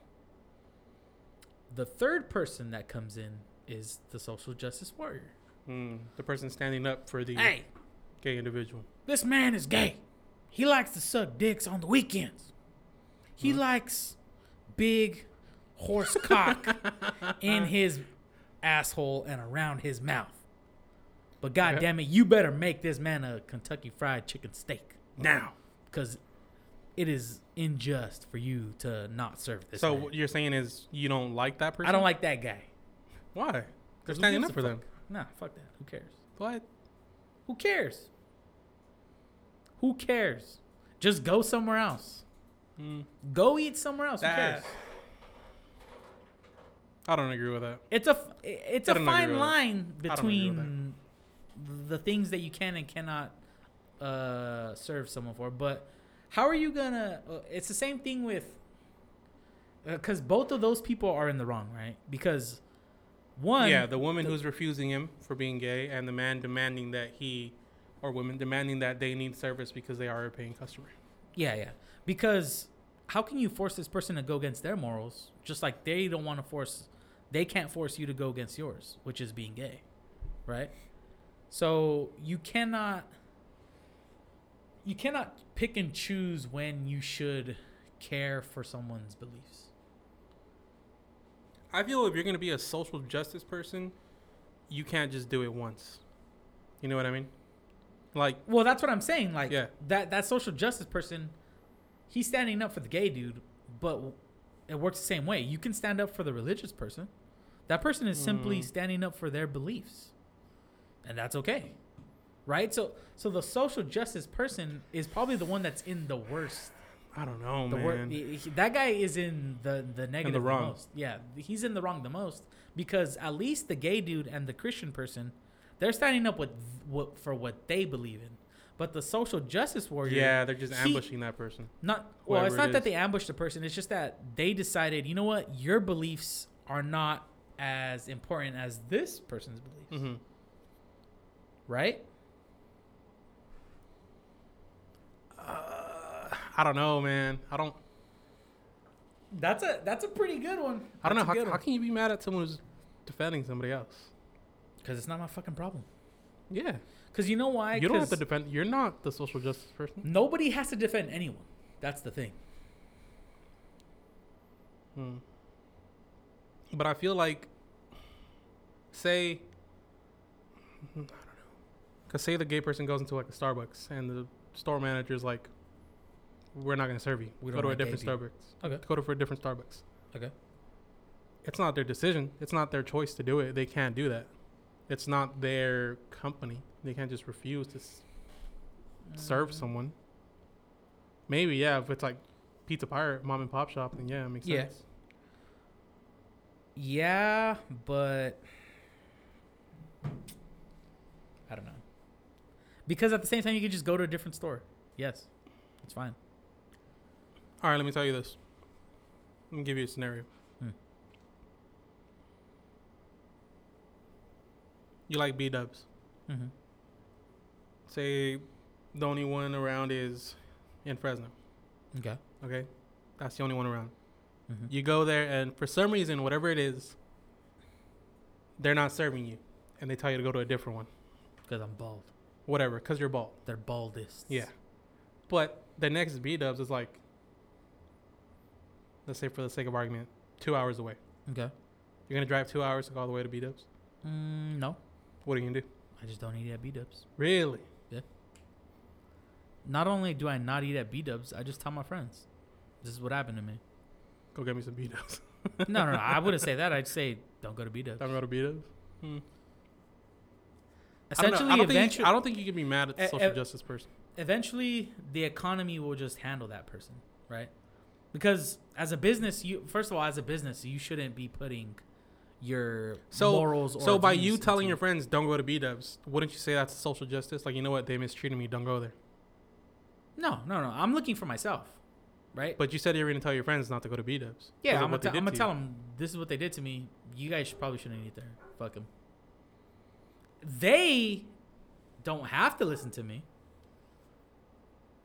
Speaker 2: the third person that comes in is the social justice warrior.
Speaker 1: Mm. The person standing up for the
Speaker 2: Hey,
Speaker 1: gay individual.
Speaker 2: this man is gay. He likes to suck dicks on the weekends. He
Speaker 1: Mhm.
Speaker 2: likes big horse cock in his asshole and around his mouth. But god damn it, you better make this man a Kentucky fried chicken steak
Speaker 1: Now.
Speaker 2: because it is unjust for you to not serve this.
Speaker 1: So
Speaker 2: man.
Speaker 1: what you're saying is you don't like that person?
Speaker 2: I don't like that guy.
Speaker 1: Why? They're standing up for them.
Speaker 2: fuck? Nah, fuck that. Who cares?
Speaker 1: What?
Speaker 2: Who cares? Who cares? Just go somewhere else.
Speaker 1: Mm.
Speaker 2: Go eat somewhere else. Who cares?
Speaker 1: I don't agree with that.
Speaker 2: It's a it's
Speaker 1: I
Speaker 2: a fine
Speaker 1: that.
Speaker 2: line
Speaker 1: I don't agree with
Speaker 2: between the things that you can and cannot uh, serve someone for. But how are you gonna? Uh, it's the same thing with. Because both of those people are in the wrong, right? Because one,
Speaker 1: yeah, the woman
Speaker 2: the-
Speaker 1: who's refusing him for being gay, and the man demanding that he, or women demanding that they need service because they are a paying customer.
Speaker 2: Yeah, yeah. Because how can you force this person to go against their morals just like they don't want to force they can't force you to go against yours, which is being gay. Right? So you cannot you cannot pick and choose when you should care for someone's beliefs.
Speaker 1: I feel if you're gonna be a social justice person, you can't just do it once. You know what I mean? Like,
Speaker 2: Well, that's what I'm saying. Like
Speaker 1: Yeah.
Speaker 2: that that social justice person, he's standing up for the gay dude, but it works the same way. You can stand up for the religious person. That person is simply
Speaker 1: Mm.
Speaker 2: standing up for their beliefs, and that's okay, right? So, so the social justice person is probably the one that's in the worst.
Speaker 1: I don't know,
Speaker 2: The
Speaker 1: man.
Speaker 2: wor- that guy is in the the negative the
Speaker 1: wrong.
Speaker 2: most. Yeah, he's in the wrong the most because at least the gay dude and the Christian person, they're standing up with what for what they believe in. But the social justice warrior,
Speaker 1: yeah, they're just
Speaker 2: he-
Speaker 1: ambushing that person.
Speaker 2: not well. It's not
Speaker 1: it
Speaker 2: that they ambushed the person. It's just that they decided, you know what, your beliefs are not as important as this person's beliefs,
Speaker 1: hmm
Speaker 2: right?
Speaker 1: Uh, I don't know, man. I don't.
Speaker 2: That's a that's a pretty good one.
Speaker 1: I don't know. How, how can you be mad at someone who's defending somebody else?
Speaker 2: Because it's not my fucking problem.
Speaker 1: Yeah,
Speaker 2: Because you know why?
Speaker 1: you don't have to defend. You're not the social justice person.
Speaker 2: Nobody has to defend anyone. That's the thing.
Speaker 1: Hmm. But I feel like, say, I don't know, because say the gay person goes into like a Starbucks and the store manager's like, "We're not gonna serve you.
Speaker 2: We
Speaker 1: go to a different
Speaker 2: people."
Speaker 1: Starbucks.
Speaker 2: Okay.
Speaker 1: Go to for a different Starbucks."
Speaker 2: Okay.
Speaker 1: It's not their decision. It's not their choice to do it. They can't do that. It's not their company. They can't just refuse to s- serve
Speaker 2: Mm.
Speaker 1: someone. Maybe yeah, if it's like Pizza Pirate, mom and pop shop, then yeah, it makes
Speaker 2: Yeah.
Speaker 1: sense.
Speaker 2: Yeah, but I don't know. Because at the same time, you could just go to a different store. Yes, it's fine.
Speaker 1: All right, let me tell you this. Let me give you a scenario.
Speaker 2: Hmm.
Speaker 1: You like B dubs.
Speaker 2: Mm-hmm.
Speaker 1: Say the only one around is in Fresno.
Speaker 2: Okay.
Speaker 1: Okay? That's the only one around.
Speaker 2: Mm-hmm.
Speaker 1: You go there, and for some reason, whatever it is, they're not serving you. And they tell you to go to a different one.
Speaker 2: Because I'm bald.
Speaker 1: Whatever, because you're bald.
Speaker 2: They're baldest.
Speaker 1: Yeah. But the next B dubs is like, let's say for the sake of argument, two hours away.
Speaker 2: Okay.
Speaker 1: You're gonna drive two hours to go all the way to B Dubs.
Speaker 2: Mm, no,
Speaker 1: What are you gonna do?
Speaker 2: I just don't eat at B Dubs.
Speaker 1: Really? Yeah.
Speaker 2: Not only do I not eat at B Dubs, I just tell my friends, "This is what happened to me."
Speaker 1: Go get me some B Dubs.
Speaker 2: no, no, no. I wouldn't say that. I'd say, "Don't go to B Dubs."
Speaker 1: Don't go to B Dubs. Hmm. I don't.
Speaker 2: Essentially,
Speaker 1: I don't, think
Speaker 2: eventually,
Speaker 1: you, I don't think you can be mad at the social justice person.
Speaker 2: eventually the economy will just handle that person, right? Because as a business, you first of all, as a business, you shouldn't be putting your
Speaker 1: So-
Speaker 2: morals. Or
Speaker 1: So by you telling your friends don't go to B Dubs, wouldn't you say that's social justice? Like you know what they mistreated me, don't go there.
Speaker 2: no, no, no, I'm looking for myself, right?
Speaker 1: But you said you were gonna tell your friends not to go to B Dubs.
Speaker 2: yeah, I'm gonna, t- I'm gonna tell them this is what they did to me. You guys should, probably shouldn't eat there. Fuck them. They don't have to listen to me,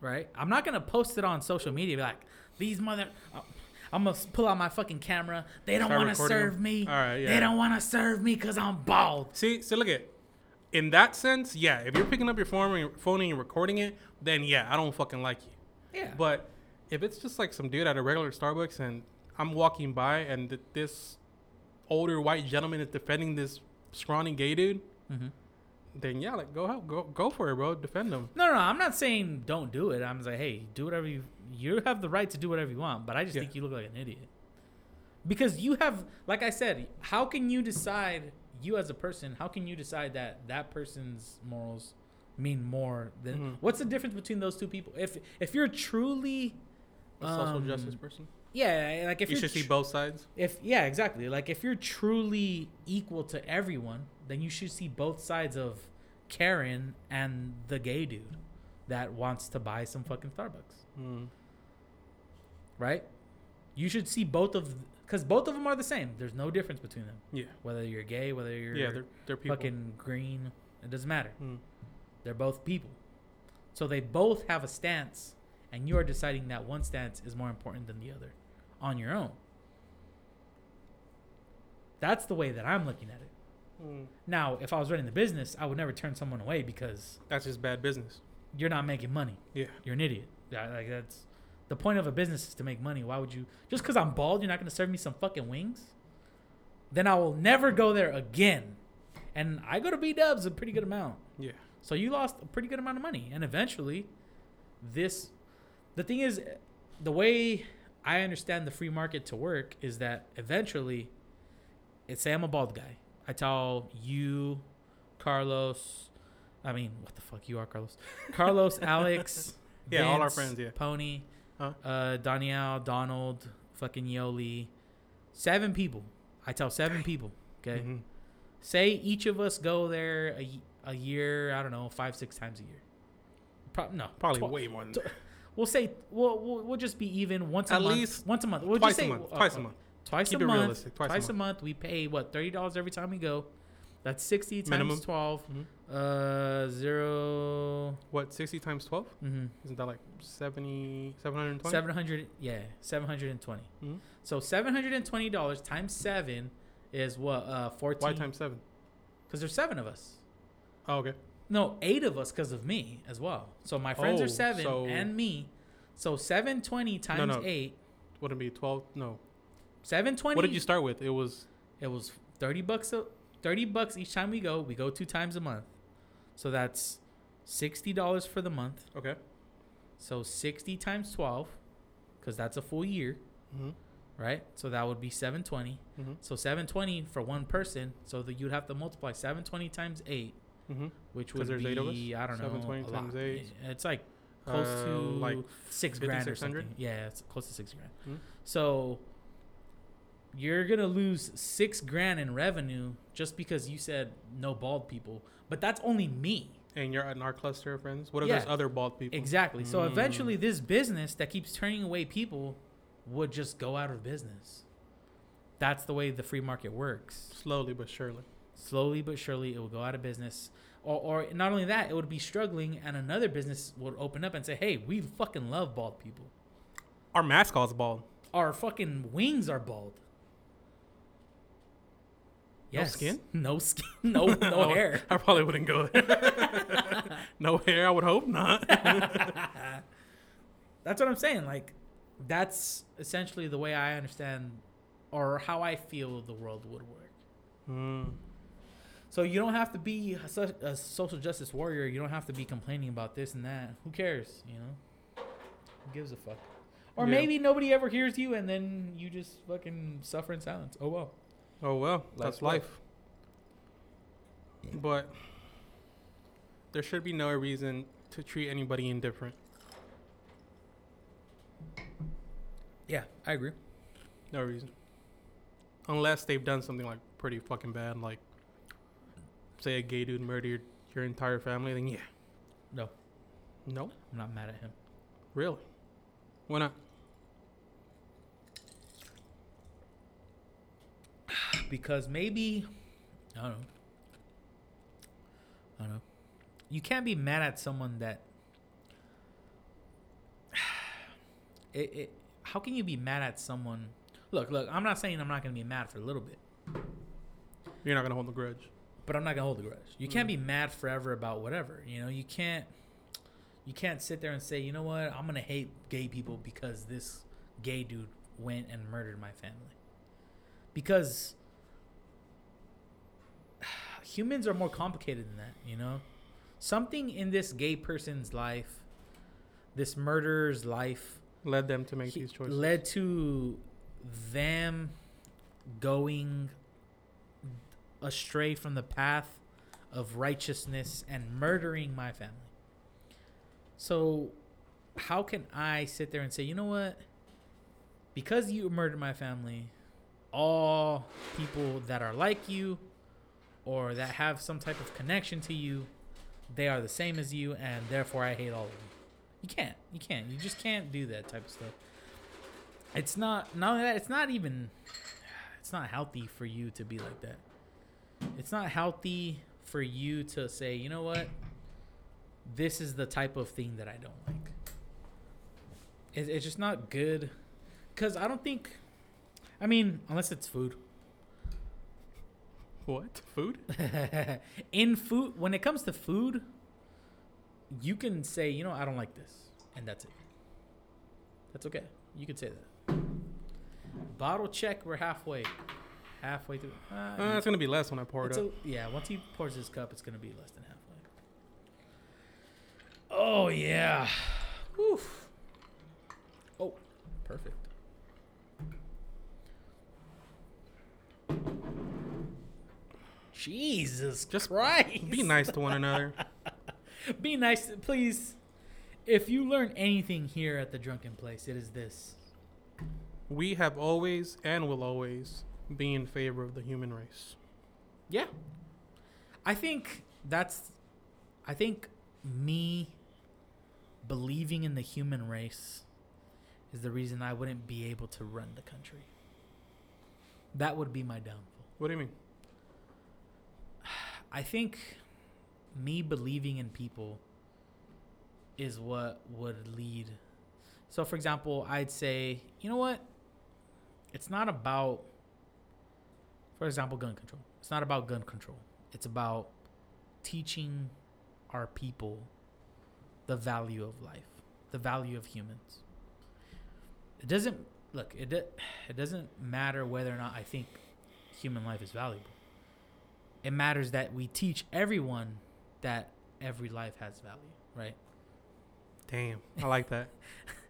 Speaker 2: right? I'm not gonna post it on social media. Be like these mother. I'm gonna pull out my fucking camera. They don't want to serve
Speaker 1: them?
Speaker 2: me.
Speaker 1: All right, yeah.
Speaker 2: They don't want to serve me because I'm bald.
Speaker 1: See, so look at, in that sense, yeah. If you're picking up your phone and, phone and you're recording it, then yeah, I don't fucking like you.
Speaker 2: Yeah.
Speaker 1: But if it's just like some dude at a regular Starbucks and I'm walking by and th- this older white gentleman is defending this scrawny gay dude,
Speaker 2: Mhm.
Speaker 1: then yeah, like go help, go go for it, bro. Defend them.
Speaker 2: No, no, no, I'm not saying don't do it. I'm just like, hey, do whatever you you have the right to do whatever you want, but I just
Speaker 1: Yeah.
Speaker 2: think you look like an idiot. Because you have like I said, how can you decide you as a person, how can you decide that that person's morals mean more than
Speaker 1: Mhm.
Speaker 2: What's the difference between those two people? If if you're truly
Speaker 1: A social
Speaker 2: um,
Speaker 1: justice person.
Speaker 2: Yeah, like if
Speaker 1: you should see both sides.
Speaker 2: if yeah, exactly. Like if you're truly equal to everyone, then you should see both sides of Karen and the gay dude that wants to buy some fucking Starbucks.
Speaker 1: Mm.
Speaker 2: right? You should see both of because both of them are the same. There's no difference between them.
Speaker 1: Yeah.
Speaker 2: Whether you're gay, whether you're
Speaker 1: Yeah, they're they're people.
Speaker 2: fucking green, it doesn't matter.
Speaker 1: Mm.
Speaker 2: They're both people. So they both have a stance, and you are deciding that one stance is more important than the other on your own. That's the way that I'm looking at it.
Speaker 1: Mm.
Speaker 2: Now, if I was running the business, I would never turn someone away because
Speaker 1: That's just bad business.
Speaker 2: you're not making money.
Speaker 1: Yeah.
Speaker 2: You're an idiot. Yeah, like that's the point of a business is to make money. Why would you just because I'm bald, you're not gonna serve me some fucking wings? Then I will never go there again. And I go to B Dubs a pretty good amount.
Speaker 1: Yeah.
Speaker 2: So you lost a pretty good amount of money. And eventually, this, the thing is, the way I understand the free market to work is that eventually, it's say I'm a bald guy. I tell you, Carlos, I mean, what the fuck, you are Carlos, Carlos, Alex,
Speaker 1: Yeah, all our friends, yeah.
Speaker 2: Pony,
Speaker 1: Huh?
Speaker 2: uh, Danielle, Donald, fucking Yoli, seven people. I tell seven people. Okay,
Speaker 1: Mhm.
Speaker 2: say each of us go there a, a year. I don't know, five six times a year. Pro- no,
Speaker 1: Probably
Speaker 2: tw-
Speaker 1: way more than
Speaker 2: tw- We'll say we'll, we'll we'll just be even once a
Speaker 1: At
Speaker 2: month.
Speaker 1: least
Speaker 2: once a month. We'll
Speaker 1: twice
Speaker 2: just
Speaker 1: a
Speaker 2: say,
Speaker 1: month.
Speaker 2: uh,
Speaker 1: Twice
Speaker 2: uh,
Speaker 1: a month.
Speaker 2: Twice
Speaker 1: Keep
Speaker 2: a month.
Speaker 1: realistic. Twice,
Speaker 2: Twice
Speaker 1: a
Speaker 2: a month. We pay what thirty dollars every time we go. That's sixty times
Speaker 1: Minimum.
Speaker 2: twelve.
Speaker 1: Mhm.
Speaker 2: Uh, zero.
Speaker 1: What, 60 times 12?
Speaker 2: Mm-hmm.
Speaker 1: Isn't that like 70, 720?
Speaker 2: Seven hundred. Yeah, seven hundred and twenty.
Speaker 1: Mhm.
Speaker 2: So seven hundred and twenty dollars times seven is what? Uh, fourteen.
Speaker 1: Why times 7?
Speaker 2: Because there's seven of us.
Speaker 1: Oh, okay.
Speaker 2: No, eight of us because of me as well. So my friends
Speaker 1: Oh,
Speaker 2: are seven
Speaker 1: so-
Speaker 2: and me. So seven twenty times
Speaker 1: no.
Speaker 2: eight.
Speaker 1: Wouldn't be 12? No.
Speaker 2: Seven twenty.
Speaker 1: What did you start with? It was
Speaker 2: It was thirty bucks. A, thirty bucks each time we go. We go two times a month. So that's sixty dollars for the month.
Speaker 1: okay.
Speaker 2: So sixty times twelve, because that's a full year,
Speaker 1: Mm-hmm.
Speaker 2: right? So that would be seven twenty.
Speaker 1: Mm-hmm.
Speaker 2: So seven twenty for one person. So that you'd have to multiply seven twenty times eight,
Speaker 1: Mm-hmm.
Speaker 2: which would
Speaker 1: there's
Speaker 2: be
Speaker 1: eight of us?
Speaker 2: I don't know
Speaker 1: 720 times
Speaker 2: lot.
Speaker 1: eight.
Speaker 2: It's like close to
Speaker 1: Uh, like
Speaker 2: six
Speaker 1: 50,
Speaker 2: grand or something. Yeah, it's close to six grand.
Speaker 1: Mhm.
Speaker 2: So you're gonna lose six grand in revenue just because you said no bald people, but that's only me.
Speaker 1: And you're in our cluster of friends. What if
Speaker 2: Yeah.
Speaker 1: there's other bald people?
Speaker 2: Exactly. So
Speaker 1: Mm.
Speaker 2: eventually, this business that keeps turning away people would just go out of business. That's the way the free market works.
Speaker 1: Slowly but surely.
Speaker 2: Slowly but surely, it will go out of business. Or, or not only that, it would be struggling, and another business would open up and say, "Hey, we fucking love bald people.
Speaker 1: Our mascot's bald.
Speaker 2: Our fucking wings are bald."
Speaker 1: No skin?
Speaker 2: No skin. No no hair.
Speaker 1: I probably wouldn't go there. no hair. I would hope not.
Speaker 2: that's what I'm saying. Like, that's essentially the way I understand or how I feel the world would work.
Speaker 1: mm.
Speaker 2: So you don't have to be a, a social justice warrior. You don't have to be complaining about this and that. Who cares? You know, who gives a fuck? Or
Speaker 1: Yeah.
Speaker 2: maybe nobody ever hears you, and then you just fucking suffer in silence. Oh well.
Speaker 1: Oh well, that's
Speaker 2: Life's
Speaker 1: life. But there should be no reason to treat anybody indifferent.
Speaker 2: Yeah, I agree.
Speaker 1: No reason. Unless they've done something like pretty fucking bad, like say a gay dude murdered your entire family, then yeah.
Speaker 2: No,
Speaker 1: No?
Speaker 2: I'm not mad at him.
Speaker 1: Really? Why not?
Speaker 2: Because maybe I don't know. I don't know. You can't be mad at someone that. It, it, how can you be mad at someone? Look, look. I'm not saying I'm not gonna be mad for a little bit,
Speaker 1: You're not gonna hold the grudge.
Speaker 2: but I'm not gonna hold the grudge. You can't
Speaker 1: Mm.
Speaker 2: be mad forever about whatever. You know, you can't. You can't sit there and say, you know what, I'm gonna hate gay people because this gay dude went and murdered my family. Because humans are more complicated than that, you know? Something in this gay person's life, this murderer's life,
Speaker 1: Led them to make
Speaker 2: he-
Speaker 1: these choices.
Speaker 2: led to them going astray from the path of righteousness and murdering my family. So, how can I sit there and say, you know what? Because you murdered my family, all people that are like you or that have some type of connection to you, they are the same as you, and therefore I hate all of you. You can't. You can't. You just can't do that type of stuff. It's not. Not that. It's not even. It's not healthy for you to be like that. It's not healthy for you to say, you know what? This is the type of thing that I don't like. It, it's just not good. Cause I don't think. I mean, unless it's food.
Speaker 1: What? Food?
Speaker 2: in food when it comes to food you can say you know i don't like this and that's it. That's okay. You can say that. Bottle check we're halfway halfway through. Uh,
Speaker 1: Uh, it's gonna be less when I pour it up.
Speaker 2: a- yeah once he pours his cup it's gonna be less than halfway. Oh yeah. Oof. oh perfect Jesus
Speaker 1: Just
Speaker 2: Christ.
Speaker 1: Be nice to one another.
Speaker 2: Be nice, please. If you learn anything here at the Drunken Place, it is this.
Speaker 1: We have always and will always be in favor of the human race.
Speaker 2: Yeah. I think that's. I think me believing in the human race is the reason I wouldn't be able to run the country. That would be my downfall.
Speaker 1: What do you mean?
Speaker 2: I think me believing in people is what would lead. So, for example, I'd say, you know what? It's not about, for example, gun control. It's not about gun control. It's about teaching our people the value of life, the value of humans. It doesn't look. It it doesn't matter whether or not I think human life is valuable it matters that we teach everyone that every life has value, right?
Speaker 1: Damn, I like that.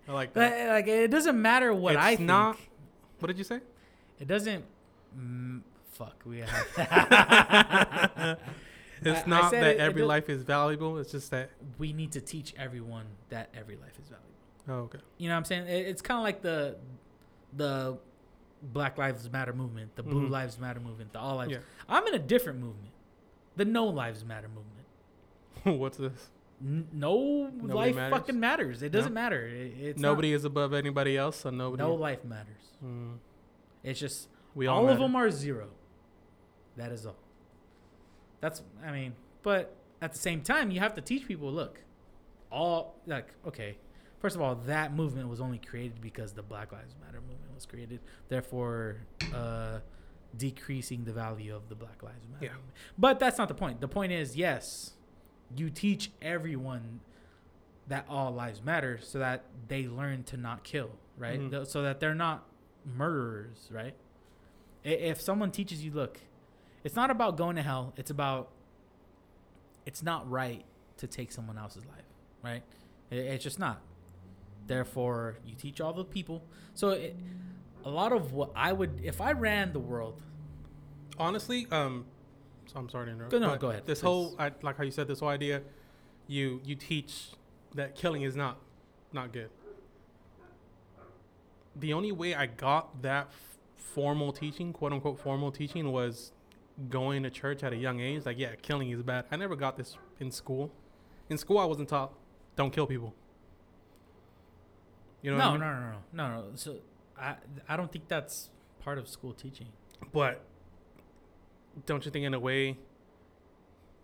Speaker 1: I like that.
Speaker 2: like it doesn't matter what
Speaker 1: It's
Speaker 2: I think.
Speaker 1: It's not- What did you say?
Speaker 2: It doesn't. Mm, fuck, we have.
Speaker 1: It's
Speaker 2: I- I
Speaker 1: not
Speaker 2: said
Speaker 1: that
Speaker 2: it- it
Speaker 1: every
Speaker 2: do-
Speaker 1: life is valuable. It's just that.
Speaker 2: we need to teach everyone that every life is valuable.
Speaker 1: Oh, okay.
Speaker 2: You know what I'm saying? It, it's kind of like the the Black Lives Matter movement, the Blue
Speaker 1: Mhm.
Speaker 2: Lives Matter movement, the All Lives.
Speaker 1: Yeah.
Speaker 2: I'm in a different movement, the No Lives Matter movement.
Speaker 1: What's this?
Speaker 2: N- no
Speaker 1: Nobody
Speaker 2: life
Speaker 1: matters?
Speaker 2: fucking matters. It doesn't matter. It, it's
Speaker 1: nobody is above anybody else, so nobody.
Speaker 2: no life matters.
Speaker 1: Mm,
Speaker 2: It's just
Speaker 1: we all,
Speaker 2: all, of them are zero. That is all. That's I mean, but at the same time, you have to teach people. Look, all like okay. First of all, that movement was only created because the Black Lives Matter movement was created. Therefore, uh, decreasing the value of the Black Lives Matter.
Speaker 1: Yeah.
Speaker 2: movement. But that's not the point. The point is, yes, you teach everyone that all lives matter, so that they learn to not kill, right?
Speaker 1: Mhm.
Speaker 2: So that they're not murderers, right? If someone teaches you, look, it's not about going to hell. It's about it's not right to take someone else's life, right? It, it's just not. Therefore, you teach all the people. So, it, a lot of what I would, if I ran the world,
Speaker 1: Honestly, um, so I'm sorry to interrupt.
Speaker 2: Go- no, go ahead,
Speaker 1: This
Speaker 2: please.
Speaker 1: whole, I, like how you said, this whole idea, you you teach that killing is not not good. The only way I got that f- formal teaching, quote unquote formal teaching, was going to church at a young age. Like, yeah, killing is bad. I never got this in school. In school, I wasn't taught don't kill people. You know,
Speaker 2: no,
Speaker 1: I mean?
Speaker 2: no, no, no, no, no. So, I, I don't think that's part of school teaching.
Speaker 1: But don't you think, in a way,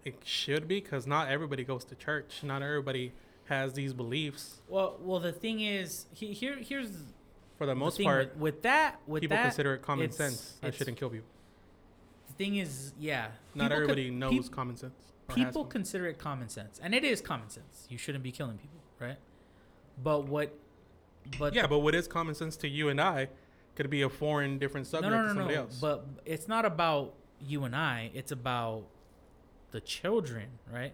Speaker 1: it should be? Because not everybody goes to church. Not everybody has these beliefs.
Speaker 2: Well, well, the thing is, he, here, here's
Speaker 1: For the most
Speaker 2: thing
Speaker 1: part,
Speaker 2: with, with that. With
Speaker 1: people
Speaker 2: that,
Speaker 1: consider it common
Speaker 2: it's-
Speaker 1: sense. I shouldn't kill people.
Speaker 2: the thing is, yeah,
Speaker 1: Not everybody knows
Speaker 2: peop-
Speaker 1: common sense.
Speaker 2: people consider it common sense, and it is common sense. You shouldn't be killing people, right? But what? But
Speaker 1: yeah, but what is common sense to you and I could be a foreign, different
Speaker 2: no,
Speaker 1: subject
Speaker 2: no,
Speaker 1: to somebody
Speaker 2: no.
Speaker 1: else.
Speaker 2: But it's not about you and I. It's about the children, right?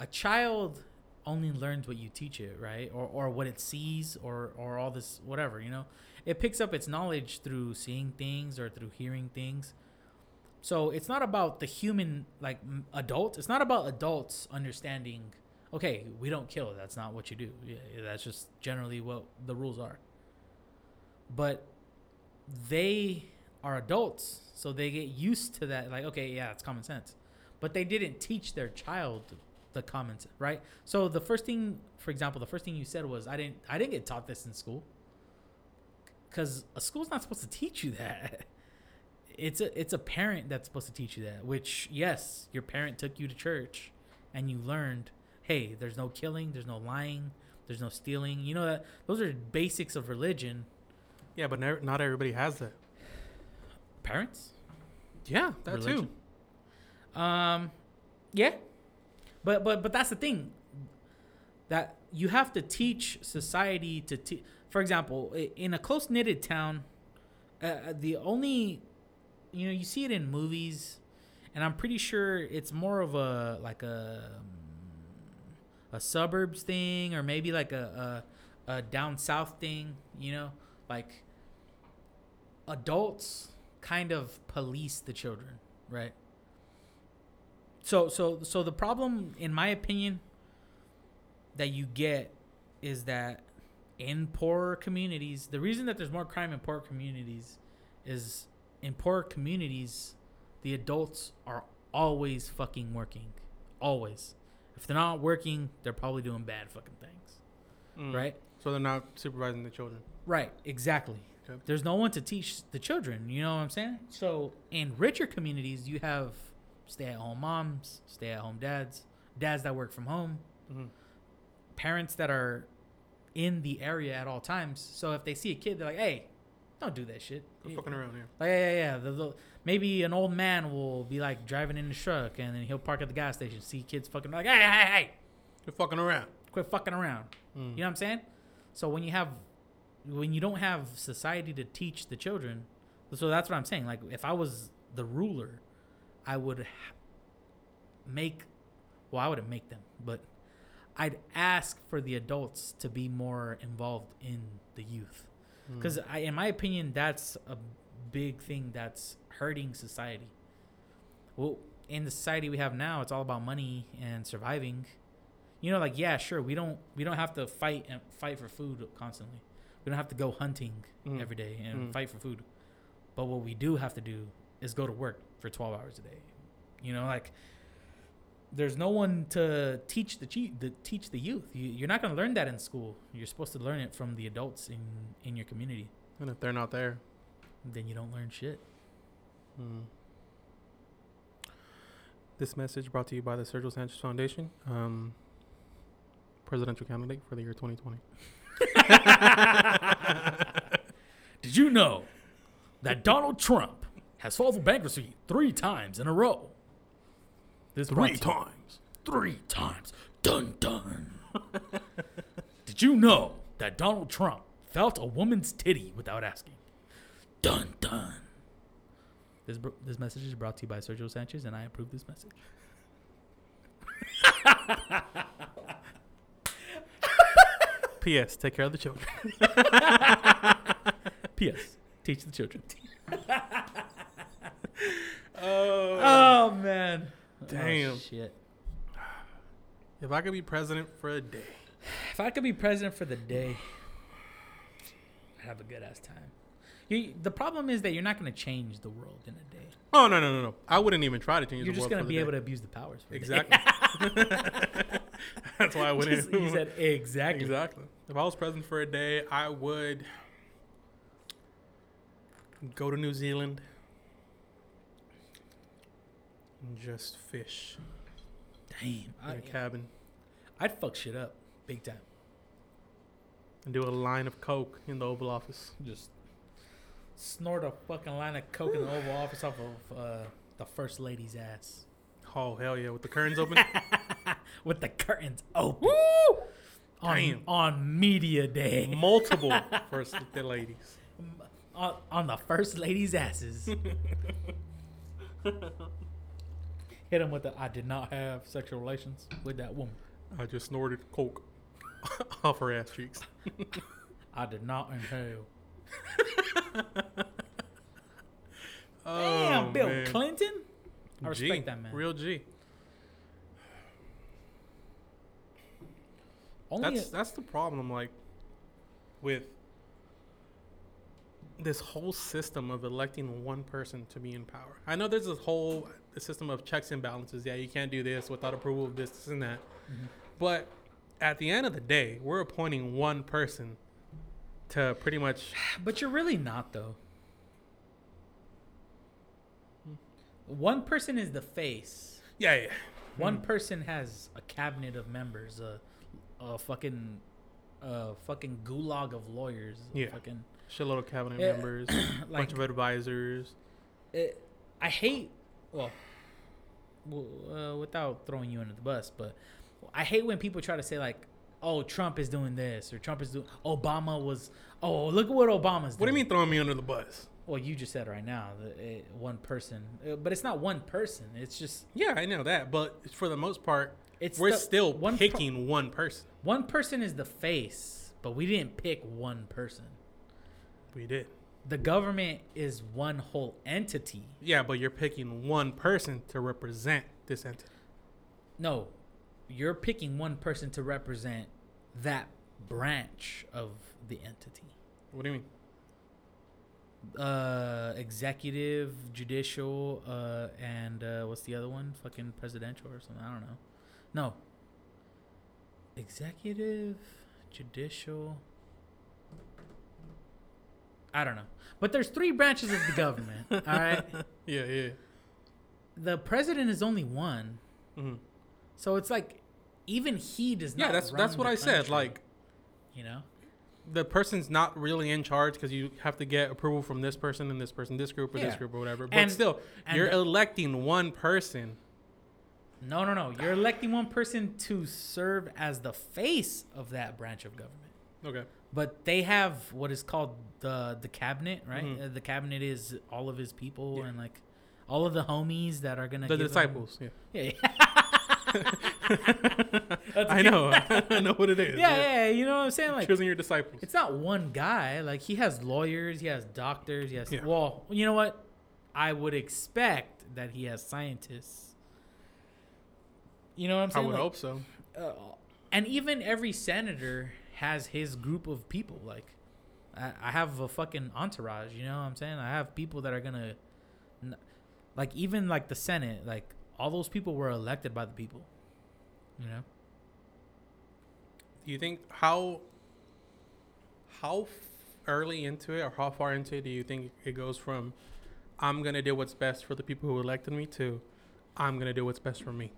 Speaker 2: A child only learns what you teach it, right? Or or what it sees, or or all this whatever, you know. It picks up its knowledge through seeing things or through hearing things. So it's not about the human like adult. It's not about adults understanding. Okay, we don't kill. That's not what you do. That's just generally what the rules are. But they are adults, so they get used to that. Like, okay, yeah, it's common sense. But they didn't teach their child the common sense, right? So the first thing, for example, the first thing you said was, "I didn't, I didn't get taught this in school," because a school's not supposed to teach you that. It's a, it's a parent that's supposed to teach you that. Which, yes, your parent took you to church, and you learned, hey, there's no killing, there's no lying, there's no stealing. You know that those are basics of religion.
Speaker 1: Yeah, but never, not everybody has that.
Speaker 2: Parents,
Speaker 1: Yeah, that
Speaker 2: Religion.
Speaker 1: too.
Speaker 2: Um, yeah, but but but that's the thing that you have to teach society to teach. For example, in a close knitted town, uh, uh, the only you know you see it in movies, and I'm pretty sure it's more of a like a um, a suburbs thing or maybe like a, a a down south thing. You know, like adults kind of police the children, right? So so so the problem in my opinion that you get is that in poorer communities, the reason that there's more crime in poor communities is in poor communities the adults are always fucking working. Always. If they're not working, they're probably doing bad fucking things.
Speaker 1: Mm.
Speaker 2: Right?
Speaker 1: So they're not supervising the children.
Speaker 2: Right, exactly.
Speaker 1: Okay.
Speaker 2: There's no one to teach the children, you know what I'm saying? So in richer communities, you have stay at home moms, stay at home dads, dads that work from home,
Speaker 1: Mhm.
Speaker 2: parents that are in the area at all times. So if they see a kid, they're like, hey, don't do that shit.
Speaker 1: They're fucking around here.
Speaker 2: Like, yeah, yeah, yeah. The, the, maybe an old man will be like driving in the truck and then he'll park at the gas station, see kids fucking like, hey, hey, hey,
Speaker 1: you're fucking around.
Speaker 2: quit fucking around.
Speaker 1: Mm.
Speaker 2: You know what I'm saying? So when you have, when you don't have society to teach the children, so that's what I'm saying. Like if I was the ruler, I would make, well, I wouldn't make them, but I'd ask for the adults to be more involved in the youth,
Speaker 1: Mm.
Speaker 2: because in my opinion, that's a big thing that's hurting society. Well, in the society we have now, it's all about money and surviving. You know like yeah sure we don't we don't have to fight and fight for food constantly. We don't have to go hunting
Speaker 1: Mm.
Speaker 2: every day and
Speaker 1: Mm.
Speaker 2: fight for food. But what we do have to do is go to work for 12 hours a day. You know like there's no one to teach the che- the teach the youth. You, you're not going to learn that in school. You're supposed to learn it from the adults in in your community.
Speaker 1: And if they're not there,
Speaker 2: then you don't learn shit
Speaker 1: Mm. This message brought to you by the Sergio Sanchez Foundation, um, presidential candidate for the year 2020.
Speaker 2: did you know that donald trump has filed for bankruptcy three times in a row this
Speaker 1: Three times.
Speaker 2: three times. Dun dun. Did you know that Donald Trump felt a woman's titty without asking? Dun dun. This br- this message is brought to you by Sergio Sanchez, and I approve this message.
Speaker 1: P.S. Take care of the children.
Speaker 2: P.S. Teach the children.
Speaker 1: Oh.
Speaker 2: Oh man.
Speaker 1: Oh, Damn.
Speaker 2: Oh, shit.
Speaker 1: If I could be president for a day,
Speaker 2: If I could be president for the day, I'd have a good ass time. You, the problem is that you're not going to change the world in a day.
Speaker 1: oh no no no no! I wouldn't even try to change
Speaker 2: You're
Speaker 1: the
Speaker 2: just
Speaker 1: world.
Speaker 2: going
Speaker 1: for
Speaker 2: to be able to abuse the powers. For a day.
Speaker 1: Exactly. That's why I wouldn't.
Speaker 2: Just- you said exactly.
Speaker 1: Exactly. If I was president for a day, I would go to New Zealand and just fish
Speaker 2: Damn.
Speaker 1: in
Speaker 2: I,
Speaker 1: a cabin
Speaker 2: I'd fuck shit up big time.
Speaker 1: and do a line of coke in the Oval Office.
Speaker 2: Just snort a fucking line of coke in the Oval Office off of uh, the first lady's ass
Speaker 1: Oh hell yeah! With the curtains open.
Speaker 2: with the curtains open on,
Speaker 1: Damn.
Speaker 2: on media day
Speaker 1: Multiple first the ladies.
Speaker 2: on, on the first lady's asses. Hit him with the I did not have sexual relations with that woman.
Speaker 1: I just snorted coke off her ass cheeks.
Speaker 2: I did not inhale.
Speaker 1: Oh,
Speaker 2: Damn, Bill
Speaker 1: man.
Speaker 2: Clinton. I
Speaker 1: G,
Speaker 2: respect that man.
Speaker 1: Real G.
Speaker 2: Only
Speaker 1: That's that's the problem. Like with this whole system of electing one person to be in power. I know there's this whole system of checks and balances. Yeah, you can't do this without approval of this, this and that.
Speaker 2: Mhm.
Speaker 1: But at the end of the day, we're appointing one person to pretty much.
Speaker 2: But you're really not though.
Speaker 1: Hmm.
Speaker 2: One person is the face.
Speaker 1: Yeah, yeah.
Speaker 2: One
Speaker 1: Mhm.
Speaker 2: person has a cabinet of members, a, a fucking, a fucking gulag of lawyers. a
Speaker 1: Yeah.
Speaker 2: Fucking,
Speaker 1: Shitload of cabinet
Speaker 2: Yeah,
Speaker 1: members,
Speaker 2: like,
Speaker 1: bunch of advisors.
Speaker 2: it, I hate. Well, well uh, without throwing you under the bus, but I hate when people try to say like, "Oh, Trump is doing this," or "Trump is doing." Obama was. Oh, look at what Obama's.
Speaker 1: What do you mean throwing me under the bus?
Speaker 2: Well, you just said right now that it, one person, uh, but it's not one person. It's just
Speaker 1: Yeah, I know that, but for the most part,
Speaker 2: it's
Speaker 1: we're
Speaker 2: the-
Speaker 1: still
Speaker 2: one per-
Speaker 1: picking one person.
Speaker 2: one person is the face, but we didn't pick one person.
Speaker 1: We did.
Speaker 2: The government is one whole entity.
Speaker 1: Yeah, but you're picking one person to represent this entity.
Speaker 2: No, you're picking one person to represent that branch of the entity.
Speaker 1: What do you mean?
Speaker 2: Uh, executive, judicial, uh, and uh, what's the other one? Fucking presidential or something. I don't know. No. Executive, judicial. I don't know. But there's three branches of the government. all right.
Speaker 1: Yeah, yeah.
Speaker 2: The president is only one.
Speaker 1: hmm
Speaker 2: So it's like even he does not
Speaker 1: Yeah, that's that's what I said. Like
Speaker 2: you know?
Speaker 1: the person's not really in charge because you have to get approval from this person and this person, this group or this group or whatever. But
Speaker 2: And-
Speaker 1: still,
Speaker 2: and
Speaker 1: you're
Speaker 2: the-
Speaker 1: electing one person.
Speaker 2: No, no, no. You're electing one person to serve as the face of that branch of government.
Speaker 1: Okay.
Speaker 2: But they have what is called the the cabinet, right?
Speaker 1: Mhm.
Speaker 2: Uh, the cabinet is all of his people
Speaker 1: Yeah.
Speaker 2: and like all of the homies that are gonna
Speaker 1: The
Speaker 2: give him-
Speaker 1: disciples. Yeah.
Speaker 2: Yeah, yeah.
Speaker 1: I know. I know what it is.
Speaker 2: yeah, yeah. You know what I'm saying? Like
Speaker 1: Choosing your disciples.
Speaker 2: it's not one guy. Like he has lawyers, he has doctors, he has.
Speaker 1: Yeah.
Speaker 2: Well, you know what? I would expect that he has scientists. You know what I'm saying?
Speaker 1: I would
Speaker 2: Like,
Speaker 1: hope so.
Speaker 2: uh, and even every senator has his group of people. Like, I, I have a fucking entourage. You know what I'm saying? I have people that are gonna, like, even like the Senate. Like, all those people were elected by the people. You know?
Speaker 1: Do you think how how early into it or how far into it do you think it goes from I'm gonna do what's best for the people who elected me to I'm gonna do what's best for me?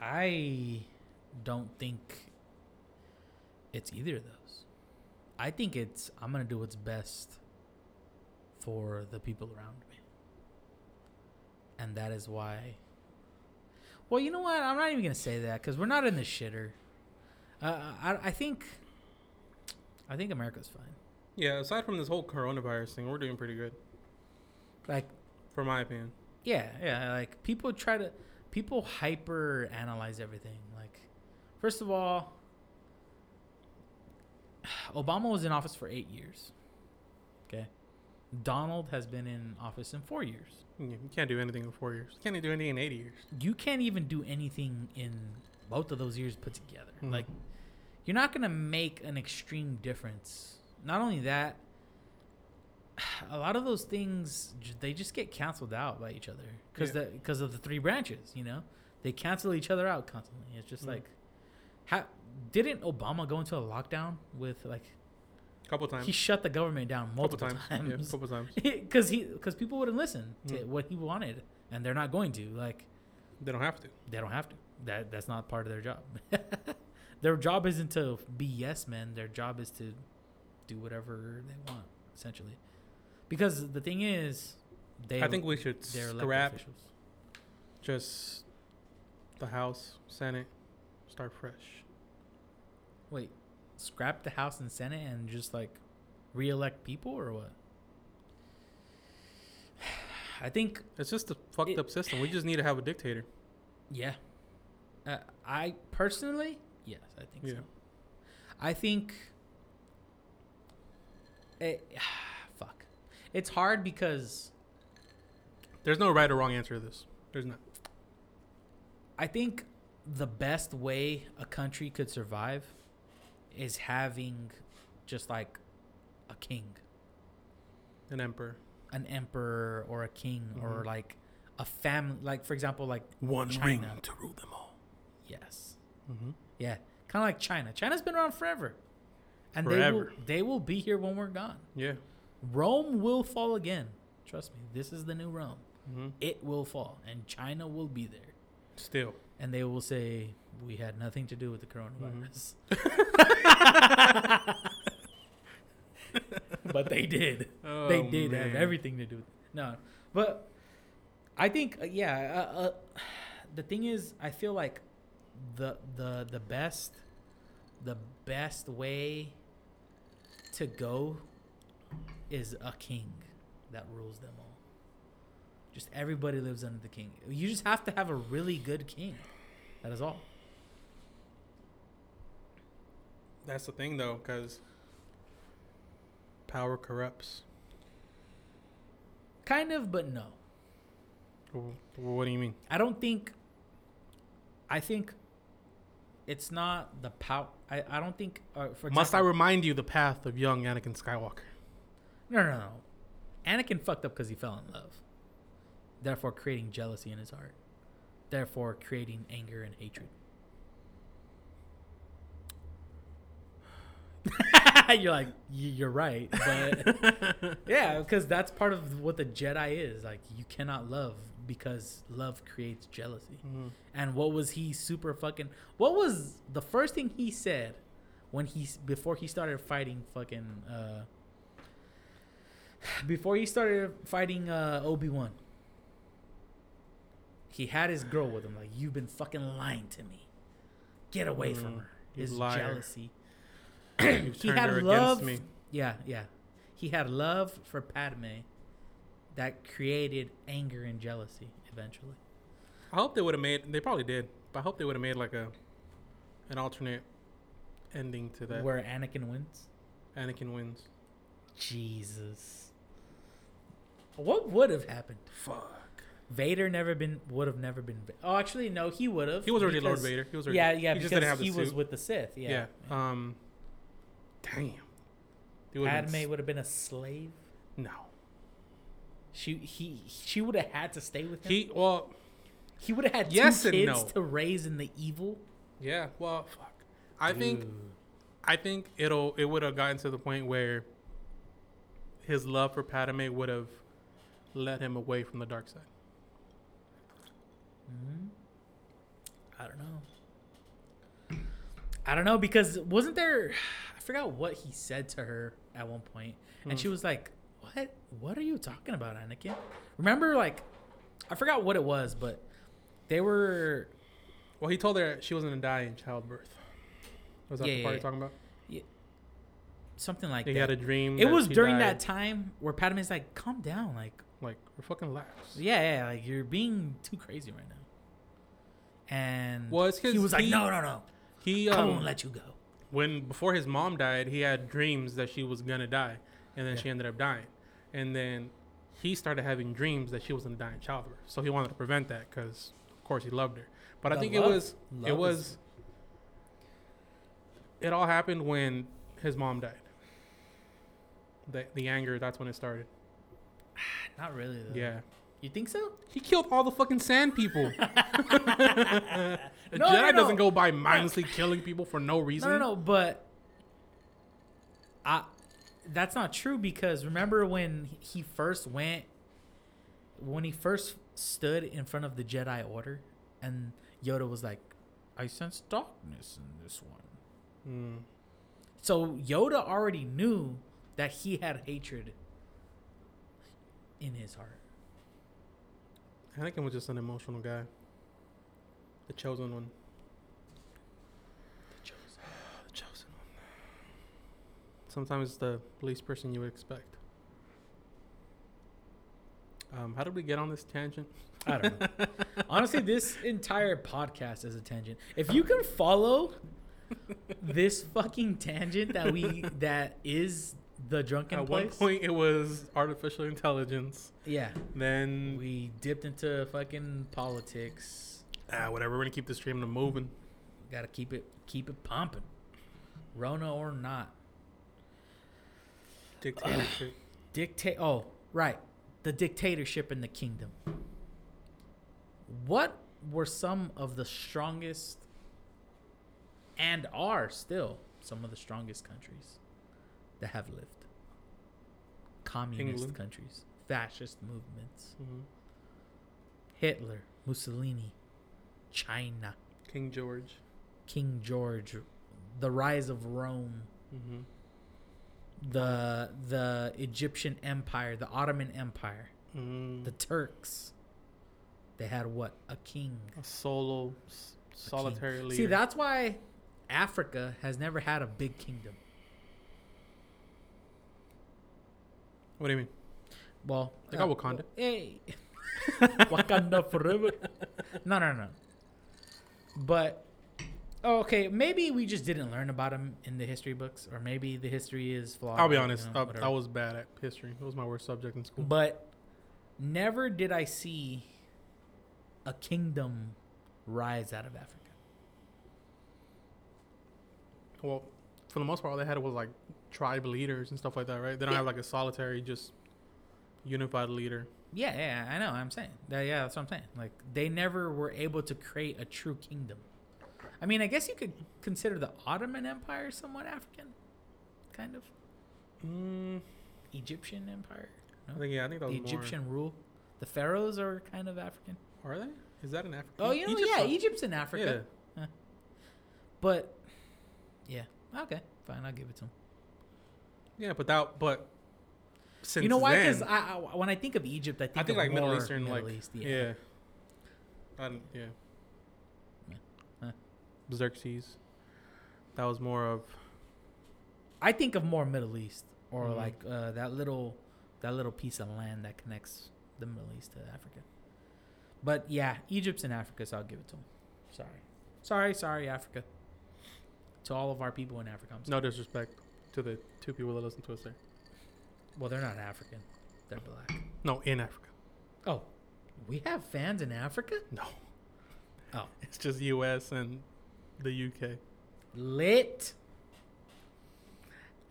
Speaker 2: I don't think it's either of those. I think it's I'm gonna do what's best for the people around me, and that is why. Well, you know what? I'm not even gonna say that because we're not in the shitter. Uh, I I think. I think America's fine.
Speaker 1: Yeah, aside from this whole coronavirus thing, we're doing pretty good,
Speaker 2: Like,
Speaker 1: for my opinion.
Speaker 2: yeah, yeah. Like people try to, people hyper analyze everything. Like, first of all, Obama was in office for eight years. Okay, Donald has been in office in four years.
Speaker 1: You can't do anything in four years. Can't do anything in eighty years.
Speaker 2: You can't even do anything in both of those years put together.
Speaker 1: Mhm.
Speaker 2: Like, you're not gonna make an extreme difference. Not only that, a lot of those things they just get canceled out by each other because
Speaker 1: Yeah.
Speaker 2: because of the three branches. You know, they cancel each other out constantly. It's just
Speaker 1: Mhm.
Speaker 2: like, how didn't Obama go into a lockdown with like
Speaker 1: couple times.
Speaker 2: he shut the government down
Speaker 1: couple
Speaker 2: multiple
Speaker 1: times. Yeah, couple times.
Speaker 2: because he because people wouldn't listen to
Speaker 1: Mm.
Speaker 2: what he wanted and they're not going to like
Speaker 1: They don't have to.
Speaker 2: they don't have to. That that's not part of their job. their job isn't to be yes men. Their job is to do whatever they want, essentially. Because the thing is, they
Speaker 1: I think we should scrap
Speaker 2: officials.
Speaker 1: just the House, Senate, start fresh.
Speaker 2: Wait, scrap the House and Senate and just like re-elect people or what? I think
Speaker 1: It's just a fucked
Speaker 2: It-
Speaker 1: up system. We just need to have a dictator.
Speaker 2: yeah. Uh, I personally, yes, I think
Speaker 1: Yeah.
Speaker 2: so. I think. It, fuck. It's hard because
Speaker 1: There's no right or wrong answer to this. There's not.
Speaker 2: I think the best way a country could survive is having just like a king.
Speaker 1: An emperor.
Speaker 2: an emperor or a king or
Speaker 1: Mhm.
Speaker 2: like a family. Like for example, like
Speaker 1: One
Speaker 2: China.
Speaker 1: ring to rule them all.
Speaker 2: yes,
Speaker 1: Mm-hmm.
Speaker 2: yeah, kind of like China. China's been around forever, and they will they will be here when we're gone.
Speaker 1: Yeah.
Speaker 2: Rome will fall again. Trust me, this is the new Rome.
Speaker 1: Mm-hmm.
Speaker 2: It will fall, and China will be there,
Speaker 1: Still.
Speaker 2: and they will say we had nothing to do with the coronavirus. but they did.
Speaker 1: Oh,
Speaker 2: they did have everything to do with it. no. But i think uh, yeah uh, uh, the thing is i feel like the the the best the best way to go is a king that rules them all. Just everybody lives under the king. You just have to have a really good king. That is all
Speaker 1: That's the thing, though, because power corrupts.
Speaker 2: kind of but no
Speaker 1: Wh- What do you mean?
Speaker 2: I don't think. I think it's not the power. I, I don't think. Uh, for
Speaker 1: Must I
Speaker 2: example-
Speaker 1: remind you the path of young Anakin Skywalker?
Speaker 2: No, no, no. Anakin fucked up because he fell in love. Therefore, creating jealousy in his heart. Therefore, creating anger and hatred. You're like, you're right, but yeah, because that's part of what the Jedi is. Like, you cannot love because love creates jealousy.
Speaker 1: Mhm.
Speaker 2: And what was he super fucking? What was the first thing he said when he before he started fighting fucking? uh Before he started fighting uh Obi Wan, he had his girl with him. Like you've been fucking lying to me. Get away from
Speaker 1: Mm,
Speaker 2: her. His
Speaker 1: liar.
Speaker 2: jealousy. He had
Speaker 1: her
Speaker 2: love. Yeah, yeah. He had love for Padme that created anger and jealousy eventually.
Speaker 1: I hope they would have made. They probably did, but I hope they would have made like a an alternate ending to that.
Speaker 2: Where Anakin wins.
Speaker 1: Anakin wins.
Speaker 2: Jesus. What would have happened?
Speaker 1: Fuck.
Speaker 2: Vader never been would have never been. Oh, actually, no, he would have.
Speaker 1: He was already Lord Vader. He was already.
Speaker 2: Yeah, yeah,
Speaker 1: He
Speaker 2: because
Speaker 1: didn't have the
Speaker 2: he was with the Sith. Yeah,
Speaker 1: Yeah. Um. Damn. Been
Speaker 2: Padme would have been a slave.
Speaker 1: No.
Speaker 2: She he she would have had to stay with him.
Speaker 1: He well.
Speaker 2: he would have had
Speaker 1: Yes
Speaker 2: two kids
Speaker 1: no.
Speaker 2: to raise in the evil.
Speaker 1: Yeah. Well. Fuck. I think. I think it'll. It would have gotten to the point where. His love for Padme would have led him away from the dark side.
Speaker 2: Mhm. I don't know. I don't know because wasn't there? I forgot what he said to her at one point, and
Speaker 1: Hmm.
Speaker 2: she was like, "What? What are you talking about, Anakin?" Remember, like, I forgot what it was, but they were
Speaker 1: Well, he told her she wasn't gonna die in childbirth. Was that
Speaker 2: Yeah,
Speaker 1: the part
Speaker 2: yeah.
Speaker 1: you're talking about? Yeah.
Speaker 2: Something like
Speaker 1: he
Speaker 2: that.
Speaker 1: had a dream.
Speaker 2: it was during
Speaker 1: died.
Speaker 2: that time where Padme's like, "Calm down, like,
Speaker 1: Like, we're fucking lax.
Speaker 2: yeah, yeah, like you're being too crazy right now." And
Speaker 1: Well, it's
Speaker 2: he was like, "No, no, no,
Speaker 1: He
Speaker 2: I
Speaker 1: um,
Speaker 2: won't let you go."
Speaker 1: When before his mom died, he had dreams that she was gonna die, and then
Speaker 2: Yeah.
Speaker 1: she ended up dying, and then he started having dreams that she was gonna die in childbirth. So he wanted to prevent that because, of course, he loved her. But I think
Speaker 2: love-
Speaker 1: it was it
Speaker 2: is-
Speaker 1: was it all happened when his mom died. The the anger that's when it started.
Speaker 2: Not really. Though.
Speaker 1: Yeah,
Speaker 2: You think so?
Speaker 1: he killed all the fucking sand people. the
Speaker 2: No,
Speaker 1: Jedi
Speaker 2: no, no.
Speaker 1: doesn't go by mindlessly killing people for no reason.
Speaker 2: No, no, no. But I, that's not true because remember when he first went, when he first stood in front of the Jedi Order, and Yoda was like, "I sense darkness in this one."
Speaker 1: Mm.
Speaker 2: So Yoda already knew that he had hatred in his heart.
Speaker 1: Anakin was just an emotional guy. The chosen one.
Speaker 2: The chosen.
Speaker 1: The chosen one. Sometimes it's the least person you would expect. Um, how did we get on this tangent?
Speaker 2: I don't know. Honestly, this entire podcast is a tangent. If you can follow this fucking tangent that we that is the drunken place.
Speaker 1: At one point, it was artificial intelligence.
Speaker 2: yeah,
Speaker 1: Then,
Speaker 2: we dipped into fucking politics.
Speaker 1: ah, whatever. We're gonna keep the stream moving.
Speaker 2: Got to keep it keep it pumping, Rona or not.
Speaker 1: Dictatorship.
Speaker 2: dictate. Oh, right, the dictatorship in the kingdom. What were some of the strongest, and are still some of the strongest countries that have lived? Communist
Speaker 1: England.
Speaker 2: countries, fascist movements,
Speaker 1: hmm
Speaker 2: Hitler, Mussolini, China,
Speaker 1: King George.
Speaker 2: King George, the rise of Rome.
Speaker 1: hmm
Speaker 2: the the Egyptian Empire, the Ottoman Empire,
Speaker 1: Mm.
Speaker 2: the Turks. They had what? A king.
Speaker 1: a solo, s- solitary leader.
Speaker 2: See, that's why Africa has never had a big kingdom.
Speaker 1: What do you mean?
Speaker 2: Well,
Speaker 1: They got uh, Wakanda.
Speaker 2: Hey, Wakanda forever. No, no, no. But oh, okay, maybe we just didn't learn about him in the history books, or maybe the history is flawed.
Speaker 1: I'll be
Speaker 2: you
Speaker 1: honest.
Speaker 2: know,
Speaker 1: I. I was bad at history. It was my worst subject in school.
Speaker 2: But never did I see a kingdom rise out of Africa.
Speaker 1: Well, for the most part, all they had was like tribe leaders and stuff like that, right? They don't
Speaker 2: Yeah.
Speaker 1: have like a solitary, just unified leader.
Speaker 2: Yeah, yeah, I know. I'm saying that. Yeah, that's what I'm saying. Like they never were able to create a true kingdom. I mean, I guess you could consider the Ottoman Empire somewhat African, kind of
Speaker 1: Mm,
Speaker 2: Egyptian Empire.
Speaker 1: I think yeah, I think that
Speaker 2: The Egyptian rule. The pharaohs are kind of African.
Speaker 1: Are they? Is that an Africa?
Speaker 2: Oh, you know,
Speaker 1: Egypt's
Speaker 2: yeah, Egypt's in Africa.
Speaker 1: Yeah.
Speaker 2: But yeah, okay, fine. I'll give it to him.
Speaker 1: Yeah, but that but since
Speaker 2: you know why? Because I, I, when I think of Egypt, I think,
Speaker 1: I think
Speaker 2: of
Speaker 1: like Middle Eastern,
Speaker 2: Middle
Speaker 1: like
Speaker 2: East,
Speaker 1: yeah, I don't- yeah.
Speaker 2: Yeah. Huh.
Speaker 1: Xerxes. That was more of
Speaker 2: I think of more Middle East or
Speaker 1: Mhm.
Speaker 2: like uh, that little that little piece of land that connects the Middle East to Africa. But yeah, Egypt's in Africa, so I'll give it to him. Sorry, sorry, sorry, Africa. To all of our people in Africa,
Speaker 1: no disrespect to the two people that listen to us there.
Speaker 2: Well, they're not African; they're black.
Speaker 1: No, in Africa.
Speaker 2: Oh, we have fans in Africa.
Speaker 1: No.
Speaker 2: Oh.
Speaker 1: It's just U.S. and the U.K.
Speaker 2: Lit.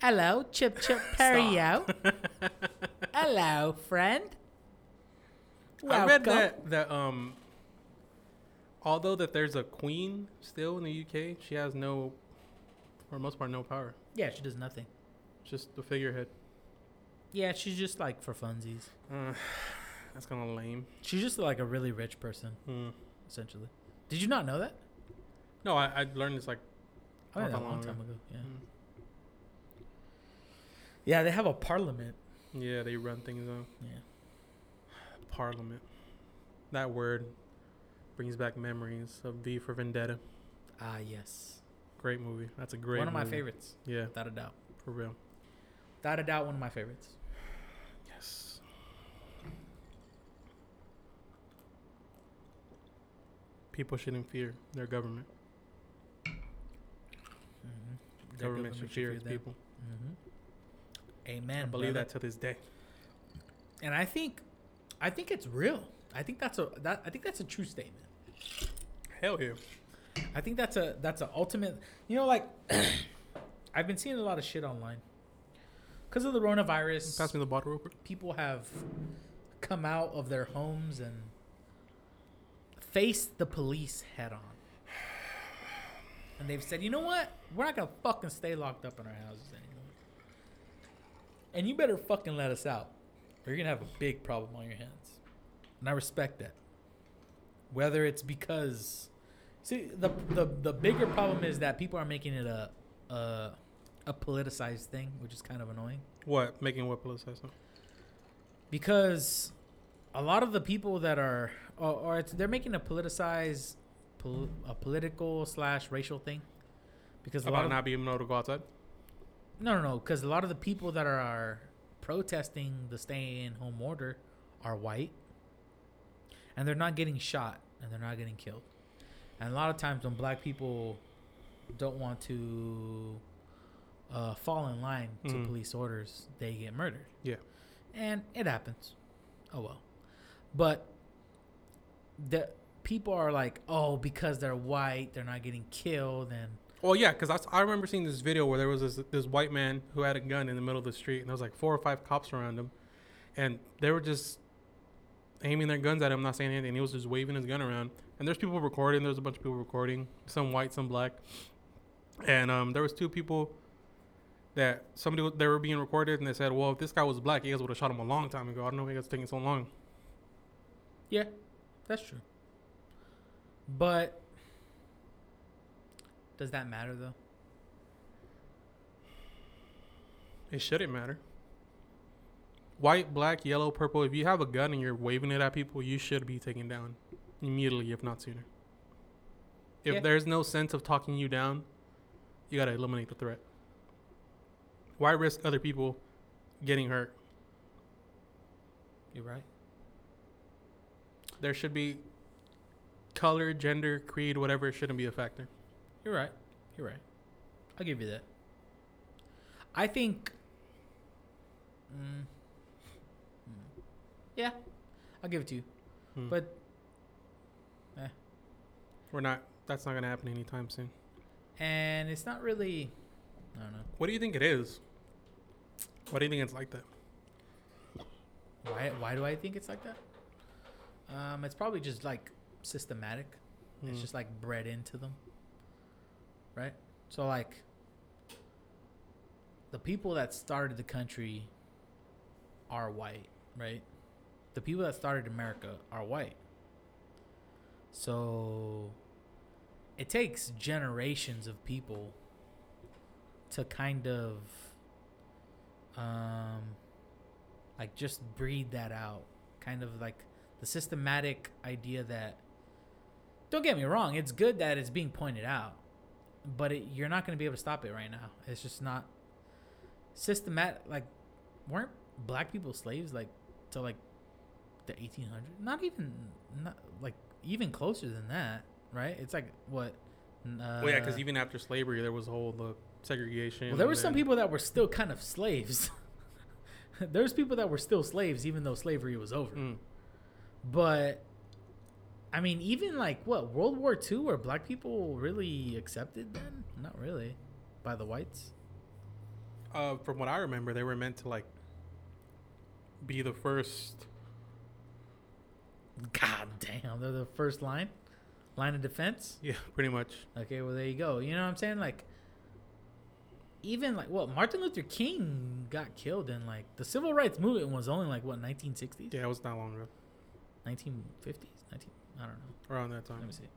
Speaker 2: Hello, chip chip Perio. Hello, friend. Welcome.
Speaker 1: I read that that um, although that there's a queen still in the U.K., she has no, for the most part, no power.
Speaker 2: Yeah, she does nothing.
Speaker 1: Just the figurehead.
Speaker 2: Yeah, she's just like for funsies.
Speaker 1: Uh, that's kind of lame.
Speaker 2: She's just like a really rich person,
Speaker 1: Hmm.
Speaker 2: essentially. Did you not know that?
Speaker 1: No, I, I learned this like
Speaker 2: I learned a long
Speaker 1: long
Speaker 2: time
Speaker 1: ago.
Speaker 2: ago. Yeah.
Speaker 1: Mm.
Speaker 2: Yeah, they have a parliament.
Speaker 1: yeah they run things on
Speaker 2: Yeah.
Speaker 1: Parliament. That word brings back memories of V for Vendetta.
Speaker 2: Ah, yes.
Speaker 1: Great movie. That's a great
Speaker 2: one of my favorites,
Speaker 1: Yeah,
Speaker 2: without a doubt.
Speaker 1: for real.
Speaker 2: Without a doubt, one of my favorites.
Speaker 1: Yes. People shouldn't fear their government.
Speaker 2: Mm-hmm.
Speaker 1: government should fear its people.
Speaker 2: Mm-hmm. Amen.
Speaker 1: I believe
Speaker 2: brother.
Speaker 1: that to this day.
Speaker 2: and I think, I think it's real. I think that's a that I think that's a true statement.
Speaker 1: Hell yeah.
Speaker 2: I think that's a that's a ultimate. You know, like I've been seeing a lot of shit online because of the coronavirus.
Speaker 1: Pass me the bottle real quick.
Speaker 2: people have come out of their homes and faced the police head on. And they've said, you know what? We're not going to fucking stay locked up in our houses anymore. And you better fucking let us out. Or you're going to have a big problem on your hands. And I respect that. Whether it's because. See, the, the, the bigger problem is that people are making it a, a, a politicized thing, which is kind of annoying
Speaker 1: What? Making what politicized?
Speaker 2: because a lot of the people that are or, or it's, they're making a politicized pol- a political slash racial thing because a lot of
Speaker 1: not being able to go outside?
Speaker 2: no no no because a lot of the people that are, are protesting the stay in home order are white and they're not getting shot and they're not getting killed and a lot of times when black people don't want to uh, fall in line to
Speaker 1: Mhm.
Speaker 2: police orders they get murdered
Speaker 1: Yeah.
Speaker 2: and it happens. Oh well. But the people are like, oh, because they're white, they're not getting killed, and
Speaker 1: Well, yeah, because I, I remember seeing this video where there was this, this white man who had a gun in the middle of the street, and there was like four or five cops around him, and they were just aiming their guns at him, not saying anything. He was just waving his gun around, and there's people recording. There's a bunch of people recording, some white, some black, and um, there was two people that somebody they were being recorded, and they said, "Well, if this guy was black, you guys would have shot him a long time ago. I don't know why you guys taking so long."
Speaker 2: Yeah, that's true. But does that matter though?
Speaker 1: It shouldn't matter. White, black, yellow, purple. If you have a gun and you're waving it at people, you should be taken down immediately, if not sooner. If
Speaker 2: Yeah.
Speaker 1: there's no sense of talking you down, you gotta eliminate the threat. Why risk other people getting hurt?
Speaker 2: You're right.
Speaker 1: There should be color, gender, creed, whatever. Shouldn't be a factor.
Speaker 2: You're right. You're right. I'll give you that. I think. Mm, mm, yeah, I'll give it to you.
Speaker 1: Hmm.
Speaker 2: But
Speaker 1: we're not. That's not gonna happen anytime soon.
Speaker 2: and it's not really. I don't know
Speaker 1: What do you think it is? Why do you think it's like that?
Speaker 2: why. Why do I think it's like that? Um, it's probably just like systematic. It's
Speaker 1: Hmm.
Speaker 2: just like bred into them. Right? So like the people that started the country are white, right? The people that started America are white. So it takes generations of people to kind of um like just breed that out. Kind of like the systematic idea that don't get me wrong, it's good that it's being pointed out, but it, you're not going to be able to stop it right now. It's just not systematic. Like, weren't black people slaves like to like the 1800s? Not even, not like even closer than that, right? It's like what? Uh,
Speaker 1: well, yeah, because even after slavery, there was a whole the segregation.
Speaker 2: well, there were some people that were still kind of slaves. There's people that were still slaves even though slavery was over.
Speaker 1: Mm.
Speaker 2: But I mean, even like what World War II, were black people really accepted then? Not really, by the whites.
Speaker 1: Uh, from what I remember, they were meant to like be the first.
Speaker 2: God damn, they're the first line, line of defense.
Speaker 1: Yeah, pretty much.
Speaker 2: Okay, well there you go. You know what I'm saying? Like, even like well, Martin Luther King got killed in like the civil rights movement was only like what 1960s,
Speaker 1: Yeah, it was not long ago.
Speaker 2: 1950s, 19. I don't know.
Speaker 1: Around that time.
Speaker 2: Let me see.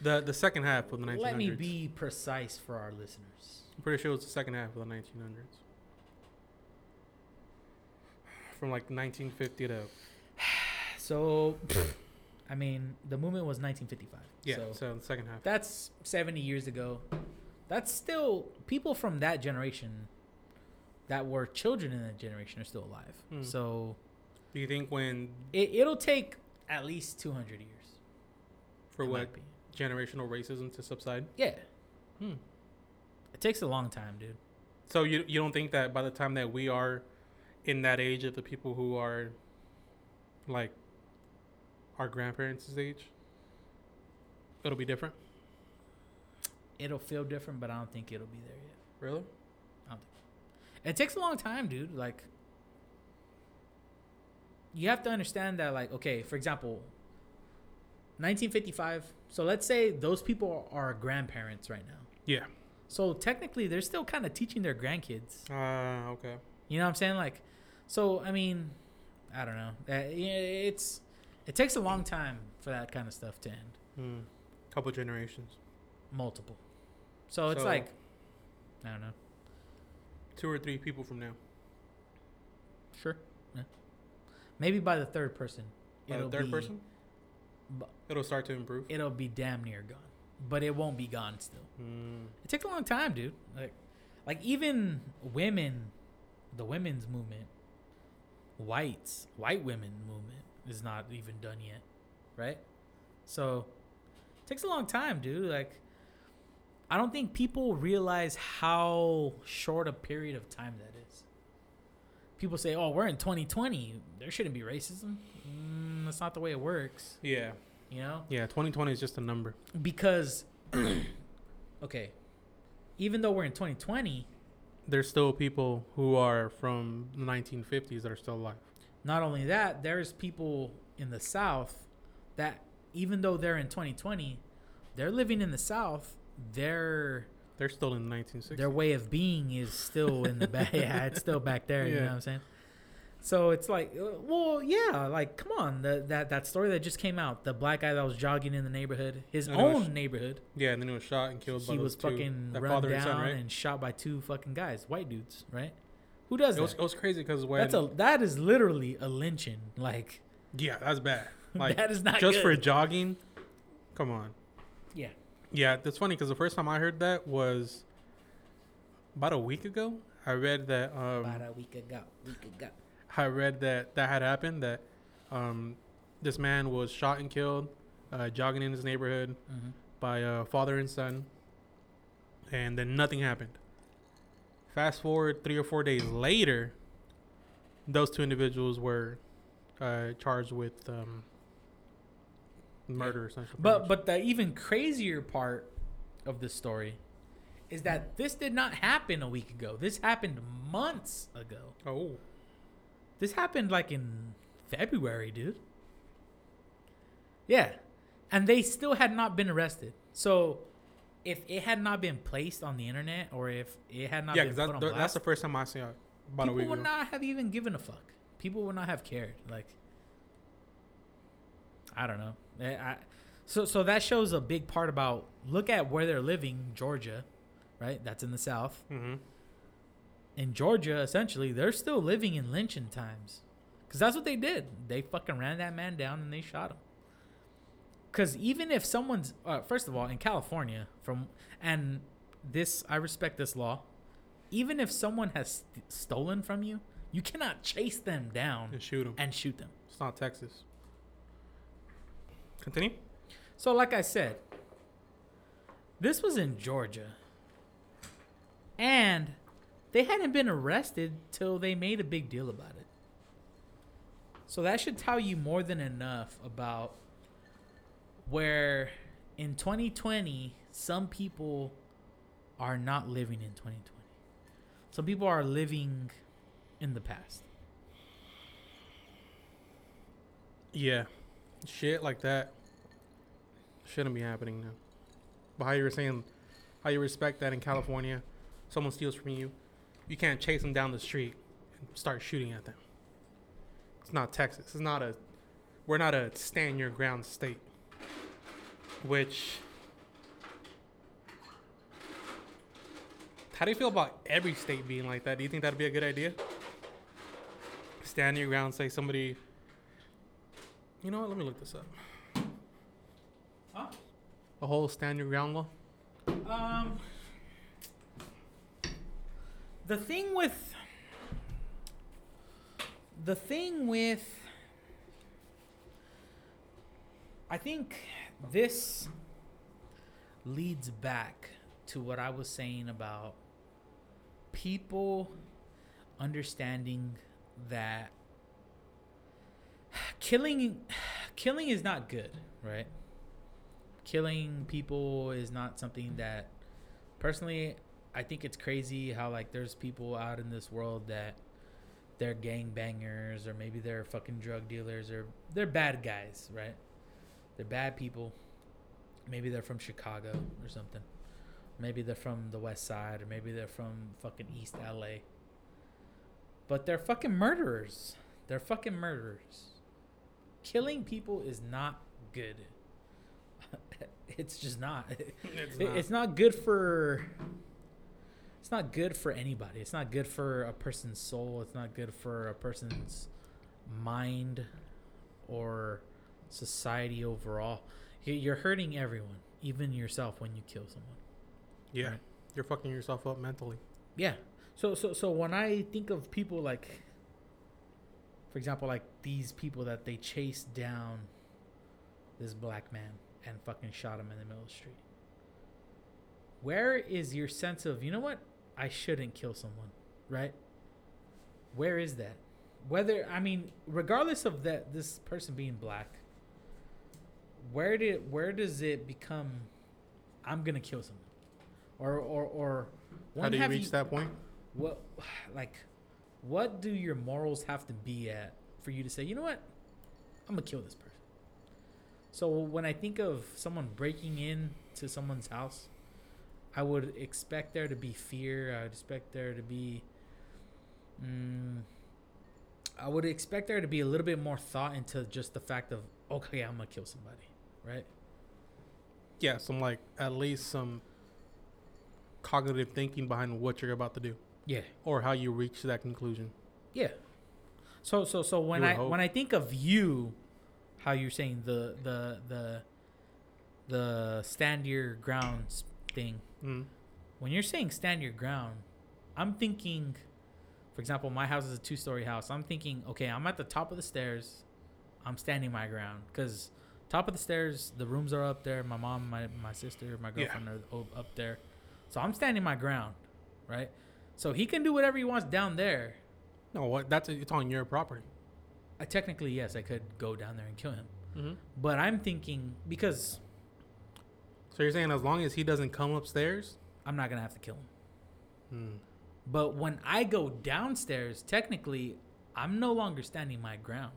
Speaker 1: The the second half of the 1900s.
Speaker 2: Let me be precise for our listeners.
Speaker 1: I'm pretty sure it was the second half of the 1900s. From like 1950 to
Speaker 2: So, I mean, the movement was 1955.
Speaker 1: yeah,
Speaker 2: So
Speaker 1: so, the second half.
Speaker 2: that's 70 years ago. That's still people from that generation that were children in that generation are still alive.
Speaker 1: Hmm.
Speaker 2: So
Speaker 1: Do you think when
Speaker 2: it, it'll take at least 200 years.
Speaker 1: for what generational racism to subside?
Speaker 2: Yeah,
Speaker 1: Hmm.
Speaker 2: it takes a long time, dude.
Speaker 1: So you you don't think that by the time that we are in that age of the people who are like our grandparents' age, it'll be different?
Speaker 2: It'll feel different, but I don't think it'll be there yet.
Speaker 1: Really? I don't think.
Speaker 2: It takes a long time, dude. Like, you have to understand that, like, okay, for example, 1955. So let's say those people are grandparents right now.
Speaker 1: Yeah.
Speaker 2: So technically, they're still kind of teaching their grandkids.
Speaker 1: Uh, okay.
Speaker 2: You know what I'm saying? Like, so I mean, I don't know. Uh, it's it takes a long time for that kind of stuff to end.
Speaker 1: Hmm. Couple generations.
Speaker 2: Multiple. So it's
Speaker 1: So-
Speaker 2: like, I don't know.
Speaker 1: Two or three people from now.
Speaker 2: Sure. Yeah. Maybe by the third person.
Speaker 1: By the third
Speaker 2: be-
Speaker 1: person,
Speaker 2: bu-
Speaker 1: it'll start to improve.
Speaker 2: it'll be damn near gone, but it won't be gone still.
Speaker 1: Hmm.
Speaker 2: It takes a long time, dude. Like, like even women, the women's movement, whites, white women movement is not even done yet, right? So, it takes a long time, dude. Like, I don't think people realize how short a period of time that is. People say, "Oh, we're in 2020. There shouldn't be racism." Mm, that's not the way it works,
Speaker 1: Yeah.
Speaker 2: you know
Speaker 1: Yeah. 2020 is just a number.
Speaker 2: because okay even though we're in 2020,
Speaker 1: There's still people who are from the 1950s that are still alive.
Speaker 2: Not only that, there's people in the South that even though they're in 2020, they're living in the South. They're
Speaker 1: They're still in the 1960s.
Speaker 2: their way of being is still in the back. yeah, it's still back there. You know what I'm saying? So it's like, uh, well, yeah, like come on, the, that that story that just came out, the black guy that was jogging in the neighborhood, his
Speaker 1: know,
Speaker 2: own
Speaker 1: sh-
Speaker 2: neighborhood,
Speaker 1: yeah, and then he was shot and killed by
Speaker 2: he was
Speaker 1: two.
Speaker 2: fucking
Speaker 1: that
Speaker 2: run down
Speaker 1: and son, right?
Speaker 2: and shot by two fucking guys, white dudes, right? Who does
Speaker 1: it was,
Speaker 2: that?
Speaker 1: it was crazy because when
Speaker 2: That's a that is literally a lynching. Like
Speaker 1: yeah, that's bad. Like
Speaker 2: that is not
Speaker 1: just for jogging. Come on.
Speaker 2: yeah.
Speaker 1: Yeah, that's funny because the first time I heard that was about a week ago. I read that um,
Speaker 2: About a week ago, week ago.
Speaker 1: I read that that had happened. That um, this man was shot and killed uh, jogging in his neighborhood
Speaker 2: hmm
Speaker 1: by a father and son, and then nothing happened. Fast forward three or four days later, those two individuals were uh, charged with um, murder, essentially.
Speaker 2: But but the even crazier part of the story is that this did not happen a week ago. This happened months ago.
Speaker 1: oh,
Speaker 2: This happened like in February, dude. Yeah. And they still had not been arrested. So if it had not been placed on the internet or if it had not
Speaker 1: yeah,
Speaker 2: been put on
Speaker 1: that's, that's the first time I saw it about
Speaker 2: people would
Speaker 1: ago.
Speaker 2: not have even given a fuck. People would not have cared. Like, I don't know. I, I, so, so that shows a big part about look at where they're living, Georgia, right? That's in the South.
Speaker 1: hmm
Speaker 2: In Georgia, essentially, they're still living in lynching times, because that's what they did. They fucking ran that man down and they shot him. Because even if someone's, uh, first of all, in California, from and this, I respect this law. Even if someone has st- stolen from you, you cannot chase them down
Speaker 1: And shoot him.
Speaker 2: and shoot them.
Speaker 1: It's not Texas. Continue.
Speaker 2: So, like I said, this was in Georgia. And they hadn't been arrested till they made a big deal about it. So, that should tell you more than enough about where in 2020, some people are not living in 2020. Some people are living in the past.
Speaker 1: Yeah, shit like that shouldn't be happening now. But how you were saying, how you respect that in California, someone steals from you, you can't chase them down the street and start shooting at them. It's not Texas. It's not a. We're not a stand your ground state. Which. How do you feel about every state being like that? Do you think that'd be a good idea? Stand your ground, say somebody you know what? Let me look this up.
Speaker 2: Huh?
Speaker 1: The whole stand your ground law.
Speaker 2: Um, the thing with the thing with I think this leads back to what I was saying about people understanding that killing killing is not good, right? Killing people is not something that personally I think it's crazy how like there's people out in this world that they're gang bangers or maybe they're fucking drug dealers or they're bad guys, right? They're bad people. Maybe they're from Chicago or something. Maybe they're from the west side or maybe they're from fucking East LA. But they're fucking murderers. They're fucking murderers. Killing people is not good. it's just not.
Speaker 1: It's
Speaker 2: It- It's not good for. It's not good for anybody. It's not good for a person's soul. It's not good for a person's mind or society overall. You- You're hurting everyone, even yourself, when you kill someone.
Speaker 1: Yeah,
Speaker 2: Right.
Speaker 1: you're fucking yourself up mentally.
Speaker 2: Yeah. So so so when I think of people like for example like these people that they chased down this black man and fucking shot him in the middle of the street. Where is your sense of, you know what? I shouldn't kill someone, right? Where is that? Whether I mean regardless of that this person being black where did where does it become I'm going to kill someone? or or or
Speaker 1: How do you reach that point?
Speaker 2: what like what do your morals have to be at for you to say you know what i'm gonna kill this person so when i think of someone breaking in to someone's house i would expect there to be fear i would expect there to be mm, i would expect there to be a little bit more thought into just the fact of okay i'm gonna kill somebody right
Speaker 1: Yeah, some like at least some cognitive thinking behind what you're about to do
Speaker 2: yeah
Speaker 1: or how you reach that conclusion.
Speaker 2: Yeah. So so so when I
Speaker 1: hope.
Speaker 2: when I think of you, how you're saying the the the the stand your grounds thing.
Speaker 1: Mm.
Speaker 2: When you're saying stand your ground, I'm thinking, for example, my house is a two story house. I'm thinking, okay, I'm at the top of the stairs. I'm standing my ground because top of the stairs, the rooms are up there. My mom, my my sister, my
Speaker 1: Yeah.
Speaker 2: girlfriend are up there. So I'm standing my ground, right? So he can do whatever he wants down there.
Speaker 1: No, what? That's it's on your property.
Speaker 2: I technically yes, I could go down there and kill him.
Speaker 1: Mm-hmm.
Speaker 2: But I'm thinking because
Speaker 1: So you're saying as long as he doesn't come upstairs,
Speaker 2: I'm not gonna have to kill him.
Speaker 1: mm.
Speaker 2: But when I go downstairs, technically, I'm no longer standing my ground.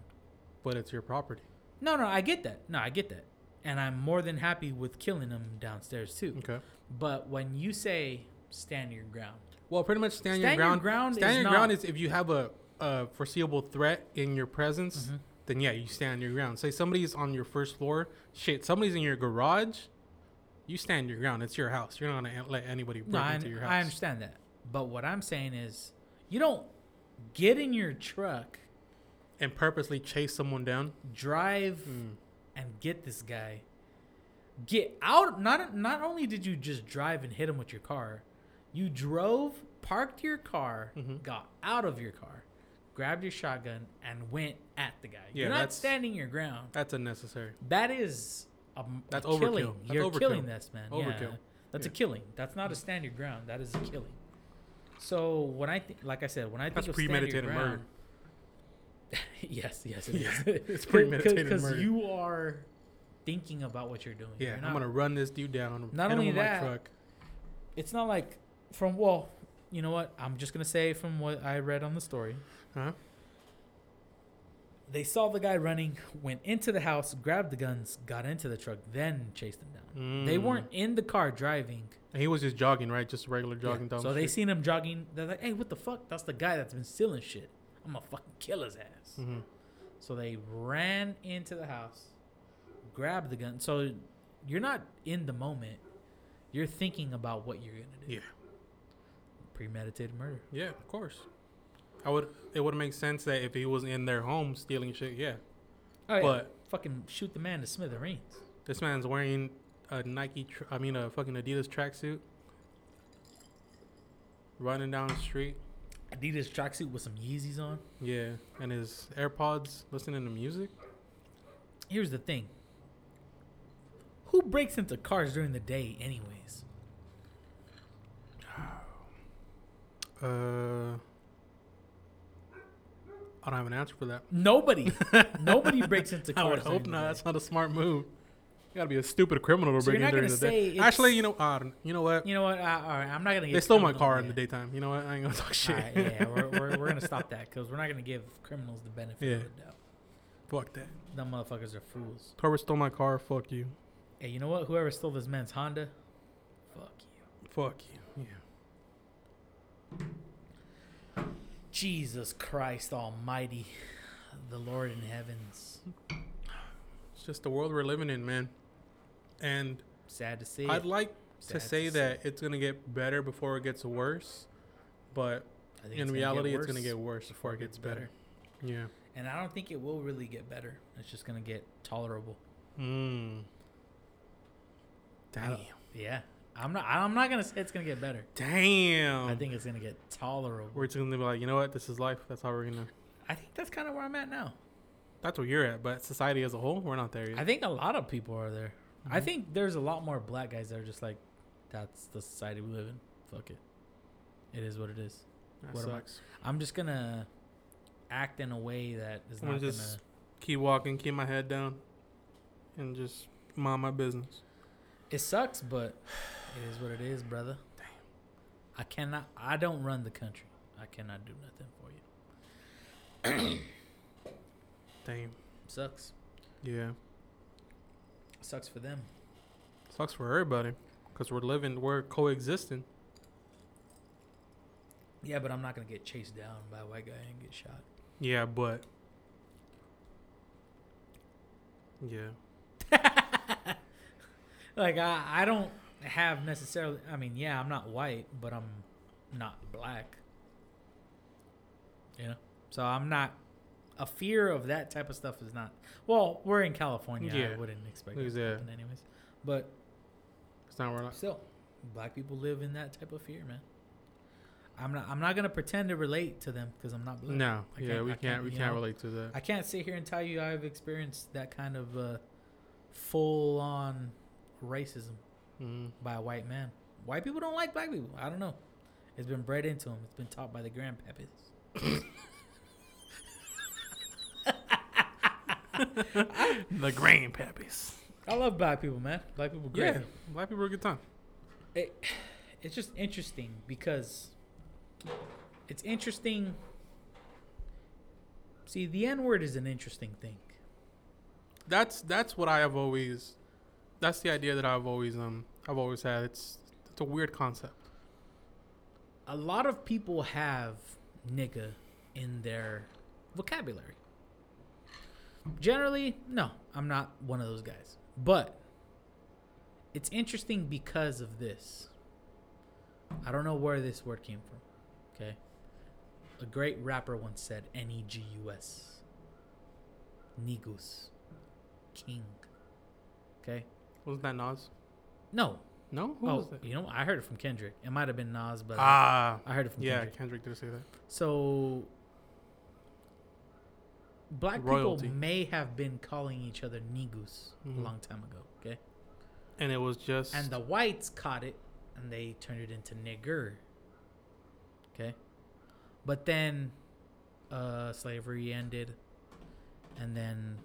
Speaker 1: but it's your property.
Speaker 2: No, no, I get that. No, I get that, and I'm more than happy with killing them downstairs too.
Speaker 1: Okay.
Speaker 2: But when you say stand your ground,
Speaker 1: Well, pretty much stand, your
Speaker 2: Stand your
Speaker 1: ground.
Speaker 2: ground
Speaker 1: stand
Speaker 2: is
Speaker 1: your
Speaker 2: not-
Speaker 1: ground is if you have a, a foreseeable threat in your presence,
Speaker 2: Mhm.
Speaker 1: then yeah, you stand your ground. Say somebody's on your first floor, shit, somebody's in your garage, you stand your ground. It's your house. You're not gonna let anybody break
Speaker 2: no, I,
Speaker 1: into your house.
Speaker 2: I understand that. But what I'm saying is, you don't get in your truck,
Speaker 1: And purposely chase someone down.
Speaker 2: drive.
Speaker 1: Mm.
Speaker 2: and get this guy. Get out! Not not only did you just drive and hit him with your car, you drove, parked your car,
Speaker 1: Mhm.
Speaker 2: got out of your car, grabbed your shotgun, and went at the guy.
Speaker 1: Yeah,
Speaker 2: You're not standing your ground.
Speaker 1: That's unnecessary.
Speaker 2: That is a, a
Speaker 1: That's
Speaker 2: killing.
Speaker 1: overkill. That's
Speaker 2: You're
Speaker 1: overkill.
Speaker 2: killing this man. Yeah,
Speaker 1: Overkill.
Speaker 2: that's
Speaker 1: Yeah.
Speaker 2: a killing. That's not a stand your ground. That is a killing. So when I think, like I said, when I think
Speaker 1: That's
Speaker 2: of stand your
Speaker 1: premeditated murder.
Speaker 2: yes, yes, it
Speaker 1: Yeah,
Speaker 2: is.
Speaker 1: it's premeditated
Speaker 2: because you are thinking about what you're doing.
Speaker 1: Yeah,
Speaker 2: You're
Speaker 1: I'm gonna run this dude down.
Speaker 2: Not only that,
Speaker 1: truck.
Speaker 2: It's not like from well, you know what? I'm just gonna say from what I read on the story.
Speaker 1: Huh?
Speaker 2: They saw the guy running, went into the house, grabbed the guns, got into the truck, then chased him down. They
Speaker 1: Mm.
Speaker 2: weren't in the car driving.
Speaker 1: And he was just jogging, right? Just regular
Speaker 2: Yeah.
Speaker 1: jogging down.
Speaker 2: So
Speaker 1: the
Speaker 2: they
Speaker 1: street.
Speaker 2: seen him jogging. They're like, "Hey, what the fuck? That's the guy that's been stealing shit. I'm gonna fucking kill his ass."
Speaker 1: Mhm.
Speaker 2: So they ran into the house, grabbed the gun. So you're not in the moment. You're thinking about what you're gonna do.
Speaker 1: Yeah.
Speaker 2: Premeditated murder.
Speaker 1: Yeah, of course. I would. It would make sense that if he was in their home stealing shit, yeah.
Speaker 2: Oh yeah.
Speaker 1: But-
Speaker 2: fucking shoot the man to smithereens.
Speaker 1: This man's wearing a Nike. Tr- I mean, a fucking Adidas tracksuit. Running down the street.
Speaker 2: Adidas tracksuit with some Yeezys on.
Speaker 1: Yeah, and his AirPods, listening to music.
Speaker 2: Here's the thing. Who breaks into cars during the day, anyways?
Speaker 1: Uh, I don't have an answer for that.
Speaker 2: Nobody. Nobody breaks into cars.
Speaker 1: I would hope not. That's not a smart move. You gotta be a stupid criminal to
Speaker 2: So
Speaker 1: break in during the day. Actually, you know, uh, you know what?
Speaker 2: You know what? Uh, all right, I'm not gonna. Get
Speaker 1: They stole my car in the daytime. You know what? I ain't gonna talk shit.
Speaker 2: Right, yeah, we're, we're, we're gonna stop that because we're not gonna give criminals the benefit
Speaker 1: Yeah.
Speaker 2: of the doubt.
Speaker 1: Fuck that.
Speaker 2: Them motherfuckers are fools.
Speaker 1: Whoever stole my car, fuck you.
Speaker 2: Hey, you know what? Whoever stole this man's Honda, fuck you.
Speaker 1: Fuck you. Yeah.
Speaker 2: Jesus Christ Almighty, the Lord in heavens.
Speaker 1: It's just the world we're living in, man. And
Speaker 2: Sad to see.
Speaker 1: I'd like
Speaker 2: Sad
Speaker 1: to say
Speaker 2: see.
Speaker 1: that it's gonna get better before it gets worse, but
Speaker 2: I think
Speaker 1: in
Speaker 2: it's gonna
Speaker 1: reality, it's gonna get worse before it gets better. Yeah.
Speaker 2: And I don't think it will really get better. It's just gonna get tolerable.
Speaker 1: Mm. Damn.
Speaker 2: Yeah, I'm not. I'm not gonna say it's gonna get better.
Speaker 1: Damn.
Speaker 2: I think it's gonna get tolerable.
Speaker 1: we're just gonna be like, you know what? This is life. That's how we're gonna.
Speaker 2: I think that's kind of where I'm at now.
Speaker 1: That's where you're at, but society as a whole, we're not there yet.
Speaker 2: I think a lot of people are there. I
Speaker 1: Mhm.
Speaker 2: think there's a lot more black guys that are just like, that's the society we live in. Fuck it. It is what it is.
Speaker 1: that
Speaker 2: what am I-
Speaker 1: sucks.
Speaker 2: I'm just gonna act in a way that is
Speaker 1: I'm
Speaker 2: not
Speaker 1: gonna
Speaker 2: gonna.
Speaker 1: Keep walking, keep my head down, and just mind my business.
Speaker 2: It sucks, but it is what it is, brother. Damn. I cannot. I don't run the country. I cannot do nothing for you.
Speaker 1: Damn.
Speaker 2: Sucks.
Speaker 1: Yeah.
Speaker 2: Sucks for them.
Speaker 1: Sucks for everybody. Because we're living, we're coexisting.
Speaker 2: Yeah, but I'm not gonna get chased down by a white guy and get shot.
Speaker 1: Yeah, but. Yeah.
Speaker 2: like I, I don't have necessarily. I mean, yeah, I'm not white, but I'm not black. You know, so I'm not. A fear of that type of stuff is not. Well, we're in California.
Speaker 1: Yeah.
Speaker 2: I wouldn't expect that
Speaker 1: Yeah.
Speaker 2: happen anyways. But
Speaker 1: It's not where
Speaker 2: still, black people live in that type of fear, man. I'm not. I'm not gonna pretend to relate to them because I'm not black.
Speaker 1: No.
Speaker 2: I
Speaker 1: Yeah,
Speaker 2: can't-
Speaker 1: we can't,
Speaker 2: can't,
Speaker 1: we can't
Speaker 2: know,
Speaker 1: relate to that.
Speaker 2: I can't sit here and tell you I've experienced that kind of uh, full on racism
Speaker 1: Mhm.
Speaker 2: by a white man. White people don't like black people. I don't know. It's been bred into them. It's been taught by the grandpappys.
Speaker 1: The grandpappies.
Speaker 2: I love black people, man. Black people, great.
Speaker 1: Yeah. Black people are a good time.
Speaker 2: It, it's just interesting because it's interesting. See, the N word is an interesting thing.
Speaker 1: That's that's what I have always. That's the idea that I've always um I've always had. It's it's a weird concept.
Speaker 2: A lot of people have nigga in their vocabulary. Generally, no, I'm not one of those guys. But it's interesting because of this. I don't know where this word came from. Okay. A great rapper once said N E G U S. Negus. King. Okay.
Speaker 1: Wasn't that Nas?
Speaker 2: No.
Speaker 1: No. Who
Speaker 2: oh, you know, I heard it from Kendrick. It might have been Nas, but
Speaker 1: Ah.
Speaker 2: I heard it from
Speaker 1: Yeah,
Speaker 2: Kendrick.
Speaker 1: Kendrick did say that.
Speaker 2: So black
Speaker 1: Royalty.
Speaker 2: people may have been calling each other nigus
Speaker 1: Mhm.
Speaker 2: a long time ago, okay?
Speaker 1: And it was just.
Speaker 2: And the whites caught it and they turned it into nigger. Okay? But then uh slavery ended and then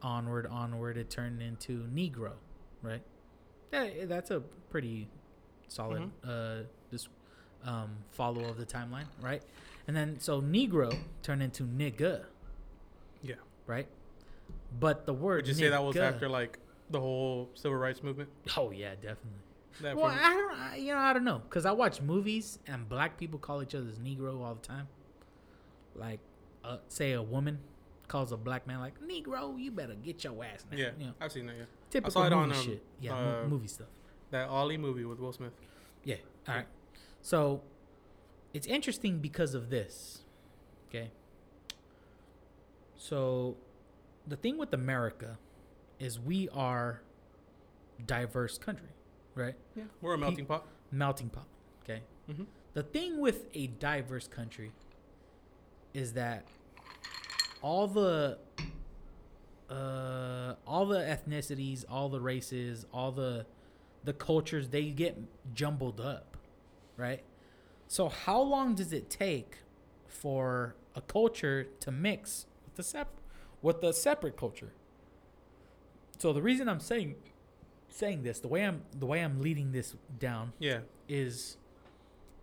Speaker 2: onward onward it turned into negro, right? That, that's a pretty solid uh this um follow of the timeline, right? And then so negro turned into nigga,
Speaker 1: yeah.
Speaker 2: Right? But the word
Speaker 1: Would you say that was after like the whole civil rights movement?
Speaker 2: Oh yeah, definitely.
Speaker 1: That
Speaker 2: Well, I don't, I, you know, I don't know, cause I watch movies and black people call each other's Negro all the time. Like, uh, say a woman calls a black man like Negro, you better get your ass now.
Speaker 1: yeah,
Speaker 2: you know,
Speaker 1: I've seen that. Yeah,
Speaker 2: typical
Speaker 1: saw it
Speaker 2: movie
Speaker 1: on, um,
Speaker 2: shit. Yeah,
Speaker 1: uh,
Speaker 2: movie stuff.
Speaker 1: that Ali movie with Will Smith.
Speaker 2: Yeah. All right. So, it's interesting because of this. Okay. So, the thing with America is we are diverse country, right?
Speaker 1: Yeah, we're a melting pot.
Speaker 2: melting pot. Okay.
Speaker 1: Mhm.
Speaker 2: The thing with a diverse country is that all the uh all the ethnicities, all the races, all the the cultures they get jumbled up, right? So how long does it take for a culture to mix with the sep- with the separate culture? So the reason I'm saying saying this, the way I'm the way I'm leading this down
Speaker 1: Yeah,
Speaker 2: is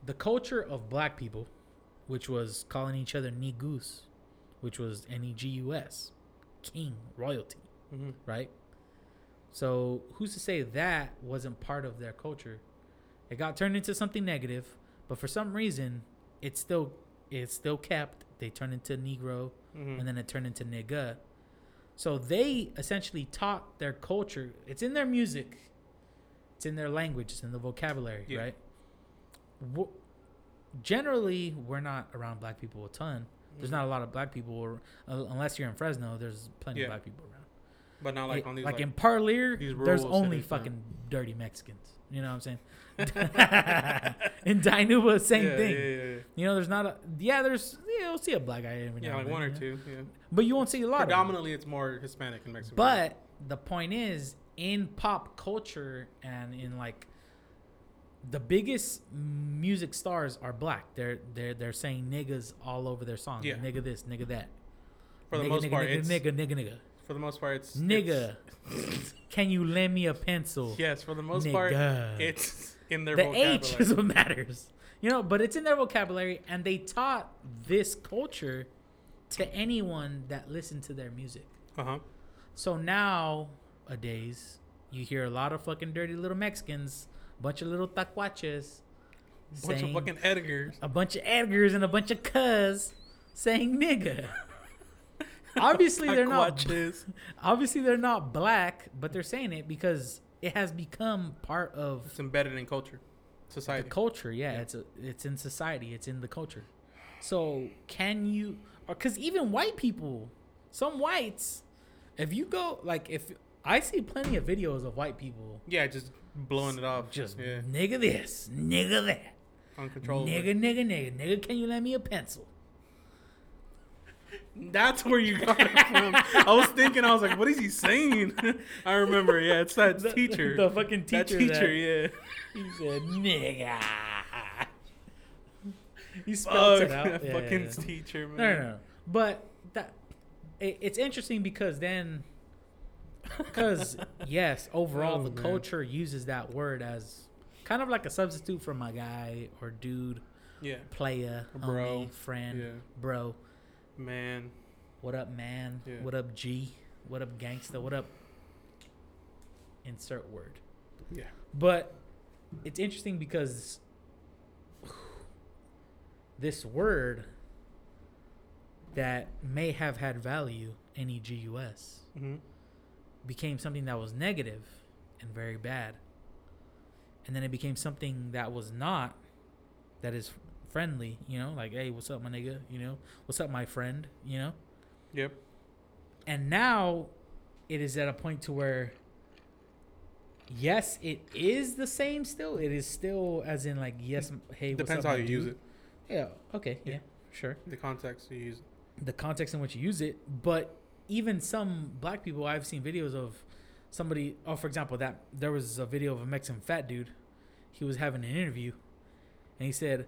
Speaker 2: the culture of black people, which was calling each other negus, which was N E G U S, king, royalty,
Speaker 1: hmm
Speaker 2: right? So who's to say that wasn't part of their culture? It got turned into something negative, but for some reason, it's still it's still kept. They turned into Negro,
Speaker 1: hmm
Speaker 2: and then it turned into nigga. So they essentially taught their culture. It's in their music. It's in their language. It's in the vocabulary,
Speaker 1: Yeah.
Speaker 2: right? Wh- Generally, we're not around black people a ton. There's not a lot of black people, or, uh, unless you're in Fresno. There's plenty
Speaker 1: Yeah.
Speaker 2: of black people around.
Speaker 1: But not like
Speaker 2: It-
Speaker 1: on these
Speaker 2: like
Speaker 1: like,
Speaker 2: in Parlier, there's only
Speaker 1: cities,
Speaker 2: fucking dirty Mexicans. You know what I'm saying? in Dinuba, same
Speaker 1: yeah,
Speaker 2: thing.
Speaker 1: Yeah, yeah, yeah.
Speaker 2: You know, there's not a yeah. There's yeah, you'll see a black guy every
Speaker 1: Yeah, like
Speaker 2: and
Speaker 1: one
Speaker 2: then,
Speaker 1: or two. Yeah,
Speaker 2: but you won't see a lot. of them.
Speaker 1: predominantly it's more Hispanic and Mexican.
Speaker 2: But the point is, in pop culture and in like the biggest music stars are black. They're they're they're saying niggas all over their songs.
Speaker 1: Yeah.
Speaker 2: Nigga this, nigga that.
Speaker 1: for the
Speaker 2: nigga,
Speaker 1: most
Speaker 2: nigga,
Speaker 1: part,
Speaker 2: nigga,
Speaker 1: it's
Speaker 2: nigga, nigga, nigga,
Speaker 1: for the most part it's
Speaker 2: nigga. Can you lend me a pencil?
Speaker 1: Yes, for the most part, it's in their
Speaker 2: the
Speaker 1: vocabulary.
Speaker 2: H is what matters. You know, but it's in their vocabulary, and they taught this culture to anyone that listened to their music.
Speaker 1: Uh huh.
Speaker 2: So nowadays, you hear a lot of fucking dirty little Mexicans, a bunch of little tacuaches,
Speaker 1: Bunch of fucking Edgars.
Speaker 2: a bunch of Edgars and a bunch of cuz saying nigga. obviously they're not obviously they're not black, but they're saying it because it has become part of
Speaker 1: It's embedded in culture, society.
Speaker 2: the culture. Yeah,
Speaker 1: Yeah.
Speaker 2: it's a, it's in society. It's in the culture. So can you? Uh, because even white people, some whites, if you go like if I see plenty of videos of white people
Speaker 1: yeah, just blowing it off.
Speaker 2: just
Speaker 1: yeah,
Speaker 2: nigga this, nigga that,
Speaker 1: uncontrollable.
Speaker 2: nigga nigga nigga nigga, can you lend me a pencil?
Speaker 1: That's where you got it from. I was thinking, I was like, what is he saying? I remember, yeah, it's that
Speaker 2: The-
Speaker 1: teacher.
Speaker 2: the fucking teacher.
Speaker 1: that teacher,
Speaker 2: that-
Speaker 1: yeah.
Speaker 2: He said nigga. He spelled
Speaker 1: Fuck,
Speaker 2: it out.
Speaker 1: that
Speaker 2: Yeah,
Speaker 1: fucking
Speaker 2: yeah, yeah.
Speaker 1: teacher, man.
Speaker 2: No, no, no. But that it, it's interesting because then, because yes, overall
Speaker 1: Oh,
Speaker 2: the
Speaker 1: man.
Speaker 2: culture uses that word as kind of like a substitute for my guy or dude,
Speaker 1: Yeah,
Speaker 2: player,
Speaker 1: Bro.
Speaker 2: homie, friend,
Speaker 1: yeah,
Speaker 2: bro.
Speaker 1: Man.
Speaker 2: What up, man?
Speaker 1: Yeah.
Speaker 2: What up, G? What up, gangsta? What up? Insert word.
Speaker 1: Yeah.
Speaker 2: But it's interesting because this word that may have had value, N E G U S,
Speaker 1: hmm
Speaker 2: became something that was negative and very bad. And then it became something that was not, that is friendly, you know, like, hey, what's up, my nigga? You know, what's up, my friend? You know?
Speaker 1: Yep.
Speaker 2: and now it is at a point to where yes it is the same still it is still as in like yes hey what's
Speaker 1: Depends
Speaker 2: up,
Speaker 1: how you use it,
Speaker 2: yeah okay yeah.
Speaker 1: Yeah.
Speaker 2: sure
Speaker 1: the context you use. it.
Speaker 2: the context in which you use it but even some black people i've seen videos of somebody oh for example that there was a video of a mexican fat dude he was having an interview and he said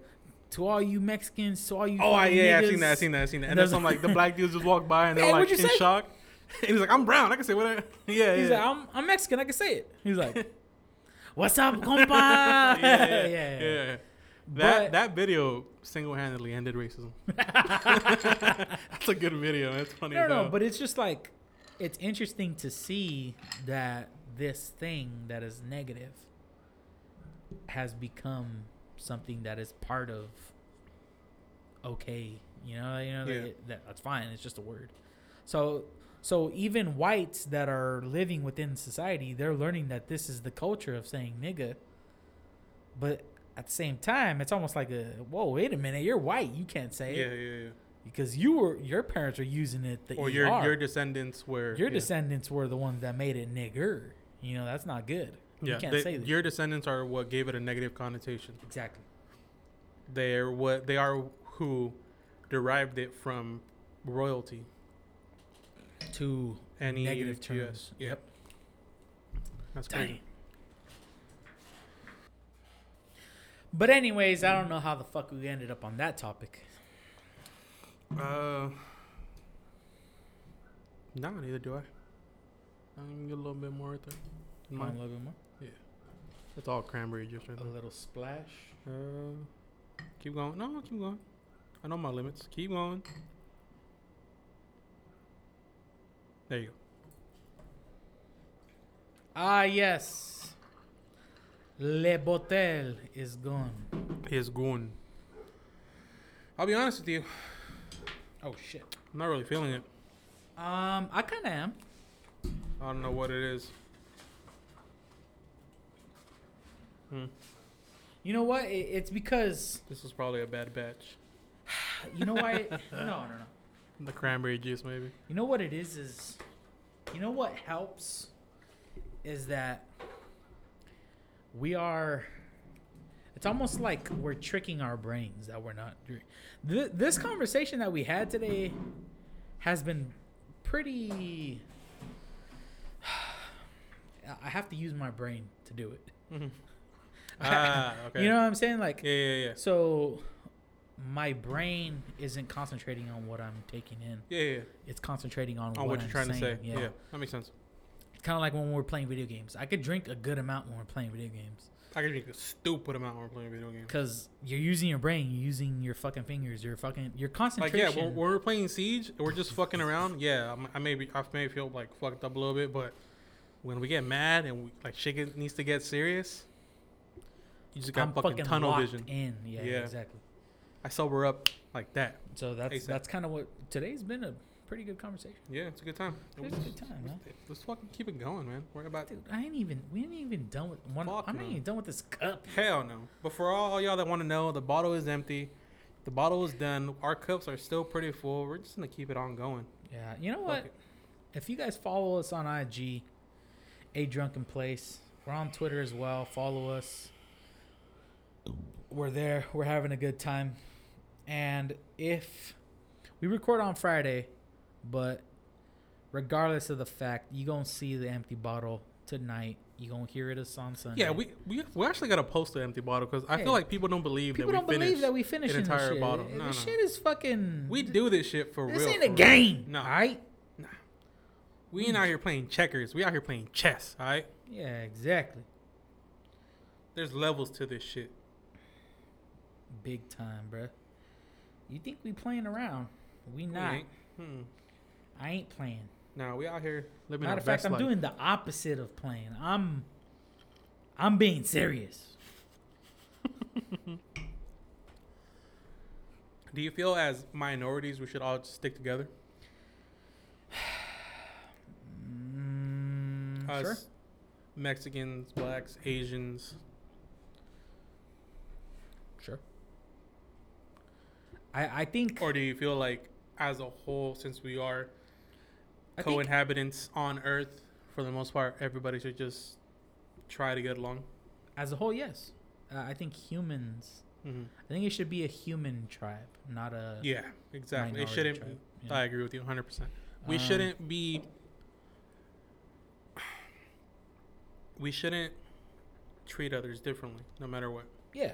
Speaker 2: to all you mexicans to all you
Speaker 1: Oh, I, yeah, I've seen that. I've seen that. I've seen that. And then some like the black dudes just walk by and they're
Speaker 2: Hey,
Speaker 1: like in
Speaker 2: say?
Speaker 1: shock. And he's like, "I'm brown. I can say whatever." Yeah,
Speaker 2: He's
Speaker 1: yeah.
Speaker 2: like, I'm, I'm Mexican. I can say it. He's like, What's up, compa?
Speaker 1: yeah, yeah,
Speaker 2: yeah,
Speaker 1: yeah.
Speaker 2: But-
Speaker 1: That that video single-handedly ended racism. That's a good video. That's funny.
Speaker 2: No, no, but it's just like, it's interesting to see that this thing that is negative has become something that is part of okay. You know, you know
Speaker 1: Yeah.
Speaker 2: that, that, that's fine. It's just a word. So, so even whites that are living within society, they're learning that this is the culture of saying nigga. But at the same time, it's almost like a whoa, wait a minute, you're white, you can't say
Speaker 1: yeah,
Speaker 2: it
Speaker 1: yeah, yeah.
Speaker 2: because you were your parents are using it.
Speaker 1: Or
Speaker 2: ER.
Speaker 1: your your descendants were
Speaker 2: Your
Speaker 1: yeah.
Speaker 2: descendants were the ones that made it nigger. You know, that's not good.
Speaker 1: Yeah,
Speaker 2: you can't
Speaker 1: they- your descendants are what gave it a negative connotation.
Speaker 2: exactly.
Speaker 1: They're what they are who derived it from royalty.
Speaker 2: to
Speaker 1: Any
Speaker 2: negative terms.
Speaker 1: Yep. That's
Speaker 2: Dang.
Speaker 1: crazy.
Speaker 2: But anyways, I don't know how the fuck we ended up on that topic.
Speaker 1: Uh, no, neither do I. I'm gonna get a little bit more right there. In mine.
Speaker 2: a little bit more.
Speaker 1: It's all cranberry juice right
Speaker 2: A
Speaker 1: there.
Speaker 2: little splash.
Speaker 1: Uh, keep going. No, keep going. I know my limits. Keep going. There you go.
Speaker 2: Ah yes. Le Botel is gone.
Speaker 1: His gone. I'll be honest with you.
Speaker 2: Oh shit.
Speaker 1: I'm not really feeling it.
Speaker 2: Um, I kind of am.
Speaker 1: I don't know what it is. Hmm.
Speaker 2: You know what? It, it's because
Speaker 1: This was probably a bad batch.
Speaker 2: you know why? no, no, no.
Speaker 1: The cranberry juice, maybe.
Speaker 2: You know what it is is you know what helps is that we are it's almost like we're tricking our brains that we're not doing. Th- this conversation that we had today has been pretty I have to use my brain to do it.
Speaker 1: ah, okay.
Speaker 2: You know what I'm saying? Like
Speaker 1: Yeah, yeah, yeah.
Speaker 2: so my brain isn't concentrating on what I'm taking in.
Speaker 1: Yeah, yeah. yeah.
Speaker 2: It's concentrating on,
Speaker 1: On what,
Speaker 2: I'm
Speaker 1: you're trying to say.
Speaker 2: saying.
Speaker 1: Yeah. that makes sense.
Speaker 2: It's kind of like when we're playing video games. I could drink a good amount when we're playing video games.
Speaker 1: I can drink a stupid amount when we're playing video games.
Speaker 2: Because you're using your brain, you're using your fucking fingers, your fucking your
Speaker 1: Like
Speaker 2: concentration.
Speaker 1: yeah, when, when we're playing Siege, we're just fucking around. Yeah, I'm, I may be, I may feel like fucked up a little bit, but when we get mad and we, like shit needs to get serious, you just got
Speaker 2: I'm
Speaker 1: fucking,
Speaker 2: fucking
Speaker 1: tunnel vision.
Speaker 2: in. Yeah,
Speaker 1: Yeah.
Speaker 2: exactly.
Speaker 1: I sober up like that.
Speaker 2: So that's
Speaker 1: ASAP.
Speaker 2: that's kind of what today's been a pretty good conversation.
Speaker 1: Yeah, it's a good time.
Speaker 2: It's a good time, man.
Speaker 1: Let's fucking keep it going, man. We're about
Speaker 2: Dude, I ain't even we ain't even done with one.
Speaker 1: Fuck
Speaker 2: I'm not even done with this cup.
Speaker 1: hell no. But for all y'all that want to know, the bottle is empty. The bottle is done. Our cups are still pretty full. We're just gonna keep it on going.
Speaker 2: Yeah, you know
Speaker 1: Fuck
Speaker 2: what?
Speaker 1: it.
Speaker 2: If you guys follow us on IG, a drunken place, we're on Twitter as well. Follow us. We're there. We're having a good time. And if we record on Friday, but regardless of the fact, you gonna see the empty bottle tonight. You gonna hear it us on Sunday.
Speaker 1: Yeah, we we, we actually got to post the empty bottle because I
Speaker 2: Yeah.
Speaker 1: feel like people don't believe
Speaker 2: people
Speaker 1: that
Speaker 2: don't
Speaker 1: we
Speaker 2: believe
Speaker 1: finished.
Speaker 2: that we finished
Speaker 1: an entire
Speaker 2: shit.
Speaker 1: bottle.
Speaker 2: This
Speaker 1: No, no.
Speaker 2: shit is fucking.
Speaker 1: we do this shit for
Speaker 2: This
Speaker 1: real.
Speaker 2: This
Speaker 1: ain't
Speaker 2: a
Speaker 1: real.
Speaker 2: game.
Speaker 1: No.
Speaker 2: All right.
Speaker 1: We ain't out here playing checkers. We out here playing chess. All right.
Speaker 2: Yeah, exactly.
Speaker 1: There's levels to this shit.
Speaker 2: Big time, bruh. You think we playing around? We
Speaker 1: We
Speaker 2: not.
Speaker 1: ain't. Hmm.
Speaker 2: I ain't playing.
Speaker 1: Nah, we out here living
Speaker 2: Matter of fact, I'm
Speaker 1: life.
Speaker 2: doing the opposite of playing. I'm I'm being serious.
Speaker 1: Do you feel as minorities we should all stick together?
Speaker 2: Mm,
Speaker 1: Us
Speaker 2: sure.
Speaker 1: Mexicans, blacks, Asians.
Speaker 2: Sure. I I think
Speaker 1: Or do you feel like as a whole, since we are
Speaker 2: I
Speaker 1: co-inhabitants on Earth, for the most part, everybody should just try to get along?
Speaker 2: as a whole, yes. Uh, I think humans.
Speaker 1: hmm
Speaker 2: I think it should be a human tribe, not a.
Speaker 1: Yeah, exactly. It shouldn't.
Speaker 2: tribe.
Speaker 1: I agree with you 100. percent We
Speaker 2: Um,
Speaker 1: shouldn't be. We shouldn't treat others differently, no matter what.
Speaker 2: Yeah.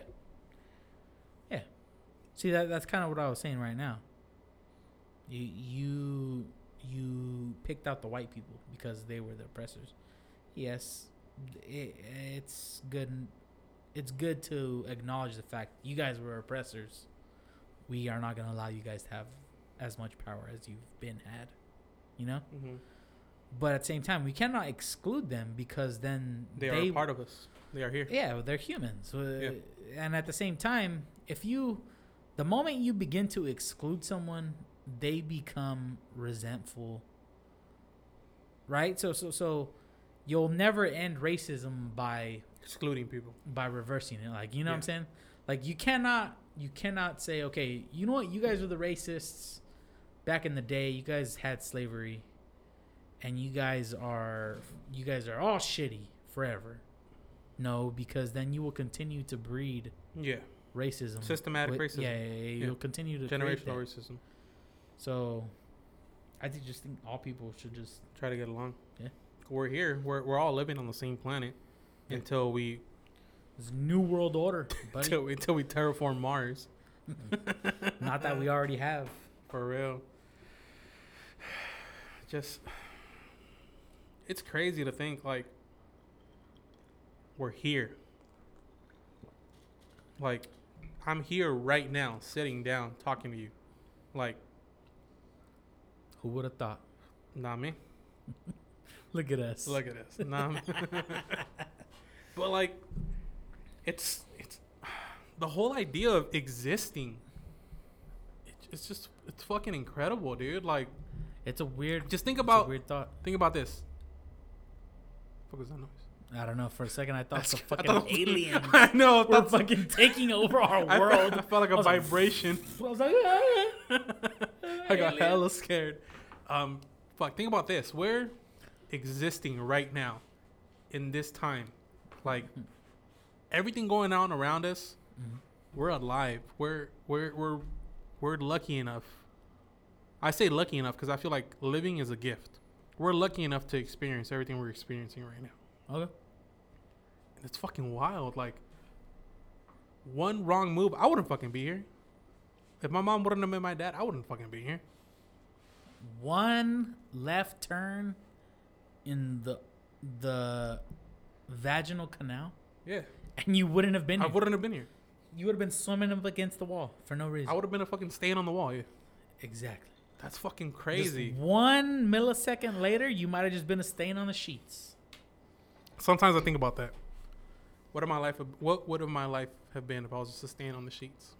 Speaker 2: See that that's kind of what I was saying right now. You you you picked out the white people because they were the oppressors. Yes, it, it's good. It's good to acknowledge the fact you guys were oppressors. We are not going to allow you guys to have as much power as you've been had. You know,
Speaker 1: hmm
Speaker 2: but at the same time, we cannot exclude them because then
Speaker 1: They, are a part of us. They are here.
Speaker 2: yeah, they're humans. Uh, And at the same time, if you, the moment you begin to exclude someone, they become resentful. Right? So, so, so you'll never end racism by
Speaker 1: Excluding people.
Speaker 2: by reversing it. Like, you know what I'm saying? Like, you cannot, you cannot say, okay, you know what? You guys were the racists back in the day. You guys had slavery, and you guys are, you guys are all shitty forever. No, because then you will continue to breed
Speaker 1: Yeah.
Speaker 2: Racism.
Speaker 1: Systematic
Speaker 2: with-
Speaker 1: racism.
Speaker 2: Yeah, yeah, yeah, you'll continue to
Speaker 1: Generational
Speaker 2: that.
Speaker 1: racism.
Speaker 2: So, I think just think all people should just
Speaker 1: Try to get along.
Speaker 2: Yeah.
Speaker 1: We're here. We're, we're all living on the same planet until we
Speaker 2: this new world order, buddy.
Speaker 1: until, until we terraform Mars.
Speaker 2: Not that we already have.
Speaker 1: For real. Just it's crazy to think like we're here. Like I'm here right now, sitting down, talking to you. Like,
Speaker 2: Who would have thought?
Speaker 1: not me.
Speaker 2: Look at us.
Speaker 1: Look at this. Nah, but like it's it's the whole idea of existing. It, it's just it's fucking incredible, dude. Like
Speaker 2: It's a weird.
Speaker 1: just think about
Speaker 2: weird thought.
Speaker 1: Think about this. What was that noise?
Speaker 2: I don't know. For a second, I thought the
Speaker 1: I
Speaker 2: fucking
Speaker 1: thought-
Speaker 2: aliens
Speaker 1: I know. I
Speaker 2: were
Speaker 1: thought,
Speaker 2: fucking taking over our
Speaker 1: I
Speaker 2: world.
Speaker 1: I felt like
Speaker 2: I
Speaker 1: a
Speaker 2: like,
Speaker 1: vibration.
Speaker 2: I was like, "Ah."
Speaker 1: I got
Speaker 2: Alien.
Speaker 1: hella scared. Um, fuck. Think about this. We're existing right now, in this time, like everything going on around us.
Speaker 2: Mhm.
Speaker 1: We're alive. We're we're we're we're lucky enough. I say lucky enough because I feel like living is a gift. We're lucky enough to experience everything we're experiencing right now.
Speaker 2: Okay.
Speaker 1: It's fucking wild. Like one wrong move, I wouldn't fucking be here. If my mom wouldn't have met my dad, I wouldn't fucking be here.
Speaker 2: One left turn in the the vaginal canal,
Speaker 1: Yeah.
Speaker 2: and you wouldn't have been. Here.
Speaker 1: I
Speaker 2: here.
Speaker 1: wouldn't have been here.
Speaker 2: You would have been swimming up against the wall for no reason.
Speaker 1: I would have been a fucking stain on the wall. Yeah.
Speaker 2: exactly.
Speaker 1: That's fucking
Speaker 2: Just
Speaker 1: crazy.
Speaker 2: one millisecond later, you might have just been a stain on the sheets.
Speaker 1: Sometimes I think about that. What would my life? What would have my life have been if I was just a stain on the sheets?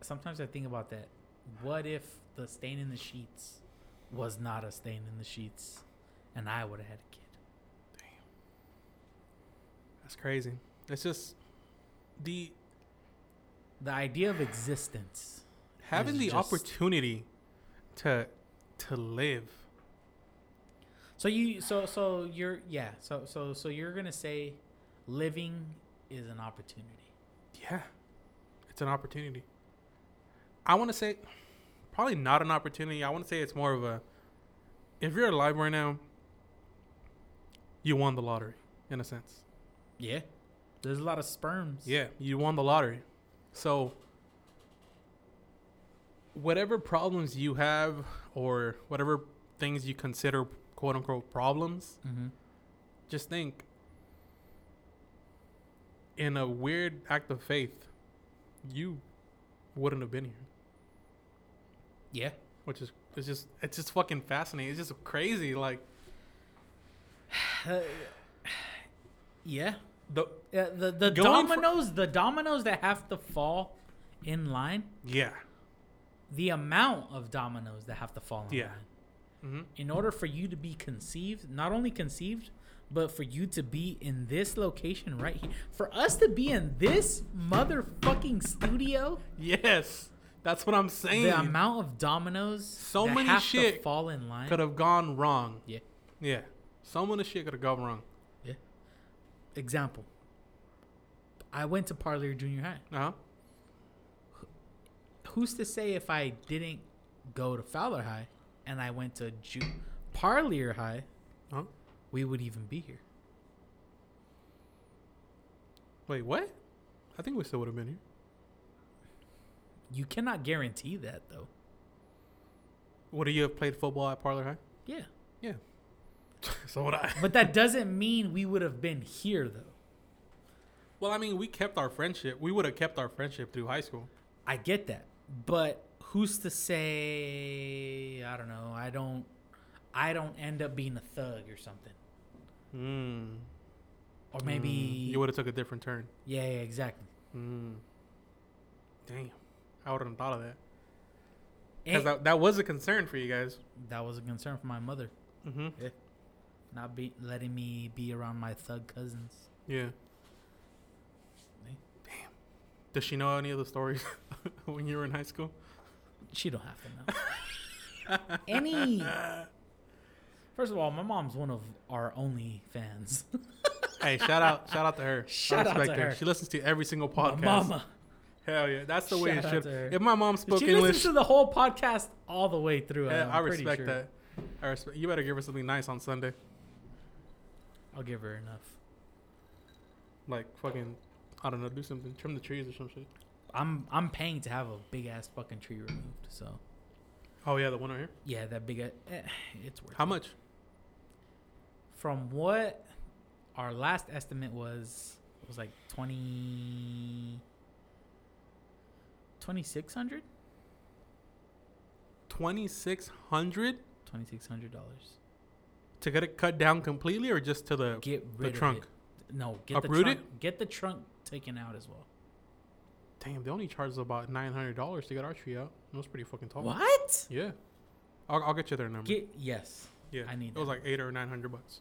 Speaker 2: Sometimes I think about that. What if the stain in the sheets was not a stain in the sheets, and I would have had a kid?
Speaker 1: Damn, that's crazy. It's just the
Speaker 2: The idea of existence.
Speaker 1: having the opportunity to to live.
Speaker 2: So you, so so you're, yeah. So so so you're gonna say, living is an opportunity.
Speaker 1: Yeah, it's an opportunity. I want to say, probably not an opportunity. I want to say it's more of a. If you're alive right now, you won the lottery, in a sense.
Speaker 2: Yeah. There's a lot of sperms.
Speaker 1: Yeah, you won the lottery. So, whatever problems you have, or whatever things you consider quote unquote problems,
Speaker 2: Mm-hmm.
Speaker 1: just think in a weird act of faith, you wouldn't have been here.
Speaker 2: Yeah.
Speaker 1: Which is it's just it's just fucking fascinating. It's just crazy. Like
Speaker 2: Uh, yeah.
Speaker 1: the
Speaker 2: Yeah, the the
Speaker 1: Going for-
Speaker 2: dominoes, the dominoes that have to fall in line,
Speaker 1: yeah.
Speaker 2: the amount of dominoes that have to fall in
Speaker 1: Yeah.
Speaker 2: line.
Speaker 1: hmm
Speaker 2: In order for you to be conceived, not only conceived, but for you to be in this location right here, for us to be in this motherfucking studio,
Speaker 1: Yes, that's what I'm saying.
Speaker 2: the amount of dominoes
Speaker 1: So
Speaker 2: that
Speaker 1: many
Speaker 2: have
Speaker 1: shit
Speaker 2: to fall in line.
Speaker 1: could have gone wrong.
Speaker 2: Yeah.
Speaker 1: Yeah. So many shit could have gone wrong. Yeah.
Speaker 2: Example. I went to Parlier Junior High.
Speaker 1: Uh huh.
Speaker 2: who's to say if I didn't go to Fowler High and I went to Ju- Parlier High? We would even be here.
Speaker 1: Wait, what? I think we still would have been here.
Speaker 2: You cannot guarantee that though.
Speaker 1: Would you have played football at Parlier High?
Speaker 2: Yeah. Yeah.
Speaker 1: so would I.
Speaker 2: But that doesn't mean we would have been here though.
Speaker 1: Well, I mean, we kept our friendship. We would have kept our friendship through high school.
Speaker 2: I get that. But who's to say I don't know, I don't I don't end up being a thug or something.
Speaker 1: Mm.
Speaker 2: Or maybe
Speaker 1: Mm. you would have took a different turn.
Speaker 2: Yeah, yeah, exactly.
Speaker 1: Mm. Damn, I wouldn't have thought of that. Because that, that was a concern for you guys.
Speaker 2: that was a concern for my mother.
Speaker 1: Mm-hmm.
Speaker 2: Not be letting me be around my thug cousins.
Speaker 1: Yeah. Damn. Does she know any of the stories when you were in high school?
Speaker 2: She don't have to know. Any. First of all, my mom's one of our only fans.
Speaker 1: Hey, shout out, shout out to her. I
Speaker 2: Shout out to her.
Speaker 1: She listens to every single
Speaker 2: My
Speaker 1: podcast.
Speaker 2: mama.
Speaker 1: Hell yeah, that's the way
Speaker 2: Shout
Speaker 1: it should. If my mom spoke
Speaker 2: she
Speaker 1: English,
Speaker 2: listens to the whole podcast all the way through.
Speaker 1: yeah,
Speaker 2: I'm
Speaker 1: I respect
Speaker 2: sure.
Speaker 1: that. I respect. You better give her something nice on Sunday,
Speaker 2: I'll give her enough.
Speaker 1: like fucking, I don't know, do something, trim the trees or some shit.
Speaker 2: I'm I'm paying to have a big ass fucking tree removed. So
Speaker 1: Oh yeah, the one right here.
Speaker 2: yeah, that big. Eh, it's worth.
Speaker 1: How
Speaker 2: it.
Speaker 1: much?
Speaker 2: From what our last estimate was, it was like 20 2600 2600 $2600
Speaker 1: to get it cut down completely, or just to the
Speaker 2: Get
Speaker 1: the
Speaker 2: rid
Speaker 1: trunk?
Speaker 2: it. No, get
Speaker 1: Uproot
Speaker 2: the trunk. Get the trunk taken out as well.
Speaker 1: Damn, they only charged about nine hundred dollars to get our tree out. That was pretty fucking tall.
Speaker 2: What?
Speaker 1: Yeah, I'll, I'll get you their number.
Speaker 2: Get yes.
Speaker 1: yeah,
Speaker 2: I need
Speaker 1: It was
Speaker 2: that.
Speaker 1: like eight or nine hundred bucks,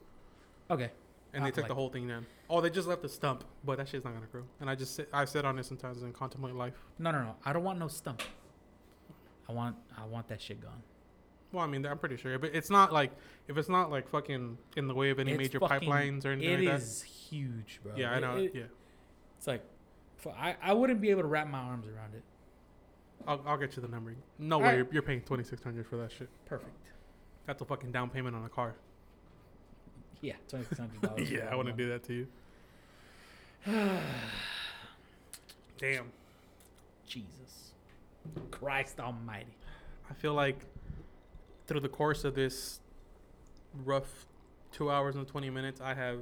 Speaker 2: Okay.
Speaker 1: and they took the whole thing down. Oh, they just left the stump, but that shit's not gonna grow. And I just sit, I sit on it sometimes and contemplate life.
Speaker 2: No, no, no. I don't want no stump. I want I want that shit gone.
Speaker 1: Well, I mean, I'm pretty sure, but it's not like if it's not like fucking in the way of any
Speaker 2: It's
Speaker 1: major
Speaker 2: fucking-
Speaker 1: pipelines or anything
Speaker 2: It
Speaker 1: like
Speaker 2: is huge, bro.
Speaker 1: Yeah, I know.
Speaker 2: it-
Speaker 1: yeah,
Speaker 2: It's like I, I wouldn't be able to wrap my arms around it.
Speaker 1: I'll, I'll get you the number. No
Speaker 2: All
Speaker 1: way,
Speaker 2: right.
Speaker 1: you're, you're paying twenty six hundred for that shit.
Speaker 2: Perfect.
Speaker 1: That's a fucking down payment on a car.
Speaker 2: Yeah, twenty six hundred dollars.
Speaker 1: yeah, I wouldn't do that to you. Damn.
Speaker 2: Jesus, Christ Almighty.
Speaker 1: I feel like through the course of this rough two hours and 20 minutes, I have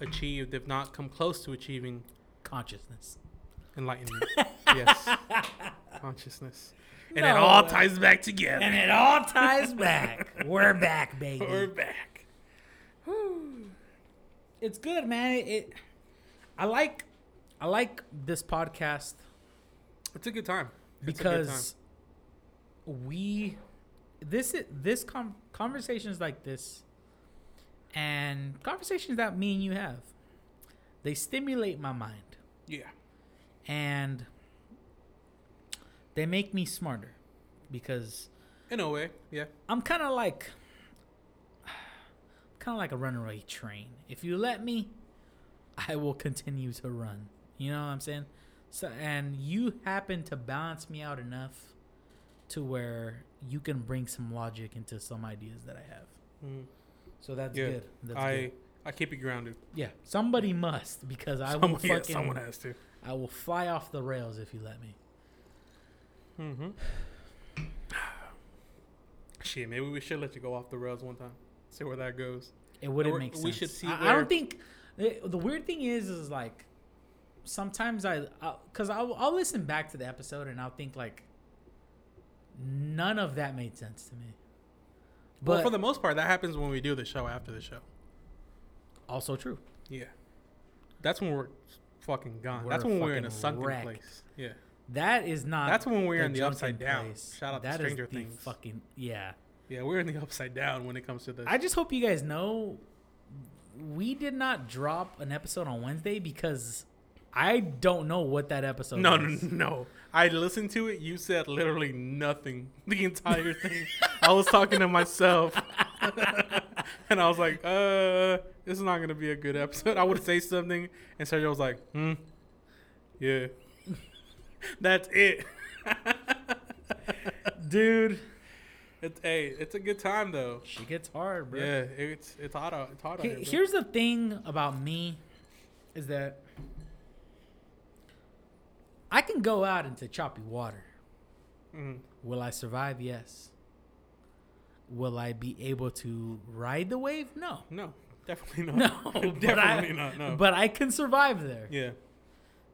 Speaker 1: achieved, if not come close to achieving,
Speaker 2: consciousness.
Speaker 1: Enlightenment. yes. Consciousness. And it all
Speaker 2: No.
Speaker 1: ties back together.
Speaker 2: And it all ties back. We're back, baby.
Speaker 1: We're back.
Speaker 2: it's good, man. It, it I like I like this podcast
Speaker 1: It's a good time. It's a good time.
Speaker 2: because we this is this com- conversations like this and conversations that me and you have they stimulate my mind
Speaker 1: Yeah.
Speaker 2: and they make me smarter because
Speaker 1: In a way. Yeah.
Speaker 2: I'm kind of like kind of like a runaway train. If you let me, I will continue to run. You know what I'm saying? So and you happen to balance me out enough to where you can bring some logic into some ideas that I have.
Speaker 1: Mm.
Speaker 2: So that's
Speaker 1: Yeah.
Speaker 2: good. That's
Speaker 1: I
Speaker 2: good.
Speaker 1: I keep it grounded.
Speaker 2: Yeah, somebody must because I will
Speaker 1: Someone, yeah,
Speaker 2: fucking
Speaker 1: someone has to.
Speaker 2: I will fly off the rails if you let me.
Speaker 1: Mm-hmm. Shit, maybe we should let you go off the rails one time. See where that goes.
Speaker 2: It wouldn't make sense.
Speaker 1: we should see
Speaker 2: I, I don't think the, the weird thing is is like sometimes I because I'll, I'll listen back to the episode and I'll think like none of that made sense to me. But
Speaker 1: well, for the most part, that happens when we do the show after the show.
Speaker 2: Also true.
Speaker 1: Yeah. That's when we're fucking gone.
Speaker 2: We're
Speaker 1: That's when we're in a sunken
Speaker 2: wrecked.
Speaker 1: place. Yeah.
Speaker 2: That is not.
Speaker 1: That's when we're in the upside down.
Speaker 2: place.
Speaker 1: Shout out to Stranger
Speaker 2: the
Speaker 1: Things.
Speaker 2: Fucking yeah.
Speaker 1: Yeah, we're in the upside down when it comes to this.
Speaker 2: I just hope you guys know we did not drop an episode on Wednesday because I don't know what that episode.
Speaker 1: no,
Speaker 2: is.
Speaker 1: no, no. I listened to it. You said literally nothing the entire thing. I was talking to myself, and I was like, "Uh, this is not gonna be a good episode." I would say something, and Sergio was like, "Hmm, yeah, that's it."
Speaker 2: dude.
Speaker 1: It's hey, it's a good time though.
Speaker 2: She gets hard, bro.
Speaker 1: Yeah, it's it's hot out. It's hot out here.
Speaker 2: Here's the thing about me is that I can go out into choppy water.
Speaker 1: Mhm.
Speaker 2: Will I survive? Yes. Will I be able to ride the wave? No.
Speaker 1: No, definitely not.
Speaker 2: No,
Speaker 1: definitely
Speaker 2: I,
Speaker 1: not. No.
Speaker 2: But I can survive there.
Speaker 1: yeah,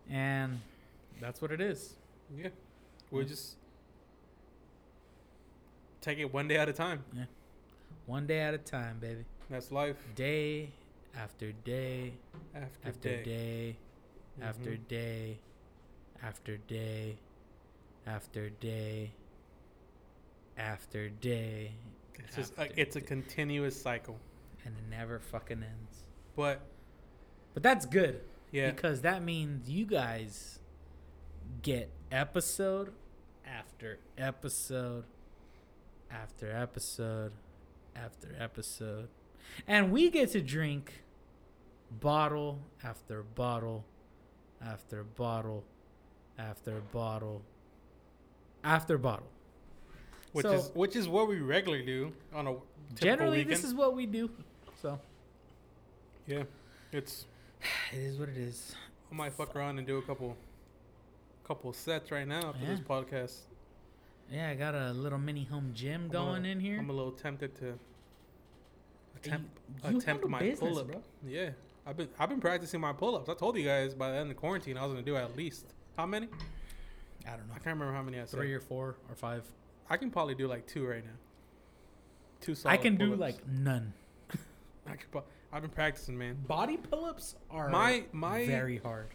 Speaker 2: And that's what it is.
Speaker 1: yeah. We'll just take it one day at a time. Yeah.
Speaker 2: One day at a time, baby.
Speaker 1: That's life.
Speaker 2: Day after day
Speaker 1: After,
Speaker 2: after
Speaker 1: day.
Speaker 2: day after
Speaker 1: Mhm.
Speaker 2: day after day after day after day
Speaker 1: It's just
Speaker 2: after
Speaker 1: like it's a
Speaker 2: day.
Speaker 1: continuous cycle.
Speaker 2: and it never fucking ends.
Speaker 1: But
Speaker 2: But that's good
Speaker 1: yeah,
Speaker 2: because that means you guys get episode after episode after episode after episode. And we get to drink bottle after bottle after bottle after bottle after bottle.
Speaker 1: Which
Speaker 2: so-
Speaker 1: is which is what we regularly do on a typical
Speaker 2: Generally,
Speaker 1: weekend.
Speaker 2: this is what we do. So
Speaker 1: yeah. It's
Speaker 2: it is what it is.
Speaker 1: I might fuck around and do a couple couple sets right now after this podcast.
Speaker 2: Yeah, I got a little mini home gym
Speaker 1: I'm
Speaker 2: going
Speaker 1: a-
Speaker 2: in here.
Speaker 1: I'm a little tempted to attempt
Speaker 2: You- you
Speaker 1: attempt my
Speaker 2: business,
Speaker 1: pull up.
Speaker 2: bro.
Speaker 1: Yeah, I've been I've been practicing my pull ups. I told you guys by the end of quarantine I was gonna do at least how many?
Speaker 2: I don't know.
Speaker 1: I can't remember how many I said.
Speaker 2: three or four or five.
Speaker 1: I can probably do like two right now. Two
Speaker 2: I can do
Speaker 1: pull-ups.
Speaker 2: like none.
Speaker 1: I could. I've been practicing, man.
Speaker 2: Body pull-ups are
Speaker 1: My my
Speaker 2: very hard.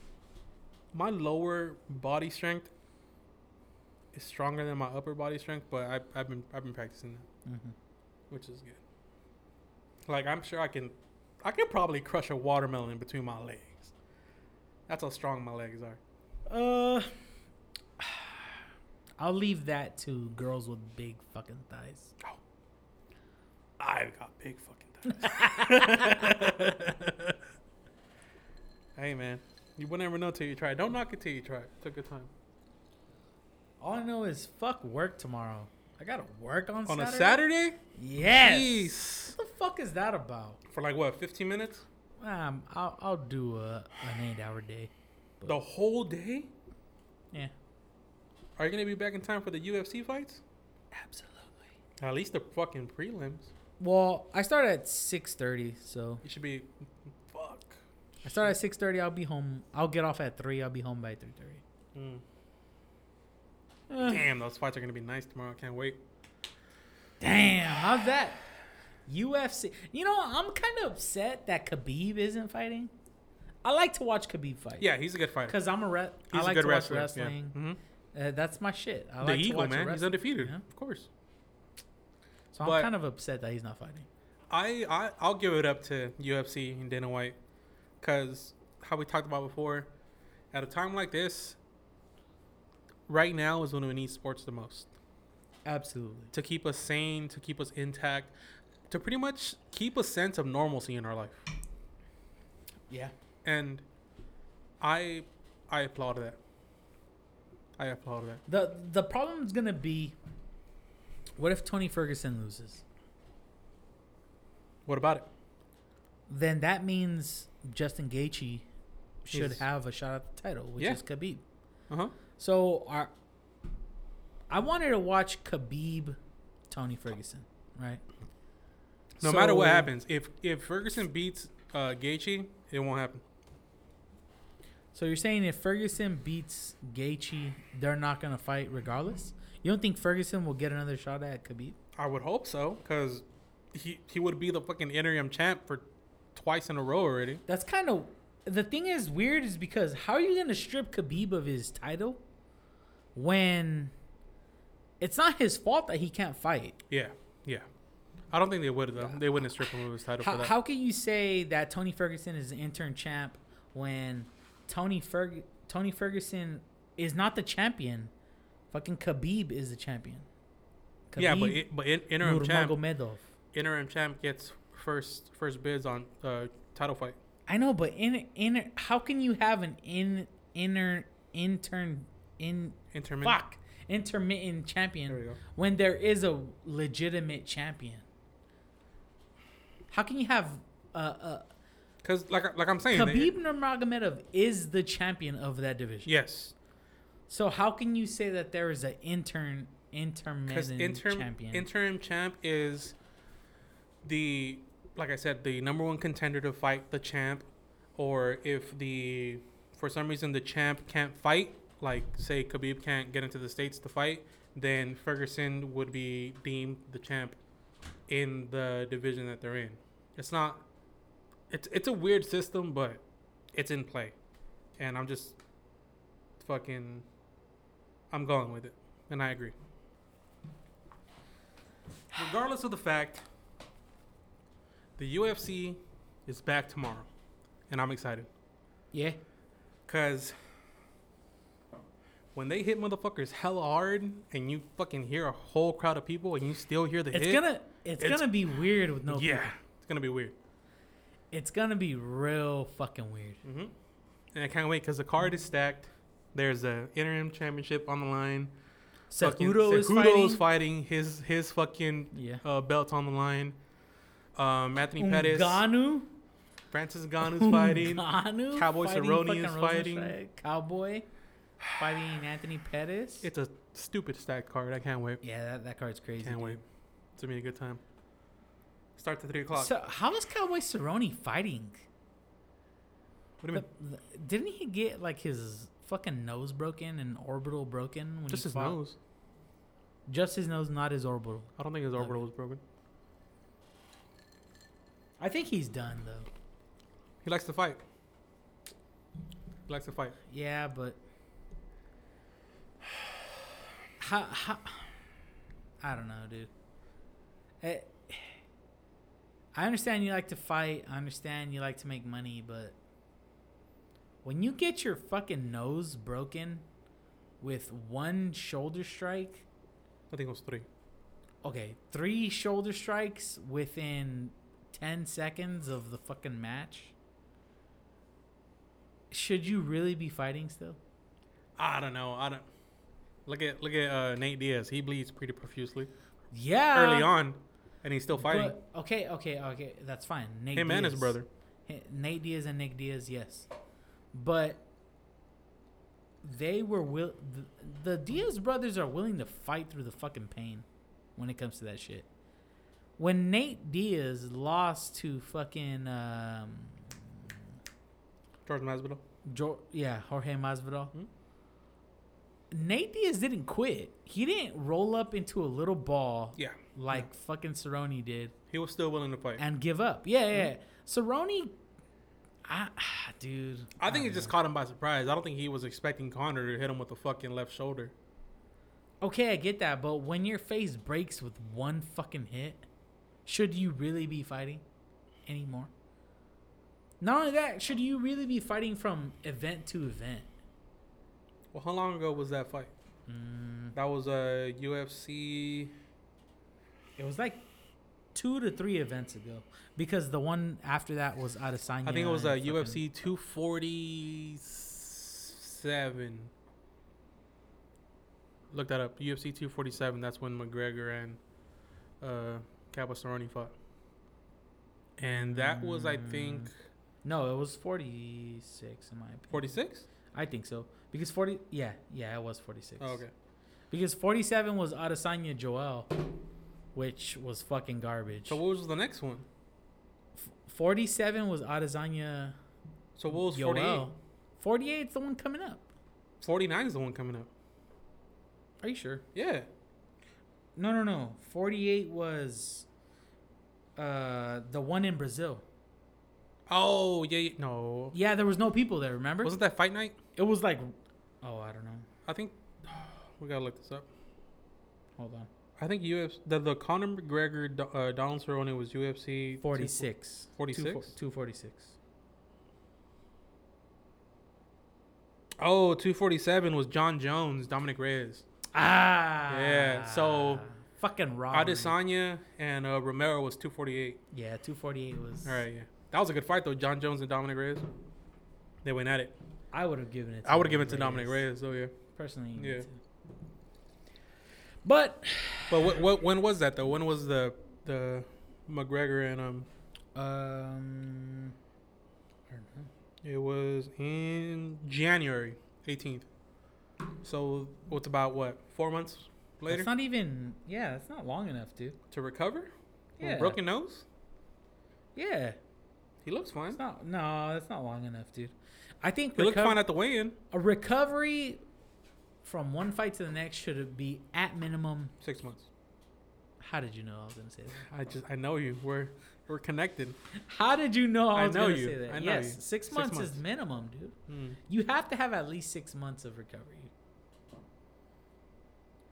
Speaker 1: my lower body strength is stronger than my upper body strength, but I, I've been I've been practicing that,
Speaker 2: hmm
Speaker 1: which is good. Like I'm sure I can, I can probably crush a watermelon between my legs. That's how strong my legs are.
Speaker 2: Uh, I'll leave that to girls with big fucking thighs. Oh.
Speaker 1: I've got big fucking thighs. hey man, you will never know till you try. Don't knock it till you try. It's a good time.
Speaker 2: All I know is fuck work tomorrow. I gotta work on, Saturday.
Speaker 1: On
Speaker 2: Saturday.
Speaker 1: a Saturday,
Speaker 2: Yes.
Speaker 1: Jeez.
Speaker 2: What the fuck is that about?
Speaker 1: for like what, 15 minutes?
Speaker 2: Um, I'll I'll do a, an eight-hour day.
Speaker 1: The whole day?
Speaker 2: Yeah.
Speaker 1: Are you gonna be back in time for the UFC fights?
Speaker 2: Absolutely.
Speaker 1: At least the fucking prelims.
Speaker 2: Well, I start at six thirty, so
Speaker 1: You should be. Fuck.
Speaker 2: I start at six thirty. I'll be home. I'll get off at three. I'll be home by three thirty.
Speaker 1: Mm.
Speaker 2: Eh.
Speaker 1: Damn, those fights are gonna be nice tomorrow. I can't wait.
Speaker 2: Damn, how's that? UFC. You know, I'm kind of upset that Khabib isn't fighting. I like to watch Khabib fight.
Speaker 1: Yeah, he's a good fighter.
Speaker 2: Because I'm a re-
Speaker 1: He's
Speaker 2: I like
Speaker 1: a good
Speaker 2: to
Speaker 1: wrestler.
Speaker 2: watch wrestling.
Speaker 1: Yeah.
Speaker 2: Uh, that's my shit. I
Speaker 1: the
Speaker 2: like to
Speaker 1: Eagle,
Speaker 2: watch
Speaker 1: man. He's undefeated.
Speaker 2: Yeah.
Speaker 1: Of course.
Speaker 2: So
Speaker 1: But-
Speaker 2: I'm kind of upset that he's not fighting.
Speaker 1: I, I I'll give it up to UFC and Dana White, cause how we talked about before, at a time like this, right now is when we need sports the most
Speaker 2: Absolutely.
Speaker 1: to keep us sane, to keep us intact, to pretty much keep a sense of normalcy in our life.
Speaker 2: Yeah.
Speaker 1: And I I applaud that. I applaud that.
Speaker 2: The the problem is gonna be, what if Tony Ferguson loses?
Speaker 1: What about it?
Speaker 2: Then that means Justin Gaethje should
Speaker 1: Is-
Speaker 2: have a shot at the title, which
Speaker 1: Yeah.
Speaker 2: is Khabib.
Speaker 1: Uh huh.
Speaker 2: So our, I wanted to watch Khabib, Tony Ferguson, right?
Speaker 1: No matter what
Speaker 2: So-
Speaker 1: happens, if if Ferguson beats uh, Gaethje, it won't happen.
Speaker 2: So you're saying if Ferguson beats Gaethje, they're not gonna fight regardless? You don't think Ferguson will get another shot at Khabib?
Speaker 1: I would hope so, because he he would be the fucking interim champ for twice in a row already.
Speaker 2: That's kind of the thing is weird is because how are you gonna strip Khabib of his title when it's not his fault that he can't fight?
Speaker 1: Yeah, yeah. I don't think they would though. They wouldn't strip him of his title
Speaker 2: How,
Speaker 1: for that.
Speaker 2: how can you say that Tony Ferguson is an interim champ when Tony Ferg Tony Ferguson is not the champion? Fucking Khabib is the champion.
Speaker 1: yeah, but it, but in, interim champ interim champ gets first first bids on uh, title fight.
Speaker 2: I know, but in in how can you have an in inner intern in
Speaker 1: intermittent
Speaker 2: fuck intermittent champion when there is a legitimate champion? How can you have uh, uh,
Speaker 1: Because like like I'm saying, they-
Speaker 2: Khabib Nurmagomedov is the champion of that division?
Speaker 1: yes,
Speaker 2: So how can you say that there is an intern
Speaker 1: interim
Speaker 2: champion?
Speaker 1: interim champ is the like I said the number one contender to fight the champ, or if the for some reason the champ can't fight, like say Khabib can't get into the states to fight, then Ferguson would be deemed the champ in the division that they're in. It's not. It's it's a weird system, but it's in play, and I'm just fucking. I'm going with it, and I agree. Regardless of the fact, the UFC is back tomorrow, and I'm excited
Speaker 2: yeah,
Speaker 1: because when they hit motherfuckers hella hard, and you fucking hear a whole crowd of people, and you still hear the
Speaker 2: it's
Speaker 1: hit,
Speaker 2: gonna it's,
Speaker 1: It's-
Speaker 2: gonna be weird with no
Speaker 1: yeah,
Speaker 2: people.
Speaker 1: it's gonna be weird.
Speaker 2: It's gonna be real fucking weird.
Speaker 1: hmm And I can't wait because the card is stacked. There's a interim championship on the line.
Speaker 2: Cejudo is fighting.
Speaker 1: fighting. His his fucking
Speaker 2: Yeah.
Speaker 1: uh, belts on the line. Um, Anthony Pettis,
Speaker 2: Ngannou.
Speaker 1: Francis Ngannou's fighting.
Speaker 2: Ngannou
Speaker 1: Cowboy Cerrone is fighting.
Speaker 2: Cowboy fighting Anthony Pettis.
Speaker 1: It's a stupid stacked card. I can't wait.
Speaker 2: yeah, that, that card's crazy.
Speaker 1: Can't
Speaker 2: dude.
Speaker 1: wait. It's gonna be a good time. Start at three o'clock.
Speaker 2: So how is Cowboy Cerrone fighting?
Speaker 1: what do you mean?
Speaker 2: The- didn't he get like his fucking nose broken and orbital broken when
Speaker 1: Just his
Speaker 2: fought?
Speaker 1: nose.
Speaker 2: Just his nose, not his orbital.
Speaker 1: I don't think his
Speaker 2: Okay.
Speaker 1: orbital was broken.
Speaker 2: I think he's done though.
Speaker 1: He likes to fight. He likes to fight.
Speaker 2: Yeah, but how how I don't know, dude. Eh, I understand you like to fight. I understand you like to make money, but when you get your fucking nose broken with one shoulder strike,
Speaker 1: I think it was three.
Speaker 2: okay, three shoulder strikes within 10 seconds of the fucking match. Should you really be fighting still?
Speaker 1: I don't know. I don't. Look at look at uh, Nate Diaz. He bleeds pretty profusely
Speaker 2: Yeah.
Speaker 1: early on, and he's still fighting.
Speaker 2: But- okay, okay, okay. That's fine. Nate
Speaker 1: Him and his brother.
Speaker 2: Nate Diaz and Nick Diaz, yes. But they were will the, the Diaz brothers are willing to fight through the fucking pain when it comes to that shit. When Nate Diaz lost to fucking um,
Speaker 1: George Masvidal.
Speaker 2: Jo- yeah, Jorge Masvidal.
Speaker 1: Hmm?
Speaker 2: Nate Diaz didn't quit. He didn't roll up into a little ball
Speaker 1: Yeah,
Speaker 2: like fucking Cerrone did
Speaker 1: he was still willing to fight.
Speaker 2: and give up. Yeah, yeah. Mm-hmm. yeah. Cerrone, I, ah, dude.
Speaker 1: I think it
Speaker 2: don't
Speaker 1: just caught him by surprise. I don't think he was expecting Conor to hit him with the fucking left shoulder.
Speaker 2: Okay, I get that, but when your face breaks with one fucking hit, should you really be fighting anymore? Not only that, should you really be fighting from event to event?
Speaker 1: Well, how long ago was that fight?
Speaker 2: Mm,
Speaker 1: That was uh, a UFC.
Speaker 2: It was like two to three events ago because the one after that was Adesanya.
Speaker 1: I think it was a UFC 247. Look that up. UFC 247. That's when McGregor and uh, Cowboy fought. And that was, I think,
Speaker 2: Mm. No, it was forty six in my opinion.
Speaker 1: 46.
Speaker 2: I think so because forty. Yeah, yeah, it was forty six.
Speaker 1: Oh, okay.
Speaker 2: Because 47 was Adesanya Joel, which was fucking garbage.
Speaker 1: So what was the next one?
Speaker 2: F- 47 was Adesanya
Speaker 1: So what was 48?
Speaker 2: Joel. 48 the one coming up.
Speaker 1: 49 is the one coming up.
Speaker 2: Are you sure?
Speaker 1: Yeah.
Speaker 2: No, no, no. 48 was uh the one in Brazil.
Speaker 1: Oh, yeah. yeah. No.
Speaker 2: Yeah, there was no people there, remember?
Speaker 1: Wasn't that fight night?
Speaker 2: it was like Oh, I don't know.
Speaker 1: I think we gotta look this up.
Speaker 2: Hold on.
Speaker 1: I think UFC the the Conor McGregor uh, Donald Cerrone was UFC
Speaker 2: 46.
Speaker 1: 46?
Speaker 2: 246.
Speaker 1: Oh, 247 was Jon Jones, Dominick Reyes.
Speaker 2: Ah.
Speaker 1: Yeah, so-
Speaker 2: fucking raw.
Speaker 1: Adesanya and uh, Romero was 248.
Speaker 2: Yeah, 248 was
Speaker 1: All right, yeah. That was a good fight though. Jon Jones and Dominick Reyes. They went at it.
Speaker 2: I would have given it to
Speaker 1: I would have given it to Dominick Reyes. So yeah.
Speaker 2: personally.
Speaker 1: Yeah.
Speaker 2: But
Speaker 1: But what, what when was that though? When was the the McGregor and um?
Speaker 2: um, I don't know.
Speaker 1: It was in January 18th. So what's about what four months later
Speaker 2: It's not even. Yeah, it's not long enough, dude.
Speaker 1: to recover? From
Speaker 2: Yeah.
Speaker 1: broken nose.
Speaker 2: Yeah,
Speaker 1: He looks fine.
Speaker 2: it's not. No, that's not long enough, dude. I think
Speaker 1: He looked
Speaker 2: reco-
Speaker 1: fine at the weigh-in.
Speaker 2: a recovery from one fight to the next should it be at minimum.
Speaker 1: Six months.
Speaker 2: How did you know I was gonna say that?
Speaker 1: I just I know you. We're we're connected.
Speaker 2: How did you know I
Speaker 1: I
Speaker 2: was
Speaker 1: know
Speaker 2: gonna
Speaker 1: you.
Speaker 2: say that?
Speaker 1: I know
Speaker 2: yes,
Speaker 1: you.
Speaker 2: Six,
Speaker 1: Six
Speaker 2: months,
Speaker 1: months.
Speaker 2: is minimum, dude.
Speaker 1: Hmm.
Speaker 2: You have to have at least six months of recovery.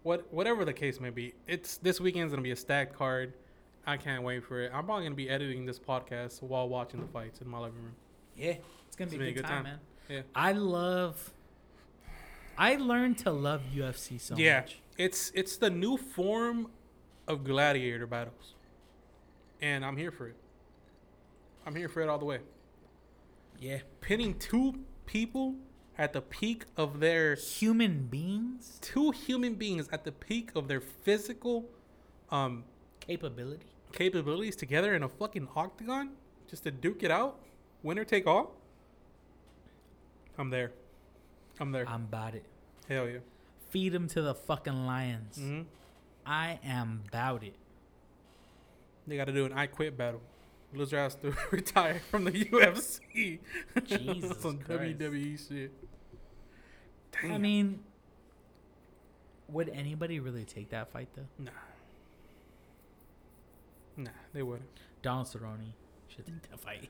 Speaker 1: What whatever the case may be, it's this weekend's gonna be a stacked card. I can't wait for it. I'm probably gonna be editing this podcast while watching the fights in my living room.
Speaker 2: Yeah, it's gonna be
Speaker 1: It's
Speaker 2: a good, time,
Speaker 1: time.
Speaker 2: man.
Speaker 1: Yeah.
Speaker 2: I love. I learned to love UFC so
Speaker 1: yeah,
Speaker 2: much.
Speaker 1: it's it's the new form of gladiator battles, and I'm here for it. I'm here for it all the way.
Speaker 2: Yeah,
Speaker 1: Pinning two people at the peak of their
Speaker 2: human beings
Speaker 1: two human beings at the peak of their physical um
Speaker 2: capability.
Speaker 1: capabilities together in a fucking octagon just to duke it out, winner take all. I'm there. I'm there.
Speaker 2: I'm about it.
Speaker 1: Hell yeah.
Speaker 2: Feed them to the fucking lions.
Speaker 1: hmm
Speaker 2: I am about it.
Speaker 1: They got to do an I quit battle. Loser has to retire from the UFC.
Speaker 2: Jesus
Speaker 1: Some
Speaker 2: Christ.
Speaker 1: WWE shit. Damn.
Speaker 2: I mean, would anybody really take that fight though?
Speaker 1: nah. Nah, they wouldn't.
Speaker 2: Donald Cerrone should take that fight.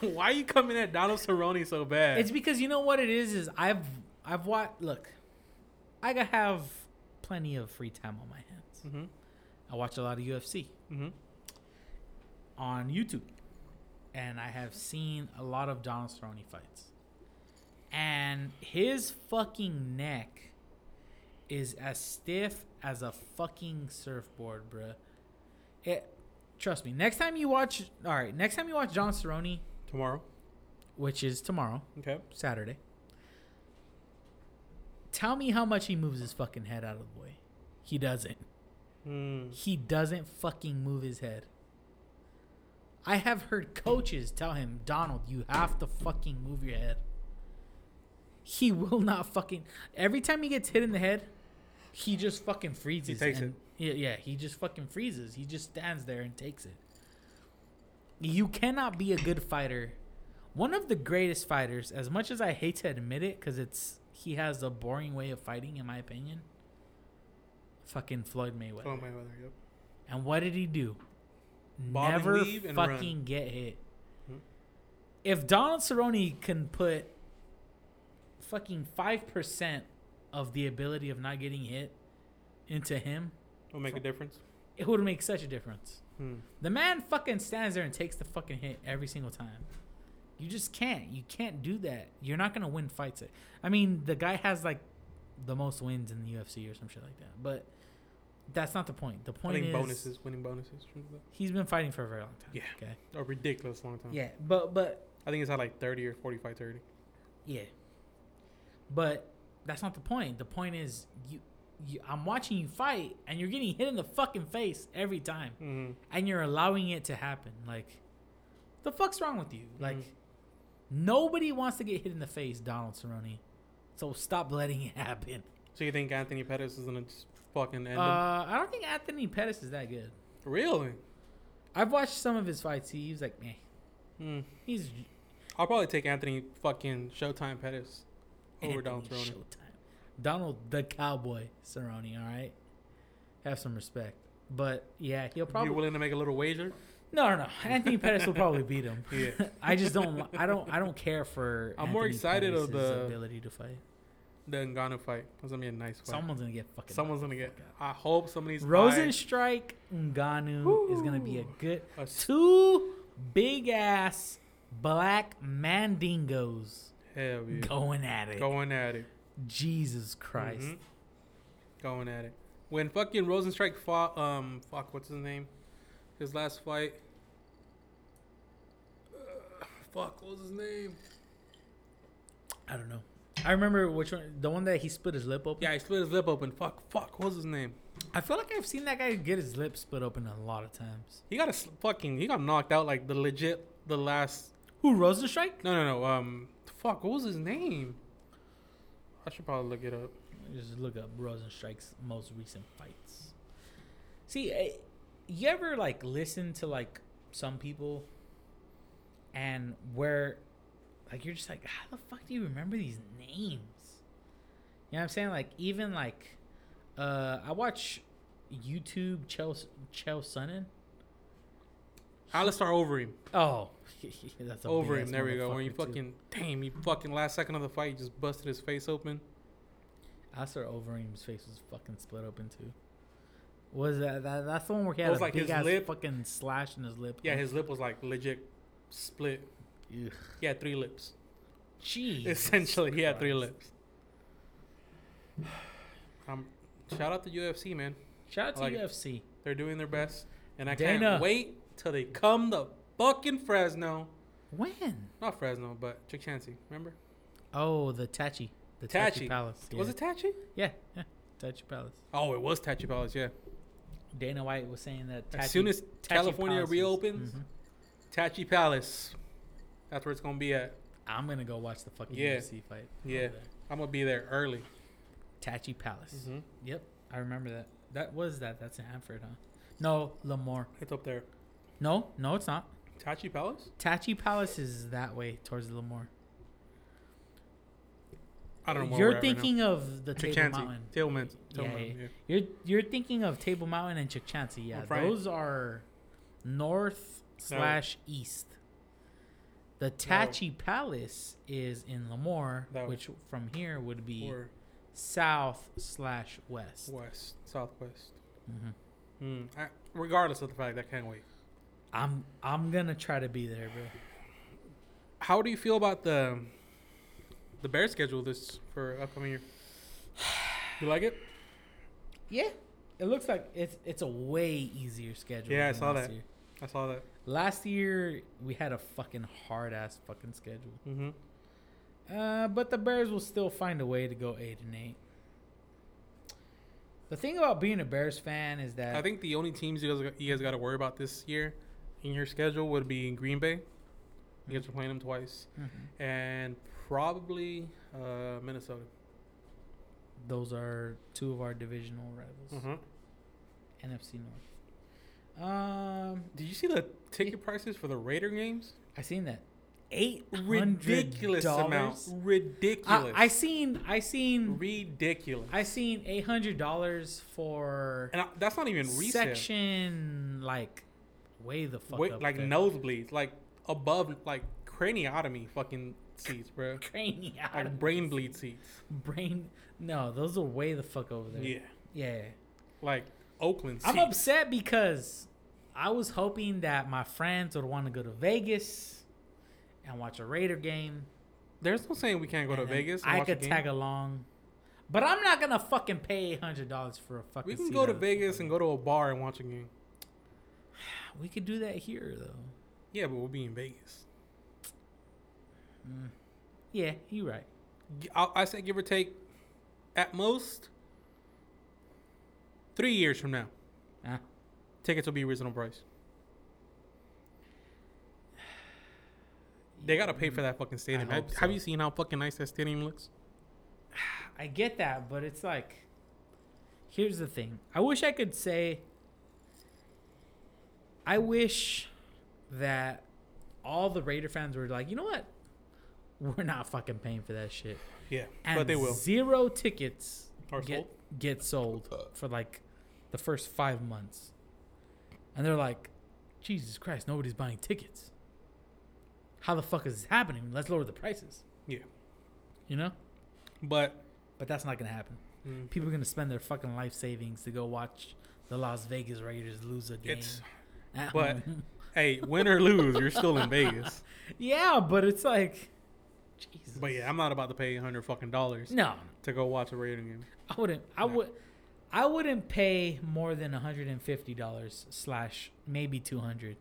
Speaker 1: Why are you coming at Donald Cerrone so bad?
Speaker 2: it's because you know what it is. Is I've I've watched. Look, I got- have plenty of free time on my hands.
Speaker 1: mm-hmm.
Speaker 2: I watch a lot of UFC
Speaker 1: Mm-hmm.
Speaker 2: on YouTube, and I have seen a lot of Donald Cerrone fights. And his fucking neck is as stiff as a fucking surfboard, bruh. It. Trust me. Next time you watch, all right. Next time you watch John Cerrone,
Speaker 1: Tomorrow.
Speaker 2: which is tomorrow,
Speaker 1: Okay.
Speaker 2: Saturday. Tell me how much he moves his fucking head out of the way. He doesn't.
Speaker 1: Mm.
Speaker 2: He doesn't fucking move his head. I have heard coaches tell him, Donald, you have to fucking move your head. He will not fucking. Every time he gets hit in the head, he just fucking freezes.
Speaker 1: He takes
Speaker 2: and- Yeah, yeah, he just fucking freezes. He just stands there and takes it. You cannot be a good fighter One of the greatest fighters, as much as I hate to admit it, because it's he has a boring way of fighting, in my opinion. Fucking Floyd Mayweather.
Speaker 1: Floyd Mayweather. Yep.
Speaker 2: And what did he do?
Speaker 1: Bob
Speaker 2: Never fucking get hit.
Speaker 1: Hmm.
Speaker 2: If Donald Cerrone can put fucking five percent of the ability of not getting hit into him,
Speaker 1: Will make a difference.
Speaker 2: it would make such a difference.
Speaker 1: Hmm.
Speaker 2: The man fucking stands there and takes the fucking hit every single time. You just can't. You can't do that. You're not gonna win fights. I mean, the guy has like the most wins in the UFC or some shit like that. But that's not the point. The point
Speaker 1: think
Speaker 2: is
Speaker 1: bonuses, winning bonuses.
Speaker 2: he's been fighting for a very long time.
Speaker 1: Yeah.
Speaker 2: Okay.
Speaker 1: A ridiculous long time.
Speaker 2: Yeah, but but
Speaker 1: I think it's at like 30 or 45 30.
Speaker 2: yeah, but that's not the point. The point is you. You, I'm watching you fight, and you're getting hit in the fucking face every time,
Speaker 1: Mm-hmm.
Speaker 2: and you're allowing it to happen. Like, the fuck's wrong with you? Like,
Speaker 1: Mhm.
Speaker 2: nobody wants to get hit in the face, Donald Cerrone. So stop letting it happen.
Speaker 1: So you think Anthony Pettis is to just fucking end him?
Speaker 2: Uh, I don't think Anthony Pettis is that good.
Speaker 1: Really?
Speaker 2: I've watched some of his fights. He was like, man,
Speaker 1: Hmm.
Speaker 2: he's
Speaker 1: I'll probably take Anthony fucking Showtime Pettis over Donald
Speaker 2: Anthony
Speaker 1: Cerrone.
Speaker 2: Showtime. Donald the Cowboy Cerrone. All right, have some respect. But yeah, he'll probably
Speaker 1: you willing to make a little wager?
Speaker 2: no, no, no. Anthony Pettis will probably beat him.
Speaker 1: Yeah.
Speaker 2: I just don't. I don't. I don't care for.
Speaker 1: I'm more
Speaker 2: Anthony
Speaker 1: excited of the-
Speaker 2: ability to fight.
Speaker 1: The Ngannou fight. That's to be a nice fight.
Speaker 2: Someone's gonna get fucking.
Speaker 1: Someone's going to get. I hope somebody's.
Speaker 2: Rozenstruik Ngannou is gonna be a good
Speaker 1: a-
Speaker 2: two big ass black mandingos
Speaker 1: Hell yeah.
Speaker 2: going at it.
Speaker 1: Going at it.
Speaker 2: Jesus Christ.
Speaker 1: Mhm. Going at it. When fucking Rozenstruik fought, um, fuck, what's his name? His last fight. Uh, fuck, what was his name?
Speaker 2: I don't know. I remember which one. The one that he split his lip open.
Speaker 1: Yeah, he split his lip open. Fuck, fuck, what was his name?
Speaker 2: I feel like I've seen that guy get his lip split open a lot of times.
Speaker 1: He got a fucking, he got knocked out like the legit, the last.
Speaker 2: Who Rozenstruik?
Speaker 1: No, no, no. Um, fuck, what was his name? I should probably look it up.
Speaker 2: Just look up Rozenstruik's most recent fights. See, eh, you ever like listen to like some people, and where, like you're just like, how the fuck do you remember these names? You know what I'm saying? Like even like, uh, I watch YouTube Chelsea Chael Sonnen.
Speaker 1: Alistair Overeem.
Speaker 2: Oh, that's a
Speaker 1: Overeem.
Speaker 2: big-ass
Speaker 1: There we go. When you
Speaker 2: motherfucker, too.
Speaker 1: fucking, damn, you fucking last second of the fight, you just busted his face open.
Speaker 2: I Alistair Overeem's face was fucking split open too. Was that, that that's the one where he
Speaker 1: It
Speaker 2: had
Speaker 1: was
Speaker 2: a
Speaker 1: like
Speaker 2: big
Speaker 1: his
Speaker 2: ass
Speaker 1: lip-
Speaker 2: fucking slash in his lip?
Speaker 1: Yeah, his lip was like legit split.
Speaker 2: Ugh.
Speaker 1: He had three lips.
Speaker 2: Jeez.
Speaker 1: Essentially, he had three
Speaker 2: Christ.
Speaker 1: lips. Um, shout out to UFC, man.
Speaker 2: Shout out to
Speaker 1: like it.
Speaker 2: UFC.
Speaker 1: They're doing their best, and I
Speaker 2: Dana.
Speaker 1: can't wait till they come the fucking Fresno.
Speaker 2: When?
Speaker 1: Not Fresno, but Chick Chansey. Remember?
Speaker 2: Oh, the Tachi. The Tachi,
Speaker 1: Tachi.
Speaker 2: Palace. Yeah.
Speaker 1: Was it Tachi?
Speaker 2: Yeah, yeah. Tachi Palace.
Speaker 1: Oh, it was Tachi Palace. Yeah.
Speaker 2: Dana White was saying that
Speaker 1: As soon as
Speaker 2: Tachi
Speaker 1: California
Speaker 2: Palace
Speaker 1: reopens,
Speaker 2: Mhm.
Speaker 1: Tachi Palace. That's where it's gonna be at.
Speaker 2: I'm gonna go watch the fucking
Speaker 1: Yeah.
Speaker 2: UFC fight.
Speaker 1: Yeah. I'm gonna be there early.
Speaker 2: Tachi Palace.
Speaker 1: hmm
Speaker 2: Yep, I remember that. That was that. That's in Hanford, huh? No, Lemoore.
Speaker 1: It's up there.
Speaker 2: No, no, it's not.
Speaker 1: Tachi Palace?
Speaker 2: Tachi Palace is that way towards Lemoore.
Speaker 1: I don't know.
Speaker 2: You're
Speaker 1: we're right
Speaker 2: thinking of the
Speaker 1: Chick
Speaker 2: Table. Mountain.
Speaker 1: Table Man-
Speaker 2: Yeah,
Speaker 1: Table
Speaker 2: yeah.
Speaker 1: Mountain, yeah.
Speaker 2: You're you're thinking of Table Mountain and Chukchansi. Yeah, those are north slash east. The Tachi Palace is in Lemoore,
Speaker 1: That-
Speaker 2: which from here would be
Speaker 1: Or
Speaker 2: south slash west.
Speaker 1: west, southwest.
Speaker 2: hmm
Speaker 1: Mm. I, regardless of the fact, I can't wait.
Speaker 2: I'm I'm gonna try to be there, bro.
Speaker 1: How do you feel about the the Bear schedule this for upcoming year? You like it?
Speaker 2: Yeah, it looks like it's it's a way easier schedule.
Speaker 1: Yeah, I saw
Speaker 2: last
Speaker 1: that.
Speaker 2: Year.
Speaker 1: I saw that.
Speaker 2: Last year we had a fucking hard ass fucking schedule.
Speaker 1: Mm-hmm.
Speaker 2: Uh, but the Bears will still find a way to go eight and eight. The thing about being a Bears fan is that
Speaker 1: I think the only teams you guys you guys got to worry about this year in your schedule would be Green Bay. You guys are playing them twice,
Speaker 2: Mhm.
Speaker 1: and probably uh, Minnesota.
Speaker 2: those are two of our divisional rivals,
Speaker 1: Mm-hmm.
Speaker 2: NFC North. Um,
Speaker 1: Did you see the ticket prices for the Raider games?
Speaker 2: I seen that. eight
Speaker 1: Ridiculous amount. Ridiculous.
Speaker 2: I, I seen I seen
Speaker 1: ridiculous.
Speaker 2: I seen eight hundred dollars for
Speaker 1: and I, that's not even resale.
Speaker 2: section like way the fuck
Speaker 1: Wait,
Speaker 2: up
Speaker 1: like
Speaker 2: there.
Speaker 1: nosebleeds, like above, like craniotomy fucking seats, bro.
Speaker 2: cranial
Speaker 1: Like brain bleed seats.
Speaker 2: brain. No, those are way the fuck over there.
Speaker 1: Yeah,
Speaker 2: yeah.
Speaker 1: like Oakland seats.
Speaker 2: I'm upset because I was hoping that my friends would want to go to Vegas and watch a Raider game.
Speaker 1: There's no saying we can't go to
Speaker 2: and then
Speaker 1: Vegas.
Speaker 2: I could tag along, but I'm not gonna fucking pay hundred dollars for a fucking.
Speaker 1: We can go to Vegas and go to a bar and watch a game.
Speaker 2: We could do that here though.
Speaker 1: Yeah, but we'll be in Vegas.
Speaker 2: Mm. Yeah, you're right.
Speaker 1: I say give or take, at most, three years from now,
Speaker 2: Huh?
Speaker 1: tickets will be reasonable price. They gotta pay for that fucking stadium.
Speaker 2: I
Speaker 1: Have,
Speaker 2: hope
Speaker 1: have you seen how fucking nice that stadium looks?
Speaker 2: I get that, but it's like, here's the thing. I wish I could say. I wish that all the Raider fans were like, you know what? We're not fucking paying for that shit.
Speaker 1: Yeah,
Speaker 2: And
Speaker 1: but they will.
Speaker 2: Zero tickets
Speaker 1: Are
Speaker 2: get
Speaker 1: sold?
Speaker 2: get sold for like the first five months, and they're like, Jesus Christ, nobody's buying tickets. How the fuck is this happening? Let's lower the prices.
Speaker 1: Yeah.
Speaker 2: You know,
Speaker 1: But
Speaker 2: but that's not gonna happen.
Speaker 1: mm,
Speaker 2: People are gonna spend their fucking life savings to go watch the Las Vegas Raiders lose a game.
Speaker 1: it's
Speaker 2: at
Speaker 1: but- hey, win or lose, you're still in Vegas.
Speaker 2: yeah, but it's like, Jesus.
Speaker 1: But yeah, I'm not about to pay hundred fucking dollars
Speaker 2: no,
Speaker 1: to go watch a Raider game.
Speaker 2: I wouldn't. I
Speaker 1: No.
Speaker 2: would. I wouldn't pay more than hundred and fifty dollars slash maybe two hundred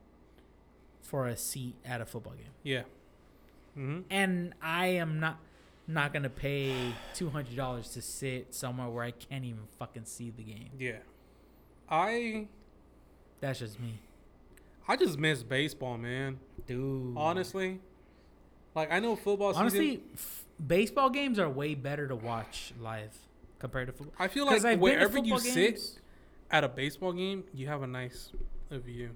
Speaker 2: for a seat at a football game,
Speaker 1: Yeah. hmm
Speaker 2: and I am not not gonna pay two hundred dollars to sit somewhere where I can't even fucking see the game.
Speaker 1: Yeah. I
Speaker 2: That's just me,
Speaker 1: I just miss baseball, man.
Speaker 2: dude.
Speaker 1: Honestly, like I know football. season-
Speaker 2: honestly, f- baseball games are way better to watch live compared to football.
Speaker 1: I feel like
Speaker 2: I've
Speaker 1: wherever you
Speaker 2: football
Speaker 1: sit at a baseball game, you have a nice view.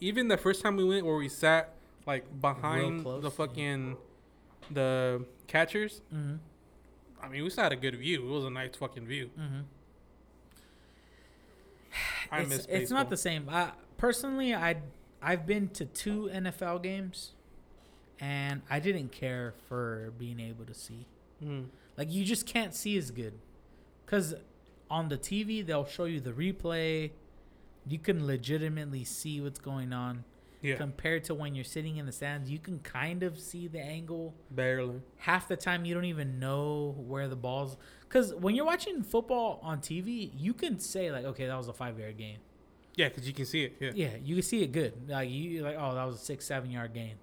Speaker 1: Even the first time we went, where we sat like behind
Speaker 2: close,
Speaker 1: the
Speaker 2: yeah.
Speaker 1: fucking the catchers.
Speaker 2: Mhm,
Speaker 1: I mean, we still had a good view. It was a nice fucking view.
Speaker 2: mhm.
Speaker 1: I
Speaker 2: it's,
Speaker 1: miss
Speaker 2: it's not the same. I personally, I I've been to two NFL games, and I didn't care for being able to see.
Speaker 1: Mhm.
Speaker 2: Like you just can't see as good, cause on the TV they'll show you the replay. You can legitimately see what's going on
Speaker 1: Yeah,
Speaker 2: compared to when you're sitting in the stands. You can kind of see the angle.
Speaker 1: barely.
Speaker 2: Half the time you don't even know where the balls. Cause when you're watching football on TV, you can say like, okay, that was a five yard game.
Speaker 1: Yeah, because you can see it. Yeah.
Speaker 2: Yeah, you can see it good. Like you like, oh, that was a six, seven yard gain.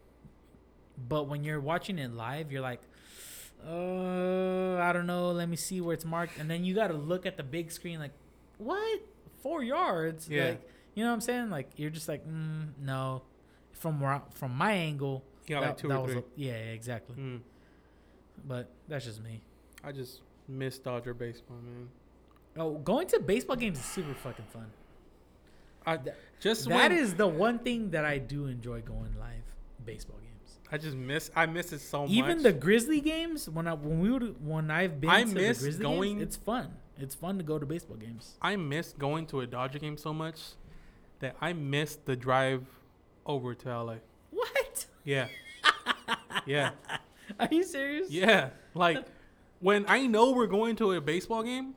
Speaker 2: But when you're watching it live, you're like, uh, I don't know. Let me see where it's marked, and then you got to look at the big screen. Like, what? Four yards?
Speaker 1: Yeah.
Speaker 2: Like, you know what I'm saying? Like, you're just like, mm, no. From where from my angle,
Speaker 1: You got like two
Speaker 2: that
Speaker 1: or three.
Speaker 2: a- yeah, exactly.
Speaker 1: Mm.
Speaker 2: But that's just me.
Speaker 1: I just miss Dodger baseball, man.
Speaker 2: Oh, going to baseball games is super fucking fun.
Speaker 1: I just
Speaker 2: That
Speaker 1: when-
Speaker 2: is the one thing that I do enjoy going live baseball games.
Speaker 1: I just miss. I miss it so
Speaker 2: Even
Speaker 1: much.
Speaker 2: Even the Grizzly games, when I when we would when I've been
Speaker 1: I
Speaker 2: to
Speaker 1: miss
Speaker 2: the Grizzly
Speaker 1: going-
Speaker 2: games, it's fun. It's fun to go to baseball games.
Speaker 1: I miss going to a Dodger game so much that I miss the drive over to LA.
Speaker 2: What?
Speaker 1: Yeah. yeah.
Speaker 2: Are you serious?
Speaker 1: Yeah. Like when I know we're going to a baseball game,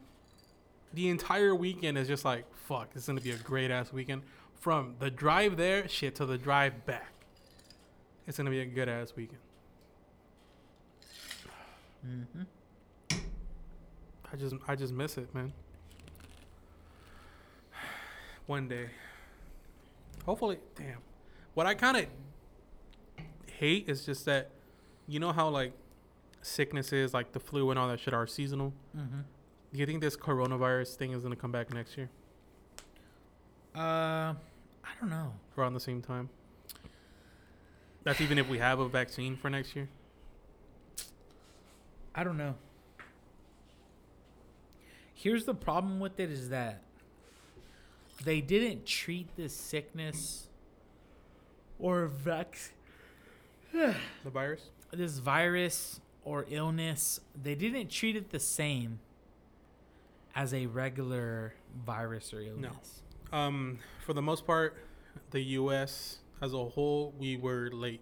Speaker 1: the entire weekend is just like, fuck, it's gonna be a great ass weekend. From the drive there, shit, to the drive back. It's gonna be a good ass weekend.
Speaker 2: hmm
Speaker 1: I just I just miss it, man. One day. Hopefully, damn. What I kind of hate is just that you know how like sicknesses like the flu and all that shit are seasonal.
Speaker 2: hmm
Speaker 1: Do you think this coronavirus thing is gonna come back next year
Speaker 2: Uh, I don't know.
Speaker 1: around the same time? That's even if we have a vaccine for next year.
Speaker 2: I don't know. Here's the problem with it is that they didn't treat this sickness or vex
Speaker 1: the virus.
Speaker 2: this virus or illness, they didn't treat it the same as a regular virus or illness.
Speaker 1: Um, for the most part, the U.S. as a whole, we were late.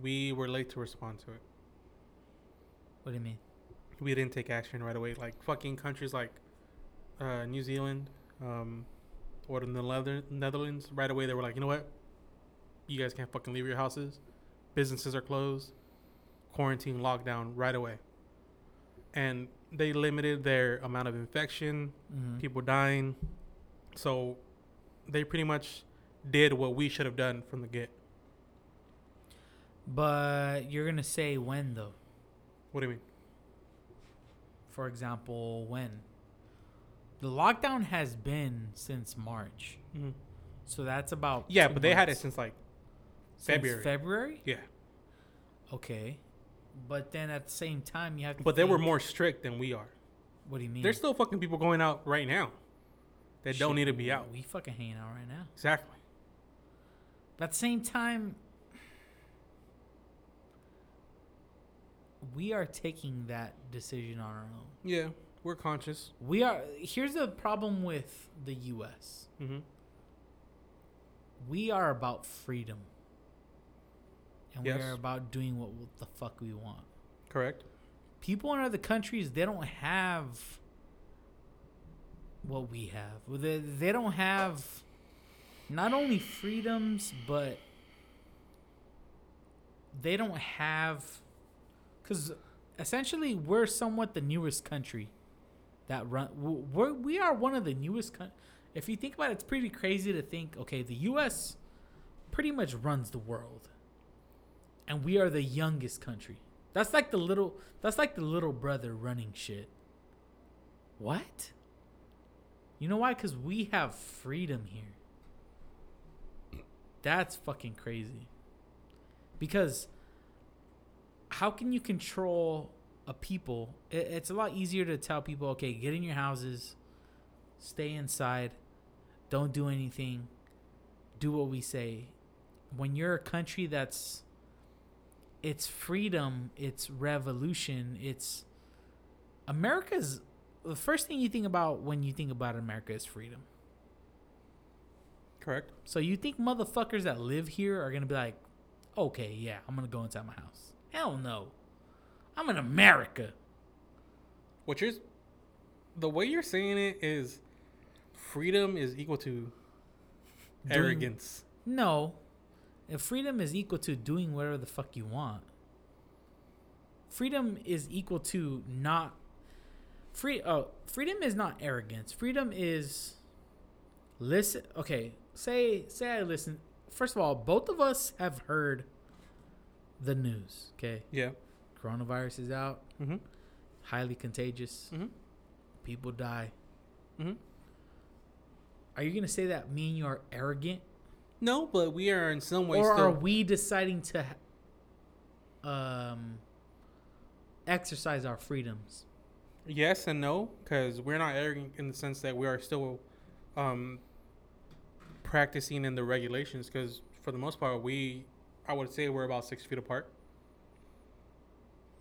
Speaker 1: We were late to respond to it.
Speaker 2: What do you mean?
Speaker 1: We didn't take action right away. Like fucking countries like uh, New Zealand, um, or the Nether- Netherlands, right away they were like, you know what? You guys can't fucking leave your houses. Businesses are closed. Quarantine, lockdown, right away. And they limited their amount of infection,
Speaker 2: Mhm.
Speaker 1: people dying. So they pretty much did what we should have done from the get.
Speaker 2: But you're gonna say when though?
Speaker 1: What do you mean?
Speaker 2: For example, when? The lockdown has been since March,
Speaker 1: Mhm.
Speaker 2: so that's about
Speaker 1: Yeah, but they had it since like
Speaker 2: Since
Speaker 1: February.
Speaker 2: February?
Speaker 1: yeah,
Speaker 2: Okay, but then at the same time you have to.
Speaker 1: but they were more strict than we are.
Speaker 2: What do you mean?
Speaker 1: There's still fucking people going out right now that don't need to be out.
Speaker 2: We fucking hanging out right now.
Speaker 1: Exactly.
Speaker 2: But at the same time, we are taking that decision on our own.
Speaker 1: Yeah, we're conscious.
Speaker 2: We are. Here's the problem with the U.S.
Speaker 1: Mm-hmm.
Speaker 2: We are about freedom, and
Speaker 1: Yes.
Speaker 2: we are about doing what the fuck we want.
Speaker 1: Correct.
Speaker 2: People in other countries, they don't have what we have. They, they don't have not only freedoms, but they don't have because essentially we're somewhat the newest country that run. We're, we are one of the newest. If you think about it, it's pretty crazy to think. Okay, the U.S. pretty much runs the world, and we are the youngest country. That's like the little. That's like the little brother running shit. What? You know why? Because we have freedom here. That's fucking crazy. Because how can you control a people? It, it's a lot easier to tell people, okay, get in your houses, stay inside, don't do anything, do what we say. When you're a country that's it's freedom, it's revolution, it's America's the first thing you think about when you think about America is freedom.
Speaker 1: Correct.
Speaker 2: So you think motherfuckers that live here are gonna be like, okay, yeah, I'm gonna go inside my house? Hell no. I'm in America.
Speaker 1: What you're, the way you're saying it is, freedom is equal to
Speaker 2: Doing-
Speaker 1: arrogance.
Speaker 2: No. If freedom is equal to doing whatever the fuck you want. Freedom is equal to not free oh, freedom is not arrogance. Freedom is listen okay, say say I listen first of all, both of us have heard the news, okay?
Speaker 1: Yeah.
Speaker 2: Coronavirus is out,
Speaker 1: Mm-hmm.
Speaker 2: highly contagious.
Speaker 1: Mm-hmm.
Speaker 2: People die.
Speaker 1: Mm-hmm.
Speaker 2: Are you gonna say that me and you are arrogant,
Speaker 1: No, but we are in some ways
Speaker 2: or
Speaker 1: still.
Speaker 2: are we deciding to um exercise our freedoms?
Speaker 1: Yes and no, because we're not arrogant in the sense that we are still um, practicing in the regulations. Because for the most part, we, I would say, we're about six feet apart.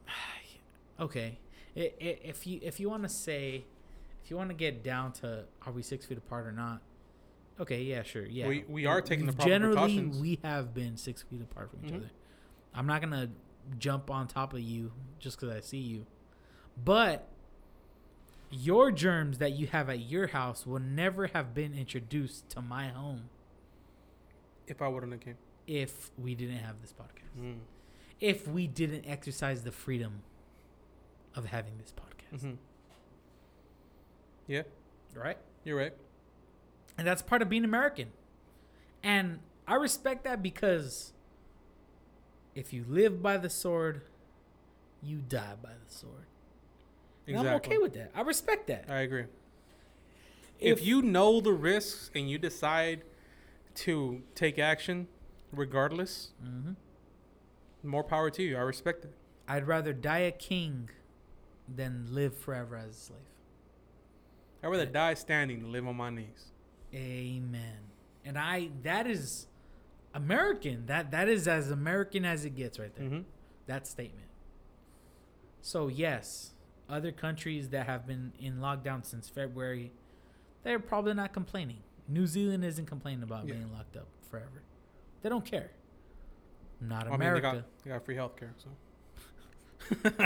Speaker 2: Okay, if you if you want to say, if you want to get down to are we six feet apart or not? Okay, yeah, sure, yeah.
Speaker 1: We- we are taking the
Speaker 2: We've-
Speaker 1: proper
Speaker 2: Generally,
Speaker 1: precautions.
Speaker 2: we have been six feet apart from each
Speaker 1: Mhm.
Speaker 2: other. I'm not gonna jump on top of you just because I see you, but your germs that you have at your house would never have been introduced to my home
Speaker 1: If I wouldn't have came.
Speaker 2: if we didn't have this podcast.
Speaker 1: Mm.
Speaker 2: If we didn't exercise the freedom of having this podcast,
Speaker 1: hmm Yeah,
Speaker 2: right?
Speaker 1: you're right.
Speaker 2: And that's part of being American. And I respect that because if you live by the sword, you die by the sword. And I'm okay with that. I respect that.
Speaker 1: I agree. If, you know the risks and you decide to take action, regardless,
Speaker 2: Mhm.
Speaker 1: more power to you. I respect it.
Speaker 2: I'd rather die a king than live forever as a slave.
Speaker 1: I'd rather die standing than live on my knees.
Speaker 2: Amen. And I that is American. That that is as American as it gets, right there.
Speaker 1: Mm-hmm.
Speaker 2: That statement. So yes, other countries that have been in lockdown since February, they're probably not complaining. New Zealand isn't complaining about
Speaker 1: Yeah.
Speaker 2: being locked up forever. They don't care. Not
Speaker 1: I mean, they
Speaker 2: America.
Speaker 1: got they got free healthcare, so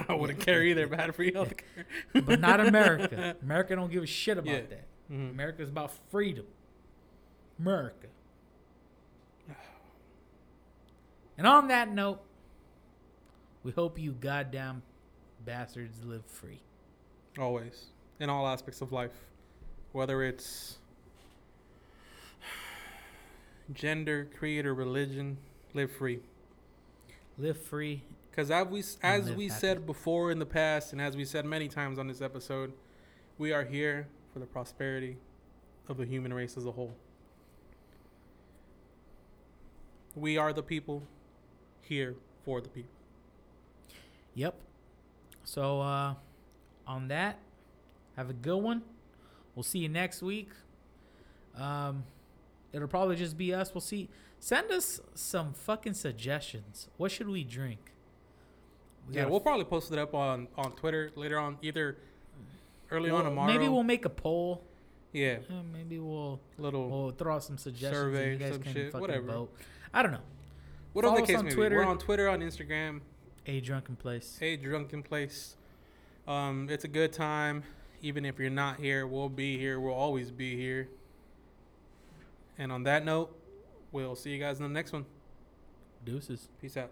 Speaker 1: I wouldn't care either if I had free healthcare.
Speaker 2: but not America. America don't give a shit about
Speaker 1: Yeah.
Speaker 2: that.
Speaker 1: Mhm.
Speaker 2: America's about freedom. America. And on that note, we hope you goddamn bastards live free.
Speaker 1: Always, in all aspects of life, whether it's gender, creed, or religion, live free.
Speaker 2: Live free.
Speaker 1: Because as we as we
Speaker 2: happy.
Speaker 1: said before in the past, and as we said many times on this episode, we are here for the prosperity of the human race as a whole. We are the people here for the people.
Speaker 2: Yep. So uh on that, have a good one. We'll see you next week. Um it'll probably just be us. We'll see. Send us some fucking suggestions. What should we drink? We
Speaker 1: yeah, we'll probably post it up on on Twitter later on, either early on tomorrow.
Speaker 2: Maybe we'll make a poll.
Speaker 1: yeah,
Speaker 2: Uh, maybe we'll
Speaker 1: little
Speaker 2: we'll throw out some suggestions. and
Speaker 1: Survey,
Speaker 2: you guys
Speaker 1: some
Speaker 2: can
Speaker 1: shit, whatever.
Speaker 2: vote. I don't know.
Speaker 1: whatever
Speaker 2: follow
Speaker 1: the
Speaker 2: us
Speaker 1: case
Speaker 2: on Twitter.
Speaker 1: We're on Twitter, on Instagram,
Speaker 2: A drunken place.
Speaker 1: a drunken place. Um, it's a good time. Even if you're not here, we'll be here. We'll always be here. And on that note, we'll see you guys in the next one.
Speaker 2: Deuces.
Speaker 1: Peace out.